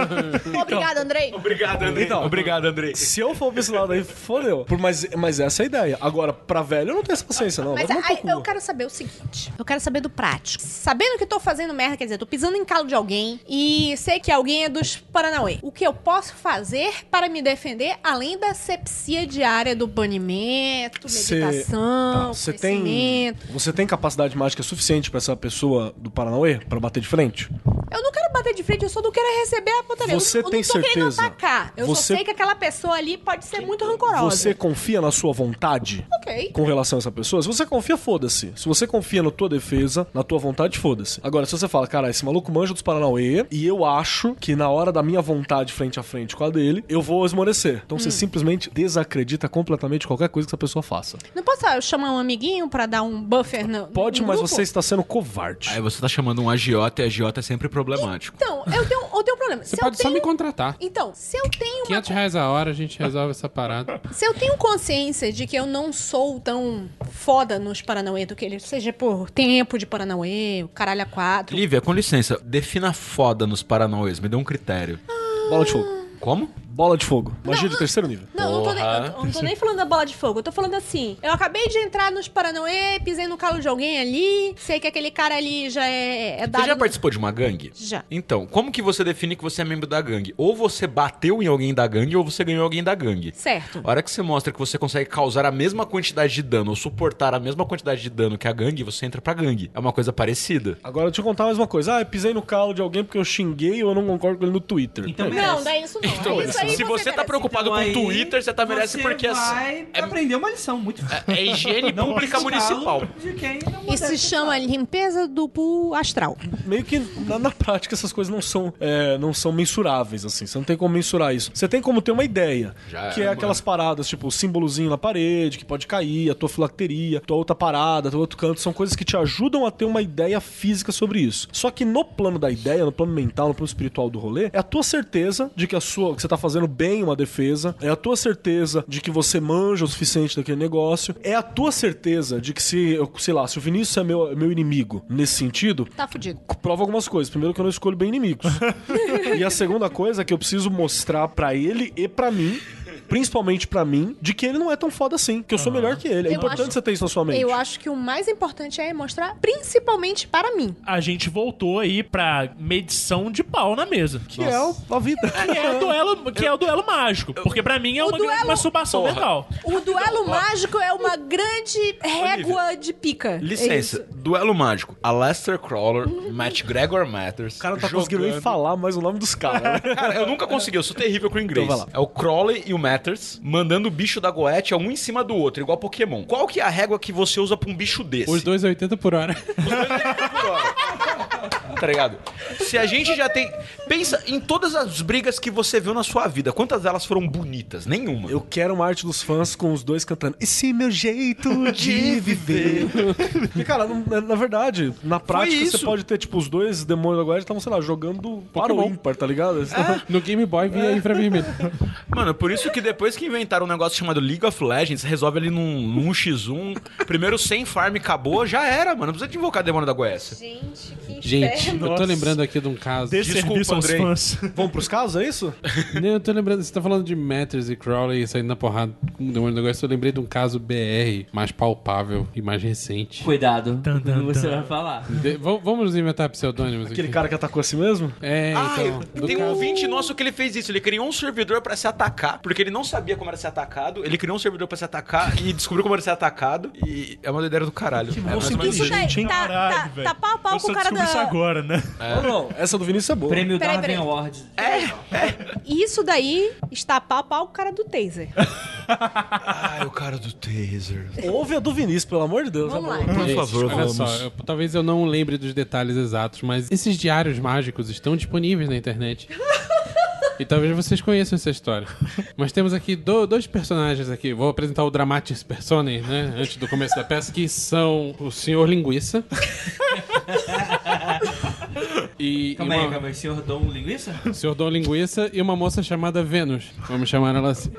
Obrigado, Andrei.
Obrigado, Andrei.
Então,
Obrigado, Andrei.
Se eu for pra esse lado aí, fodeu. Por- Mas, mas essa é a ideia. Agora, pra velho, eu não tenho essa paciência, não.
Mas
Vai tomar
aí,
cu.
eu quero saber o seguinte. Eu quero saber do prático. Sabendo que tô fazendo merda, quer dizer, tô pisando em calo de alguém e sei que alguém é dos Paranauê. O que eu posso fazer para me defender, além da sepsia diária do banimento,
Cê-
meditação,
tá, Você tem,
crescimento?
você tem capacidade mágica suficiente pra essa pessoa do Paranauê pra bater de frente?
Eu não quero bater de frente, eu só não quero receber a putaria.
Você
eu, não- eu
tem
não tô querendo
certeza?
atacar. Eu
Você-
só sei que aquela pessoa ali pode ser muito rancorosa.
Você confia na sua vontade
Ok.
com relação a essa pessoa? Se você confia, foda-se. Se você confia na tua defesa, na tua vontade, foda-se. Agora, se você fala, cara, esse maluco manja dos Paranauê e eu acho que na hora da minha vontade frente a frente com a dele, eu vou esmorecer. Então
Hum.
você simplesmente desacredita completamente qualquer coisa que essa pessoa faça.
Não posso ah, eu chamar um amiguinho pra dar um buffer no
Pode,
no
mas
grupo?
você está sendo covarde.
Aí você tá chamando um agiota e agiota é sempre problemático.
Então, eu tenho, eu tenho um problema.
Você
se
pode
eu
só
tenho...
me contratar.
Então, se eu tenho uma
500 reais a hora, a gente resolve essa parada.
Se eu tenho consciência de que eu não sou tão foda nos Paranauê do que ele, seja por tempo de Paranauê, o caralho a quatro.
Lívia, com licença, defina foda nos Paranauês, me dê um critério.
Bola de fogo.
Como?
Bola de fogo. Magia de terceiro nível.
Não, não tô, nem, eu tô- não tô nem falando da bola de fogo. Eu tô falando assim. Eu acabei de entrar nos Paranauê, pisei no calo de alguém ali. Sei que aquele cara ali já é, é dado.
Você já
no-
participou de uma gangue?
Já.
Então, como que você define que você é membro da gangue? Ou você bateu em alguém da gangue, ou você ganhou alguém da gangue.
Certo.
A hora que você mostra que você consegue causar a mesma quantidade de dano, ou suportar a mesma quantidade de dano que a gangue, você entra pra gangue. É uma coisa parecida.
Agora, deixa eu contar mais uma coisa. Ah, eu pisei no calo de alguém porque eu xinguei ou eu não concordo com ele no Twitter.
Então
Não, não é isso não.
Então,
isso aí aí
Se você tá
merece.
preocupado
Então
com o Twitter, você tá merece
você
porque assim,
vai
é,
aprender uma lição muito
é higiene
Não
pública municipal.
Isso se chama limpeza do pool astral.
meio que na, na prática essas coisas não são, é, não são mensuráveis, assim. Você não tem como mensurar isso. Você tem como ter uma ideia.
Já
que
é,
é aquelas paradas, tipo, o símbolozinho na parede, que pode cair, a tua filacteria, a tua outra parada, teu outro canto. São coisas que te ajudam a ter uma ideia física sobre isso. Só que no plano da ideia, no plano mental, no plano espiritual do rolê, é a tua certeza de que a sua, que você tá fazendo bem uma defesa, é a tua certeza de que você manja o suficiente daquele negócio, é a tua certeza de que se, eu- sei lá, se o Vinícius é meu, meu inimigo nesse sentido,
Tá fudido.
prova algumas coisas. Primeiro que eu não escolho bem inimigos. e a segunda coisa é que eu preciso mostrar pra ele e pra mim, principalmente pra mim, de que ele não é tão foda assim, que eu sou melhor que ele. É
Eu
importante
acho-
você ter isso na sua mente.
Eu acho que o mais importante é mostrar, principalmente para mim.
A gente voltou aí pra medição de pau na mesa.
Que é o- a vida.
Que é o duelo, que é o duelo mágico. Porque pra mim é uma grande
duelo-
masturbação
Porra.
mental.
O duelo mágico é uma grande régua de pica. É
Licença,
isso.
duelo mágico. Aleister Crawler, Matt Gregor Matters.
O cara não tá conseguindo nem falar mais o nome dos caras. né?
Cara, eu nunca consegui, eu sou terrível com o inglês.
Então vai lá.
É o Crowley e o Matters mandando o bicho da Goethe um em cima do outro, igual Pokémon. Qual que é a régua que você usa pra um bicho desse?
Os dois a 80 por hora.
Tá ligado? Se a gente já tem. Pensa em todas as brigas que você viu na sua vida. Quantas delas foram bonitas? Nenhuma.
Eu quero uma arte dos fãs com os dois cantando Esse meu jeito de viver. e, cara, na, na verdade, na prática
isso.
você pode ter, tipo, os dois demônios da Guarda estavam, sei lá, jogando para o ímpar, tá ligado?
No Game Boy vinha infravermelho.
Mano, por isso que depois que inventaram um negócio chamado League of Legends, resolve ali num, num X1. Primeiro 100 farm acabou, já era, mano. Não precisa de invocar demônio da Goécia.
Gente, que
Gente, eu tô lembrando aqui de um caso.
Desse
Desculpa,
serviço aos
Andrei.
fãs.
Vamos pros casos, é isso?
Não, eu tô lembrando, você tá falando de Matters e Crowley saindo na porrada com demônio do negócio. Eu lembrei de um caso BR mais palpável e mais recente.
Cuidado,
Tan, tan,
você
tan.
vai falar.
De- vamos inventar pseudônimos
Aquele
aqui.
cara que atacou a si mesmo?
É,
Ah,
então.
tem um
caso-
ouvinte nosso que ele fez isso. Ele criou um servidor pra se atacar, porque ele não sabia como era ser atacado. Ele criou um servidor pra se atacar e descobriu como era ser atacado. E é uma ideia do caralho. é mais ou menos
Isso
Gente, hein?
tá,
Caralho,
tá,
velho.
tá pau a pau com o cara da...
agora, né?
Não, não, essa do Vinícius é boa.
Prêmio
Peraí,
Darwin
peraí.
Awards.
Isso daí está pau a pau com o cara do taser.
Ai, o cara do taser.
Ouve a do Vinícius, pelo amor de Deus.
Vamos
é
lá.
Por favor,
olha só, eu- talvez eu não lembre dos detalhes exatos, mas esses diários mágicos estão disponíveis na internet. E talvez vocês conheçam essa história. Mas temos aqui do- dois personagens aqui. Vou apresentar o Dramatis Personae, né? Antes do começo da peça, que são o Senhor Linguiça. E,
Calma
e
aí,
uma-
calma aí. Senhor Dom Linguiça?
Senhor Dom Linguiça e uma moça chamada Vênus. Vamos chamar ela assim.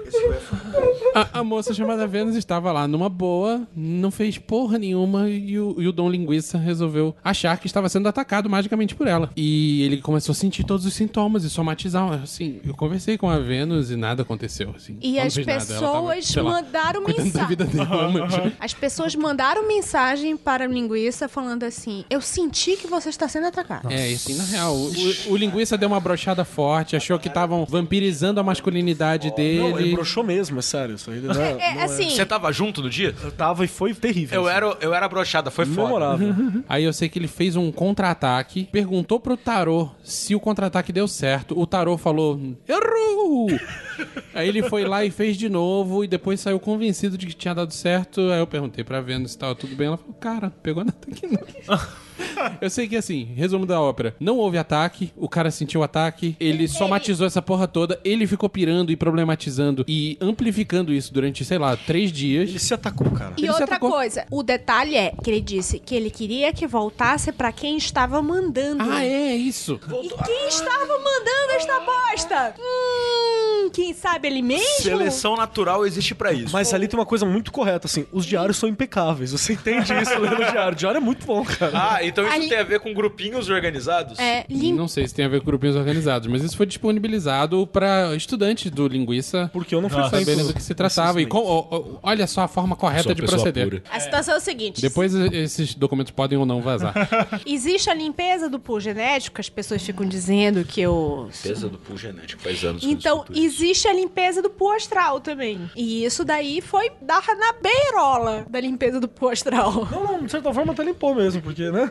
A, a moça chamada Vênus estava lá numa boa, não fez porra nenhuma e o, e o Dom Linguiça resolveu achar que estava sendo atacado magicamente por ela. E ele começou a sentir todos os sintomas e somatizar. Assim, eu conversei com a Vênus e nada aconteceu. Assim,
E as
tava,
pessoas
sei lá,
mandaram mensagem. As pessoas mandaram mensagem para o linguiça falando assim: Eu senti que você está sendo atacado.
É, e assim, na real, o, o- linguiça deu uma brochada forte, achou que estavam vampirizando a masculinidade dele.
Não, ele broxou mesmo, é sério. Isso não é,
É,
não é-
assim,
Você tava junto no dia?
Eu tava e foi terrível.
Eu
assim.
era, eu era brochada, foi foda.
memorável.
Aí eu sei que ele fez um contra-ataque, perguntou pro Tarô se o contra-ataque deu certo. O Tarô falou: Errou! Aí ele foi lá e fez de novo, e depois saiu convencido de que tinha dado certo. Aí eu perguntei pra Vênus se tava tudo bem. Ela falou: Cara, não pegou nada aqui não. Eu sei que assim, resumo da ópera: não houve ataque, o cara sentiu o ataque, ele somatizou essa porra toda, ele ficou pirando e problematizando e amplificando isso durante, sei lá, três dias.
Ele se atacou, cara.
E
Ele se
outra
atacou.
coisa, o detalhe é que ele disse que ele queria que voltasse pra quem estava mandando.
Ah, é isso.
E quem estava mandando esta bosta? Hum, quem sabe ele mesmo?
Seleção natural existe pra isso.
Mas ali tem uma coisa muito correta, assim, os diários são impecáveis. Você entende isso lendo o diário. O diário é muito bom, cara.
Ah, então isso
Ali-
tem a ver com grupinhos organizados?
É, lim...
Não sei se tem a ver com grupinhos organizados, mas isso foi disponibilizado para estudantes do Linguiça
Porque eu não fui
saberem
tempo
do que se tratava. E com- ó, ó, olha só a forma correta de proceder.
pura.
A situação é o seguinte:
Depois esses documentos podem ou não vazar.
existe a limpeza do pool genético, as pessoas ficam dizendo que eu.
Pesa do pool genético, faz anos. que eu
Então, existe a limpeza do pô astral também. E isso daí foi dar na beirola da limpeza do pô astral.
Não, não, de certa forma até limpou mesmo, porque, né?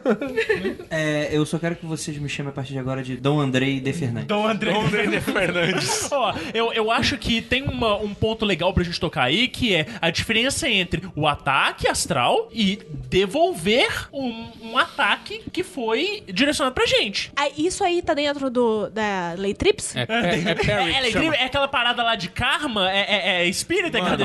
É, eu só quero que vocês me chamem a partir de agora de Dom Andrei de Fernandes.
Dom André, Fernandes. Ó, eu, eu acho que tem uma- um ponto legal pra gente tocar aí, que é a diferença entre o ataque astral e devolver um, um ataque que foi direcionado pra gente.
Ah, Isso aí tá dentro do, da lei Trips?
É, é, é Perry.
É, ela é, é aquela parada lá de karma, é, é, é espírita, é
Calma.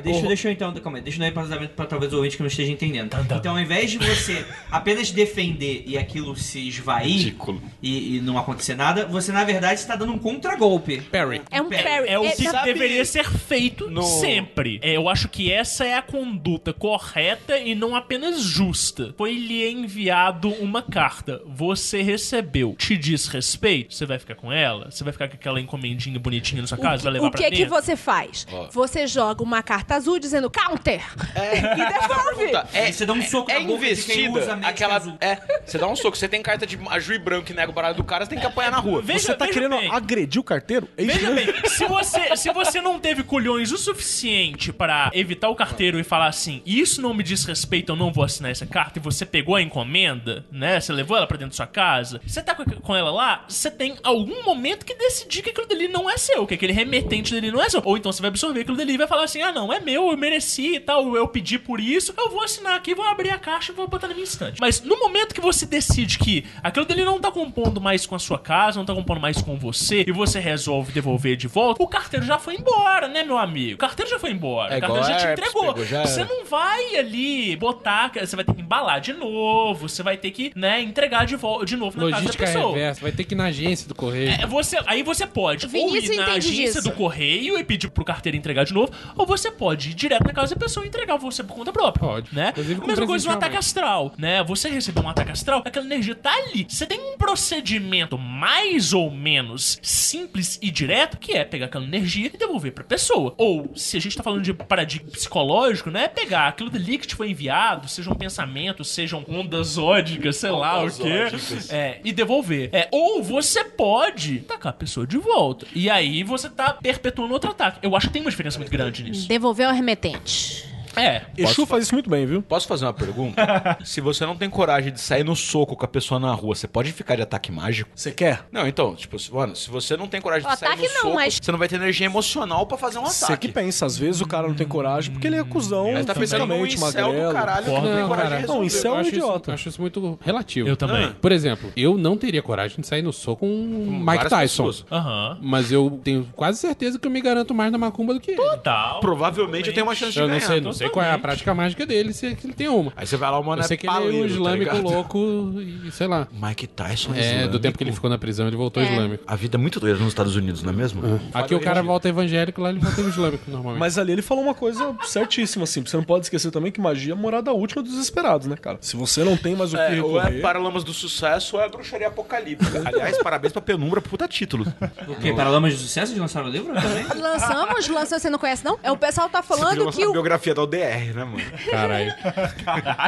Deixa, deixa eu então, calma deixa eu dar um embasamento pra talvez o ouvinte que não esteja entendendo. Então, ao invés de você apenas defender e aquilo se esvair
Ridículo.
e, e não acontecer nada, você na verdade está dando um contragolpe.
Perry.
É um parry.
É o que
sabe-
deveria ser feito
no-
sempre. É, eu acho que essa é a conduta correta e não apenas justa. Foi-lhe enviado uma carta. Você recebeu. Te diz respeito? Você vai ficar com ela? Você vai ficar com aquela encomendinha bonitinha na sua casa? vai levar
o
pra
que é que
dentro?
você faz? Você joga uma carta azul dizendo counter e devolve.
Pergunta, É,
você dá um soco
é
na boca de quem
investida
usa
aquela.
azul.
É, você dá um soco. Você tem carta de azul e branco que nega o baralho do cara, você tem que apanhar na rua.
Veja-
Você tá querendo
bem.
agredir o carteiro? É isso
Veja
mesmo?
bem, se você, se você não teve culhões o suficiente pra evitar o carteiro e falar assim, isso não me diz respeito, eu não vou assinar essa carta, e você pegou a encomenda, né? Você levou ela pra dentro da sua casa, você tá com, ela lá, você tem algum momento que decidir que aquilo dali não é seu, que aquele remetente dali não é seu. Ou então você vai absorver aquilo dali e vai falar assim, ah não, é meu, eu mereci e tal, eu pedi por isso, eu vou assinar aqui, vou abrir a caixa e vou botar na minha estante. Mas no momento que você decide que aquilo dali não tá compondo mais com a sua casa, não tá compondo mais com você, e você resolve devolver de volta, o carteiro já foi embora, né, meu amigo? O carteiro já foi embora.
É
o carteiro já te entregou.
pegou, já
você não vai ali botar, você vai ter que embalar de novo, você vai ter que, né, entregar de, volta, de novo na
Logística
casa da pessoa.
reversa. Vai ter que ir na agência do correio.
É, você, aí você pode
Vinícius
ou ir na agência
disso.
do correio e pedir pro carteiro entregar de novo, ou você pode ir direto na casa da pessoa e entregar você por conta própria.
Pode.
Né? Mesma coisa no ataque astral, né? Você recebeu um ataque astral, aquela energia tá ali. Você tem um procedimento mais ou menos simples e direto, que é pegar aquela energia e devolver pra pessoa. Ou, se a gente tá falando de paradigma psicológico, né? É pegar aquilo dali que te foi enviado, sejam pensamentos, sejam ondas ódicas, sei lá o quê. É, e devolver. É, ou você pode tacar a pessoa de volta. E aí você tá perpetuando outro ataque. Eu acho que tem uma diferença muito grande nisso.
Devolver o remetente.
É.
Exu faz isso muito bem, viu?
Posso fazer uma pergunta? Se você não tem coragem de sair no soco com a pessoa na rua, você pode ficar de ataque mágico?
Você quer?
Não, então, tipo, se- mano, se você não tem coragem
O
de sair
ataque
no
não,
soco,
mas-
você não vai ter energia emocional pra fazer um
Você
ataque.
que pensa, às vezes o cara não tem coragem porque ele é cuzão,
Mas tá pensando num
fisicamente,
incel do caralho que não tem coragem
cara.
de
Não, incel é um idiota.
Isso, acho isso muito relativo.
Eu também.
Por exemplo, eu não teria coragem de sair no soco com um Mike Tyson.
Aham.
Mas eu tenho quase certeza que eu me garanto mais na macumba do que ele.
Total.
Provavelmente eu tenho uma chance de
Eu não
ganhar.
sei, não sei qual é a prática mágica dele, se é que ele tem uma.
Aí você vai lá, o mano
Eu sei
é
que ele é um
tá
islâmico
ligado?
louco e sei lá.
Mike Tyson
É,
islâmico.
do tempo que ele ficou na prisão, ele voltou islâmico.
A vida é muito doida nos Estados Unidos, não é mesmo?
Aqui o cara volta evangélico, lá ele volta islâmico, normalmente.
Mas ali ele falou uma coisa certíssima, assim. Você não pode esquecer também que magia é a morada última dos desesperados, né, cara? Se você não tem mais o que
É, ou é
recorrer...
Paralamas do Sucesso ou é Bruxaria Apocalíptica. Aliás, parabéns pra Penumbra, puta título.
O quê? Paralamas de sucesso de lançar o livro também?
Lançamos, lançamos, você não conhece, não? É o pessoal tá falando que
a
o.
biografia da ODR, né, mano?
Caralho.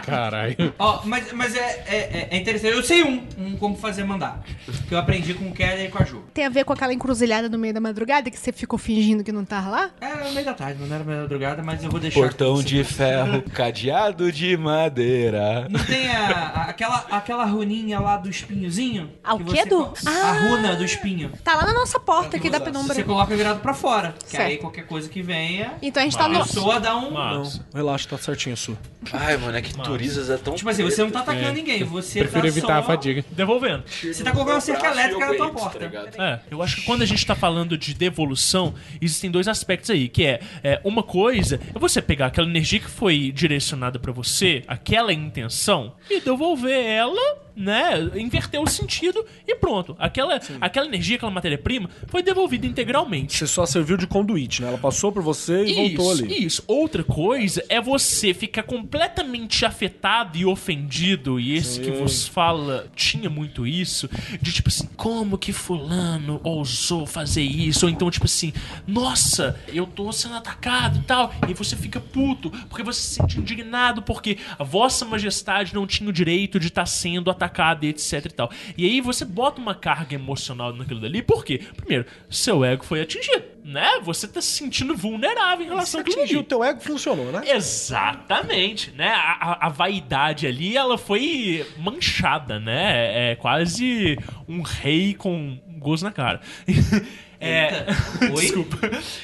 Caralho.
Ó, mas, mas é, é, é interessante. Eu sei um, um como fazer mandar. Que eu aprendi com o Kelly e com a Ju.
Tem a ver com aquela encruzilhada no meio da madrugada que você ficou fingindo que não tava lá?
Era no meio da tarde, não era meio da madrugada, mas eu vou deixar.
Portão de
você.
ferro, cadeado de madeira.
Não tem a, a- aquela, aquela runinha lá do espinhozinho?
Ah, o
Que
quê,
você co-
Ah.
A runa do espinho.
Tá lá na nossa porta aqui da penumbra.
Você coloca virado pra fora. Que
Certo.
aí qualquer coisa que venha,
Então a gente tá
a
no.
pessoa dá um.
Massa.
Relaxa, tá certinho, Su.
Ai, mano, é que Turizas é tão.
Tipo assim, você não tá atacando ninguém, você
Prefiro
tá
evitar
só...
a fadiga.
Devolvendo.
Você tá colocando uma cerca elétrica na tua porta.
É, eu acho que quando a gente tá falando de devolução, existem dois aspectos aí, que é, é, uma coisa é você pegar aquela energia que foi direcionada pra você, aquela intenção, e devolver ela, né, inverter o sentido e pronto. Aquela, aquela energia, aquela matéria-prima foi devolvida integralmente.
Você só serviu de conduíte, né? Ela passou por você e voltou
Isso,
ali.
isso. Outra coisa é você ficar completamente afetado e ofendido, e esse que vos fala tinha muito isso, de tipo assim, como que fulano ousou fazer isso? Ou então, tipo assim, nossa, eu tô sendo atacado e tal, e você fica puto, porque você se sente indignado, porque a vossa majestade não tinha o direito de estar sendo atacado e etc e tal. E aí você bota uma carga emocional naquilo dali, por quê? Primeiro, seu ego foi atingido. né? Você tá se sentindo vulnerável em
Você
relação àquilo
atingiu, teu ego funcionou, né?
Exatamente, né? A, a- a vaidade ali, ela foi manchada, né? É quase um rei com gozo na cara. É,
Oi?
desculpa.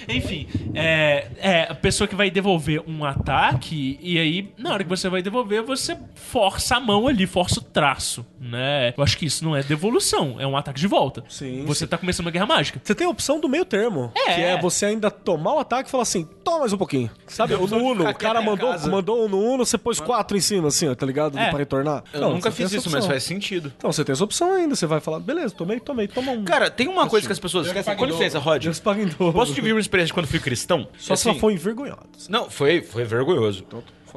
Enfim, é, é a pessoa que vai devolver um ataque e aí, na hora que você vai devolver, você força a mão ali, força o traço, né? Eu acho que isso não é devolução, é um ataque de volta.
Sim,
Você
sim.
tá começando uma guerra mágica.
Você tem a opção do meio termo.
É.
Que é você ainda tomar o ataque e falar assim, toma mais um pouquinho. Sabe, o no Uno, o cara mandou, mandou um no Uno, você pôs quatro em cima, assim, ó, tá ligado?
É.
Pra retornar.
Eu
Não,
nunca fiz isso, mas faz sentido.
Então, você tem essa opção ainda. Você vai falar, beleza, tomei, tomei, toma um.
Cara, tem uma coisa que as pessoas esquecem. Com licença, Rod.
Deus paga em dobro.
Posso dividir uma experiência quando fui cristão?
Só se
Assim,
ela for envergonhada.
Não, foi, foi vergonhoso.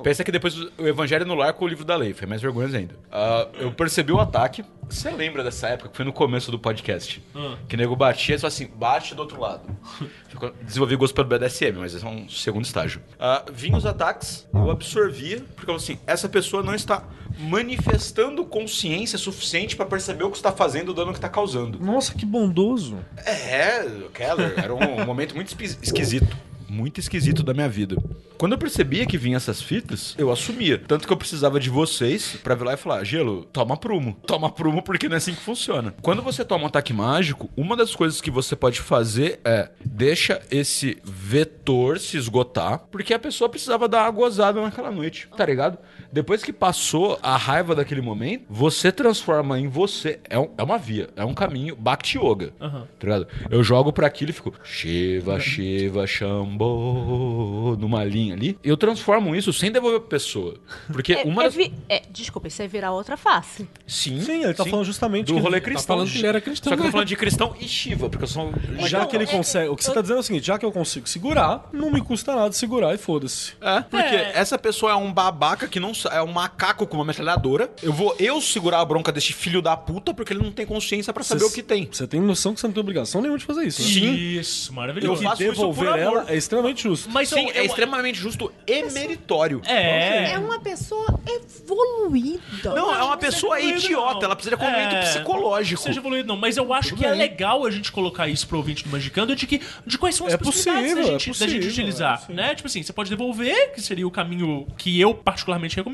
Pensa que depois o Evangelho no lar com o livro da lei, foi mais vergonhoso ainda. Ah, eu percebi o ataque. Você lembra dessa época que foi no começo do podcast? Que o nego batia e falou assim: bate do outro lado. Desenvolvi gosto pelo BDSM, mas esse é um segundo estágio. Ah, vinham os ataques, eu absorvia, porque eu falei assim: essa pessoa não está manifestando consciência suficiente pra perceber o que está fazendo, o dano que está causando.
Nossa, que bondoso.
É, Keller, era um momento muito esquisito. Muito esquisito da minha vida. Quando eu percebia que vinha essas fitas, eu assumia. Tanto que eu precisava de vocês pra vir lá e falar: Gelo, toma prumo. Toma prumo porque não é assim que funciona. Quando você toma um ataque mágico, uma das coisas que você pode fazer é deixa esse vetor se esgotar, porque a pessoa precisava dar uma gozada naquela noite, tá ligado? Depois que passou a raiva daquele momento, você transforma em você. É, um- é uma via, é um caminho. Bhakti Yoga.
Aham.
Tá ligado? Eu jogo pra aquilo e fico Shiva, Shiva, Shambho, numa linha ali. Eu transformo isso sem devolver pra pessoa. Porque
É,
uma
é
das...
é, desculpa, isso é virar outra face.
Sim,
Sim, ele tá falando justamente
do
que-
rolê
tá
cristão.
falando que ele era cristão,
Só que eu tô falando de cristão e Shiva, porque eu sou...
Já
Então,
que ele
é-
consegue. O que você tá dizendo é o seguinte: já que eu consigo segurar, não me custa nada segurar e foda-se.
É, porque
É.
essa pessoa é um babaca que não é um macaco com uma metralhadora. Eu vou eu segurar a bronca desse filho da puta porque ele não tem consciência pra saber
Você-
o que tem.
Você tem noção que você não tem obrigação nenhuma de fazer isso. Né?
Sim.
Isso, maravilhoso.
Eu faço isso
Devolver
por amor.
ela é extremamente justo.
Mas
Sim,
eu-
é
eu-
extremamente justo e meritório.
É.
É uma pessoa evoluída.
Não, é uma pessoa idiota.
não.
Ela precisa de acompanhamento
É,
psicológico.
Seja evoluído, não. Mas eu acho que é
bem.
legal a gente colocar isso pro ouvinte do Magicando de que de quais são as
É
possibilidades
possível,
da,
é
gente, da
possível,
gente utilizar.
é, sim.
né? Tipo assim, você pode devolver, que seria o caminho que eu particularmente recomendo.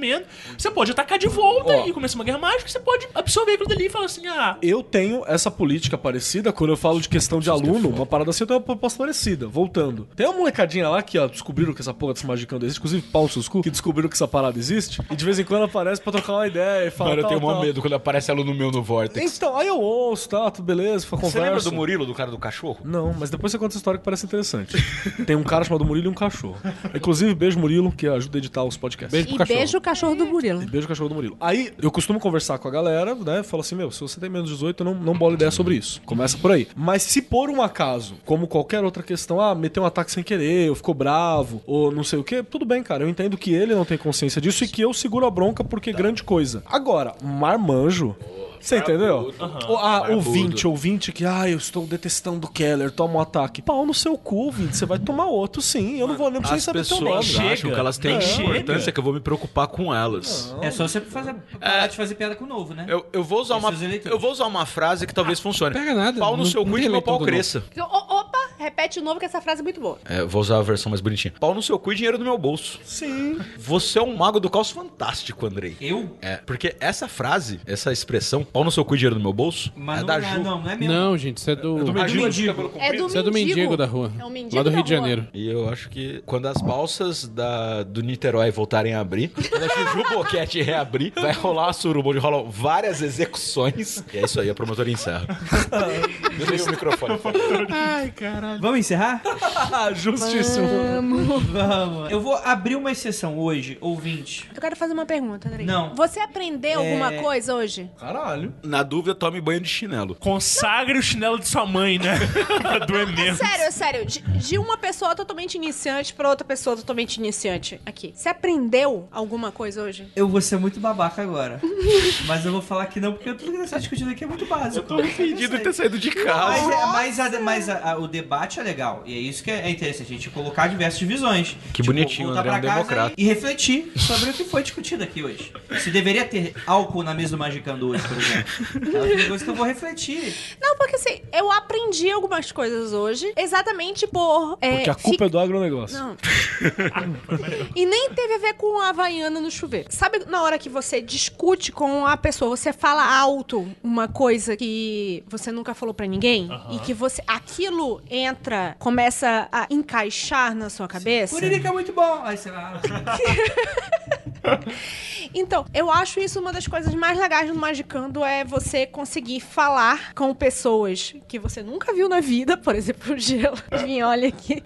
Você pode atacar de volta
Ó.
e começar uma guerra mágica. Você pode absorver aquilo dali e falar assim: ah,
Eu tenho essa política parecida quando eu falo de questão de aluno, uma parada assim, eu tenho uma proposta parecida. Voltando. Tem uma molecadinha lá que, ó, descobriram que essa porra desse magicando existe, inclusive Paulo Suscu, que descobriram que essa parada existe, e de vez em quando aparece pra trocar uma ideia e falar.
Mano, eu
tal,
tenho mó
tal.
medo quando aparece aluno meu no Vortex.
Então, aí eu ouço, tá, tudo beleza, foi
Você
conversa.
lembra do Murilo, do cara do cachorro?
Não, mas depois você conta essa história que parece interessante. Tem um cara chamado Murilo e um cachorro. Inclusive, beijo Murilo, que ajuda a editar os podcasts.
Beijo pro
E
cachorro.
beijo cachorro do Murilo.
Beijo o cachorro do Murilo. Aí, eu costumo conversar com a galera, né? Falo assim, meu, se você tem menos de 18, eu não, não bola ideia sobre isso. Começa por aí. Mas se por um acaso, como qualquer outra questão, ah, meteu um ataque sem querer, ou ficou bravo, ou não sei o quê, tudo bem, cara. Eu entendo que ele não tem consciência disso e que eu seguro a bronca porque é grande coisa. Agora, marmanjo. Você entendeu? O, ah, ouvinte, ouvinte que, ah, eu estou detestando o Keller, toma um ataque. Pau no seu cu, ouvinte. Você vai tomar outro, sim. Eu não vou nem precisar
As
saber teu nome.
pessoas
Chega.
acham que elas têm
Nem
importância
chega.
que eu vou me preocupar com elas.
É só você fazer, parar de fazer piada com o novo, né?
Eu, eu vou usar uma
eleitores.
eu vou usar uma frase que talvez funcione.
pega nada,
Pau no
não-
seu
não
cu e meu pau cresça.
O- opa, repete de novo que essa frase é muito boa.
É, eu vou usar a versão mais bonitinha. Pau no seu cu e dinheiro no meu bolso.
Sim.
Você é um mago do caos fantástico, Andrei.
Eu?
É, porque essa frase, essa expressão, pau no seu cu e dinheiro no meu bolso,
Mas
é
não,
da
é,
Ju.
não, não é mesmo.
Não, gente, isso é do.
do
Ah,
mendigo.
É do
Isso é do mendigo da rua.
É um mendigo
Lá do
da
Rio de. Janeiro.
E eu acho que quando as balsas da, do Niterói voltarem a abrir, quando a Juju Boquete reabrir, vai rolar a suruba, onde rolam várias execuções. E é isso aí, a promotora encerra. Desliga o microfone. por favor.
Vamos encerrar?
Justíssimo.
Vamos. Eu vou abrir uma exceção hoje, ouvinte.
Eu quero fazer uma pergunta, Andrei.
Não.
Você aprendeu alguma
É.
coisa hoje?
Caralho.
Na dúvida, tome banho de chinelo.
consagre o chinelo de sua mãe, né? pra doer menos.
Sério, é sério. De, de uma pessoa totalmente iniciante pra outra pessoa totalmente iniciante. Aqui. Você aprendeu alguma coisa hoje?
Eu vou ser muito babaca agora. Mas eu vou falar que não, porque tudo que está discutindo aqui é muito básico. Eu tô
Arrependido de ter saído de
Mas,
casa.
é, mas, a- mas a- a- o debate é legal. E é isso que é interessante, a gente colocar diversas visões.
Que bonitinho,
voltar
André é um democrata.
E, e refletir sobre o que foi discutido aqui hoje. Se deveria ter álcool na mesa do Magicando hoje, por exemplo. É uma coisa que eu vou refletir.
Não, porque assim, eu aprendi algumas coisas hoje, exatamente por. é,
Porque a culpa é do agronegócio.
Não. e nem teve a ver com a Havaiana no chuveiro. Sabe na hora que você discute com a pessoa, você fala alto uma coisa que você nunca falou pra ninguém e que você aquilo entra, começa a encaixar na sua cabeça?
Curirica é muito bom. Aí você vai.
Então, eu acho isso uma das coisas mais legais do Magicando é você conseguir falar com pessoas que você nunca viu na vida, por exemplo, o Gelo, vim olha aqui.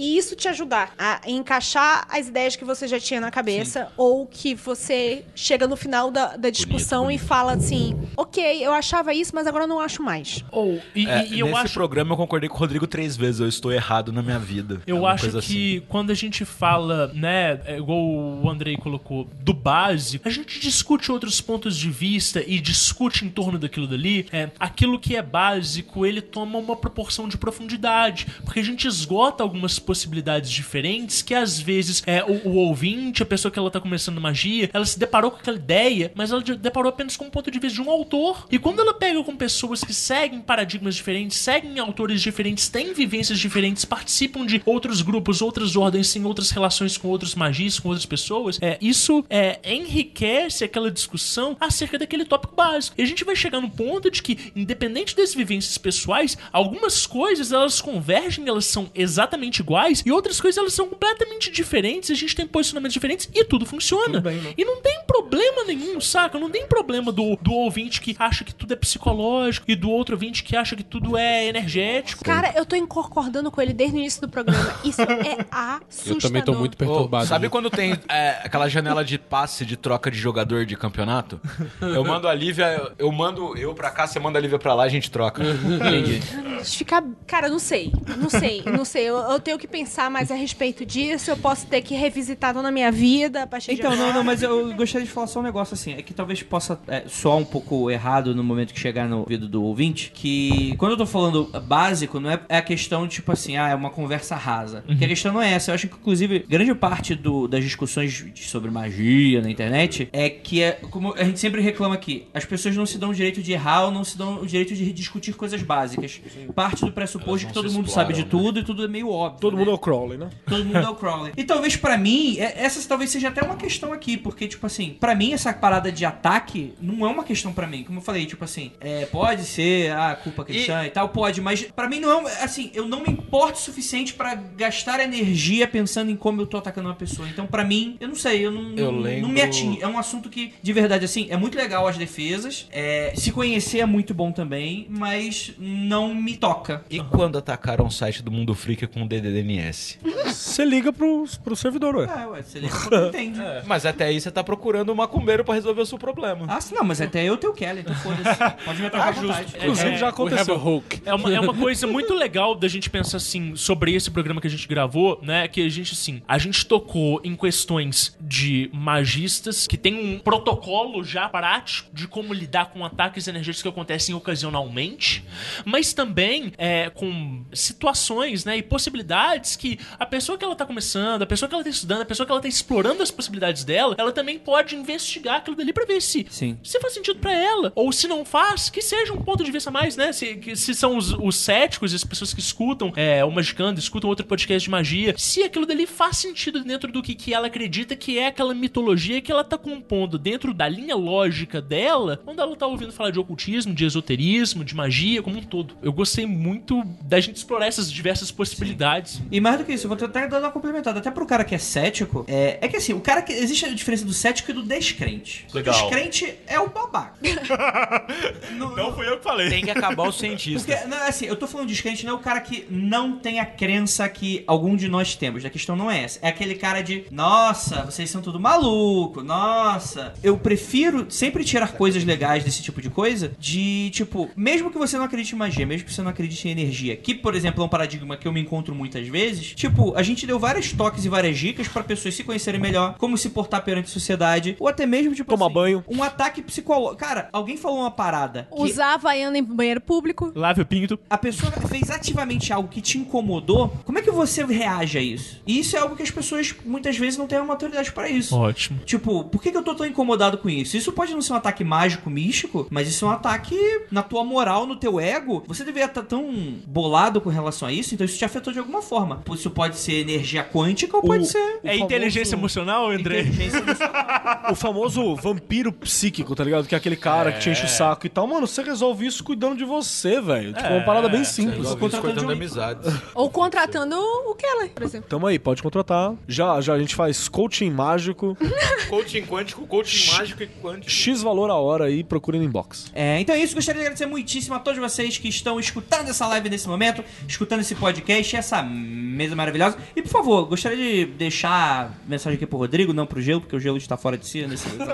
E isso te ajudar a encaixar as ideias que você já tinha na cabeça ou que você chega no final da, da discussão e fala assim: ok, eu achava isso, mas agora eu não acho mais.
Ou, e,
É,
e- e eu
nesse
acho.
programa eu concordei com o Rodrigo três vezes. Eu estou errado na minha vida. É
Eu
uma
acho que
assim.
quando a gente fala, né, é igual o Andrei colocou, do básico, a gente discute outros pontos de vista e discute em torno daquilo dali. É, aquilo que é básico, ele toma uma proporção de profundidade, porque a gente esgota algumas possibilidades diferentes que às vezes é o, o ouvinte, a pessoa que ela tá começando magia, ela se deparou com aquela ideia, mas ela de- deparou apenas com o ponto de vista de um autor. E quando ela pega com pessoas que seguem paradigmas diferentes, seguem autores diferentes, têm vivências diferentes, participam de outros grupos, outras ordens, têm outras relações com outros magias, com outras pessoas, é, isso é, enriquece aquela discussão acerca daquele tópico básico. E a gente vai chegar no ponto de que, independente das vivências pessoais, algumas coisas elas convergem, elas são exatamente e outras coisas elas são completamente diferentes, a gente tem posicionamentos diferentes e tudo funciona. E não tem problema nenhum, saca? Não tem problema do, do ouvinte que acha que tudo é psicológico e do outro ouvinte que acha que tudo é energético.
Cara, eu tô concordando com ele desde o início do programa. Isso é assustador.
Eu também tô muito perturbado.
sabe
né?
quando tem é, aquela janela de passe de troca de jogador de campeonato? Eu mando a Lívia, eu mando eu pra cá, você manda a Lívia pra lá, a gente troca.
Entendi.
Ficar. Cara, não sei. Não sei. Não sei. Eu, eu tenho que pensar mais a respeito disso. Eu posso ter que revisitar toda a minha vida a partir
Então,
de
não, não, mas eu gostaria de falar só um negócio assim. É que talvez possa é, soar um pouco errado no momento que chegar no ouvido do ouvinte. Que quando eu tô falando básico, não é, é a questão, tipo assim, ah, é uma conversa rasa. Que a questão não é essa. Eu acho que, inclusive, grande parte do- das discussões de- sobre magia na internet é que é, como a gente sempre reclama aqui, as pessoas não se dão o direito de errar ou não se dão o direito de discutir coisas básicas. Parte do pressuposto que todo mundo sabe de tudo e tudo é meio óbvio.
Todo
né?
mundo é o Crowley, né?
Todo mundo é o Crowley. E talvez pra mim, é- essa talvez seja até uma questão aqui, porque, tipo assim, pra mim essa parada de ataque não é uma questão pra mim. Como eu falei, tipo assim, é, pode ser a culpa cristã e... tal, pode, mas pra mim não é, assim, eu não me importo o suficiente pra gastar energia pensando em como eu tô atacando uma pessoa. Então, pra mim, eu não sei, eu não,
Eu
não,
lembro-
não me atinge. É um assunto que, de verdade, assim, é muito legal as defesas, é, se conhecer é muito bom também, mas não me toca.
E quando atacaram o site do Mundo Freak com o DDNS?
Você liga pro, pro servidor, ué.
Ah, ué, você liga quando entende.
Mas até aí você tá procurando um macumbeiro pra resolver o seu problema.
Ah, sim, não, mas até eu tenho o Kelly, então foda-se. Pode me atacar à vontade.
Inclusive,
É,
já aconteceu.
Hulk.
É uma, é uma coisa muito legal da gente pensar assim sobre esse programa que a gente gravou, né? Que a gente, assim, a gente tocou em questões de magistas que tem um protocolo já prático de como lidar com ataques energéticos que acontecem ocasionalmente, mas também é, com situações, né? E possibilidades que a pessoa que ela tá começando, a pessoa que ela tá estudando, a pessoa que ela tá explorando as possibilidades dela, ela também pode investigar aquilo dali pra ver se
Sim.
se faz sentido pra ela. Ou se não faz, que seja um ponto de vista a mais, né? Se, que- se são os, os céticos, as pessoas que escutam é, o Magicando, escutam outro podcast de magia, se aquilo dali faz sentido dentro do que, que ela acredita que é aquela mitologia que ela tá compondo dentro da linha lógica dela, quando ela tá ouvindo falar de ocultismo, de esoterismo, de magia como um todo. Eu gostei muito da gente explorar essas diversas possibilidades.
E mais do que isso, eu vou até dar uma complementada. Até pro cara que é cético, é, é que assim, o cara que. Existe a diferença do cético e do descrente.
Legal.
O descrente é o babaca.
Não fui eu que falei.
Tem que acabar o cientista.
Porque, não, assim, eu tô falando de descrente, não é o cara que não tem a crença que algum de nós temos. A questão não é essa. É aquele cara de, nossa, vocês são tudo maluco, nossa. Eu prefiro sempre tirar coisas legais desse tipo de coisa, de, tipo, mesmo que você não acredite em magia, mesmo que você não acredite em energia, que, por exemplo, é um paradigma que eu me encontro muitas vezes, tipo, a gente deu vários toques e várias dicas pra pessoas se conhecerem melhor, como se portar perante a sociedade, ou até mesmo, tipo
Tomar
assim,
banho.
um ataque psicológico. Cara, alguém falou uma parada. que
Usar Havaiana em banheiro público.
Lave o pinto.
a pessoa fez ativamente algo que te incomodou, como é que você reage a isso? E isso é algo que as pessoas muitas vezes não têm uma maturidade pra isso.
Ótimo.
Tipo, por que, que eu tô tão incomodado com isso? Isso pode não ser um ataque mágico, místico, mas isso é um ataque na tua moral, no teu ego. Você deveria estar tão bolado com relação a isso, então isso te afetou de alguma forma. Isso pode ser energia quântica ou pode
O-
ser
o
É inteligência emocional, André?
inteligência emocional.
O famoso vampiro psíquico, tá ligado? Que é aquele cara que te enche o saco e tal. Mano, você resolve isso cuidando de você, velho. Tipo, uma parada bem simples.
Isso cuidando de amizades.
Ou contratando o Keller, por exemplo.
Tamo aí, pode contratar. Já, já a gente faz coaching mágico,
Coaching quântico, coaching mágico e quântico.
X valor a hora aí, procure no inbox.
É, então é isso. Gostaria de agradecer muitíssimo a todos vocês que estão escutando essa live nesse momento, escutando esse podcast, essa mesa maravilhosa. E, por favor, gostaria de deixar mensagem aqui pro Rodrigo, não pro Gelo, porque o Gelo está fora de si nesse momento.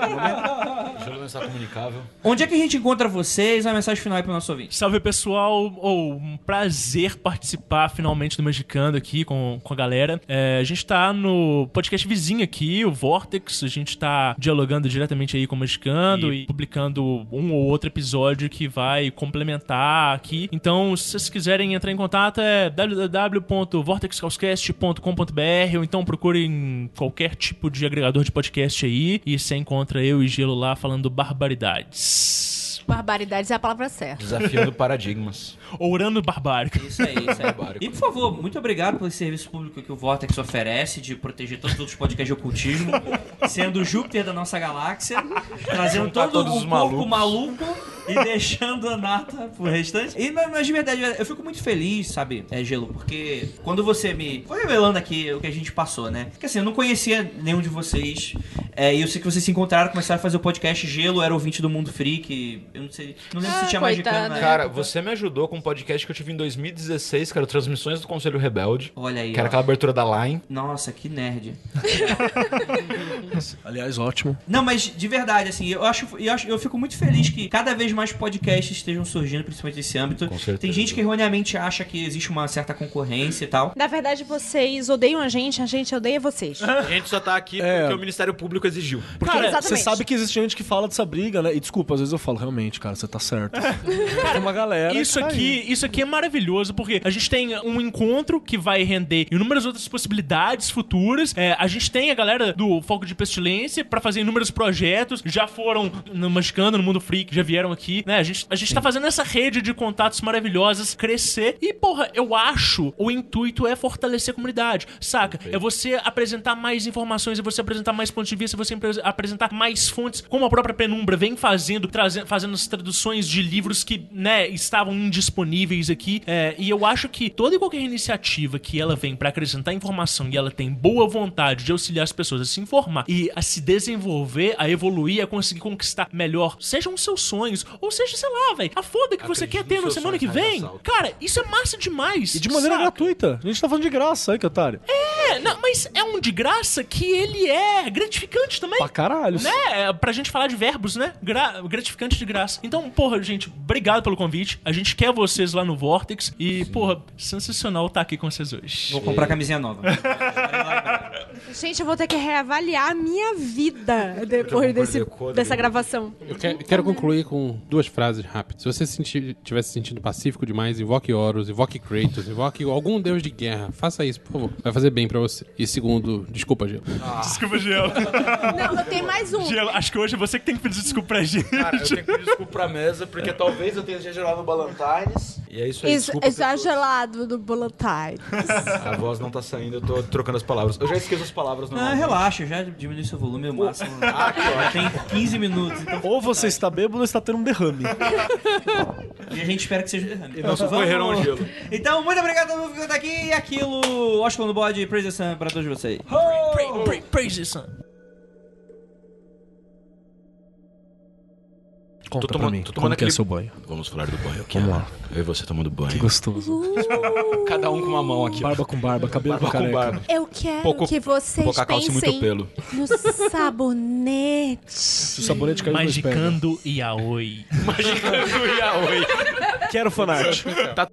Gelo não está comunicável.
Onde é que a gente encontra vocês? Uma mensagem final aí pro nosso ouvinte.
Salve pessoal, ou um prazer participar finalmente do Magicando aqui com, com a galera. É, a gente tá no podcast vizinho aqui, o Vortex, a gente tá dialogando diretamente aí com o Magicando e, publicando um ou outro episódio que vai complementar aqui. Então, se vocês quiserem entrar em contato é www.vortexcauscast.com.br ou então procurem qualquer tipo de agregador de podcast aí e você encontra eu e Gelo lá falando barbaridades.
Barbaridades é a palavra certa.
Desafiando paradigmas.
Ourano barbárico.
Isso aí, isso aí. E por favor, muito obrigado pelo serviço público que o Vortex oferece de proteger todos os outros podcasts de ocultismo, sendo o Júpiter da nossa galáxia, trazendo todo
todos
o
os
corpo
malucos.
maluco e deixando a nata pro restante. E, mas, mas de verdade, eu fico muito feliz, sabe, é, Gelo, porque quando você me foi revelando aqui o que a gente passou, né? Porque assim, eu não conhecia nenhum de vocês, é, e eu sei que vocês se encontraram, começaram a fazer o podcast Gelo, era ouvinte do Mundo Freak, eu não sei, não lembro
Ah,
se tinha
coitado.
Magicano
Cara,
época.
você me ajudou com um podcast que eu tive em 2016, cara, Transmissões do Conselho Rebelde.
Olha aí,
Que era
ó.
aquela abertura da Line.
Nossa, que nerd.
Aliás, ótimo.
Não, mas de verdade, assim, eu acho, eu acho, eu fico muito feliz que cada vez mais podcasts estejam surgindo, principalmente nesse âmbito.
Com certeza.
Tem gente que erroneamente acha que existe uma certa concorrência e tal.
Na verdade, vocês odeiam a gente, a gente odeia vocês.
A gente só tá aqui
É.
porque o Ministério Público exigiu.
Porque
Cara,
você sabe que existe gente que fala dessa briga, né? E desculpa, às vezes eu falo, realmente, cara, você tá certo. Tem uma galera.
Isso
tá
aqui, isso aqui é maravilhoso, porque a gente tem um encontro que vai render inúmeras outras possibilidades futuras. É, a gente tem a galera do Foco de Pestilência pra fazer inúmeros projetos. Já foram no Magicando, no Mundo Freak, já vieram aqui. Né? A, gente, a gente tá fazendo essa rede de contatos maravilhosas crescer. E, porra, eu acho o intuito é fortalecer a comunidade, saca? É você apresentar mais informações, é você apresentar mais pontos de vista, você apre- apresentar mais fontes, como a própria Penumbra vem fazendo, trazendo, fazendo as traduções de livros que, né, estavam indisponíveis aqui. É, e eu acho que toda e qualquer iniciativa que ela vem pra acrescentar informação e ela tem boa vontade de auxiliar as pessoas a se informar e a se desenvolver, a evoluir, a conseguir conquistar melhor, sejam os seus sonhos, ou seja, sei lá, velho, a foda que você
Acredite
quer ter na semana que vem. Cara, isso é massa demais.
E de maneira
saca?
gratuita. A gente tá falando de graça, aí, que otário.
É, não, mas é um de graça que ele é gratificante também.
Pra caralho.
Né? É, Pra gente falar de verbos, né? Gra- gratificante de graça. Então, porra, gente, obrigado pelo convite. A gente quer vocês lá no Vortex. E, porra, sensacional estar aqui com vocês hoje.
Vou comprar camisinha nova.
Gente, eu vou ter que reavaliar a minha vida depois desse, dessa gravação.
Eu que- quero concluir com duas frases rápidas. Se você se sentir, tiver se sentindo pacífico demais, invoque Horus, invoque Kratos, invoque algum deus de guerra. Faça isso, por favor. Vai fazer bem pra você. E segundo, desculpa, Gelo.
Desculpa, Gelo.
Não, eu tenho mais um.
Gelo, acho que hoje é você que tem que pedir desculpa pra gente.
Cara, eu tenho que pedir desculpa pra mesa, porque talvez eu tenha exagerado no Ballantines. E é isso aí,
Ex
desculpa.
exagerado do
pessoas. A voz não tá saindo, eu tô trocando as palavras. Eu já esqueço as palavras
Ah,
normalmente.
relaxa, já diminui seu volume ao máximo. Ah, que. Tem 15 minutos, então.
Ou você está bêbado ou está tendo um derrame.
E a gente espera que seja derrame.
Não socorreram o gelo.
Então, muito obrigado a todo mundo que tá aqui. E aquilo, Oscar no bode, Praise the Sun pra todos vocês.
Pra- Praise the sun.
Conta
Tô
pra
tomando-
mim,
tô
como
tomando
que é
aquele-
seu banho?
Vamos falar do banho aqui.
Vamos
Ana.
lá.
Eu e você tomando banho.
Gostoso.
Cada um com uma mão aqui.
Barba com barba, cabelo
Barba
com
com
careca.
barba.
Eu quero
Pouco-
que vocês
pouca calça e muito
pensem
pelo.
no sabonete.
Se o sabonete nós pega.
Magicando e aoi.
Magicando e aoi.
Quero fanart.
Tá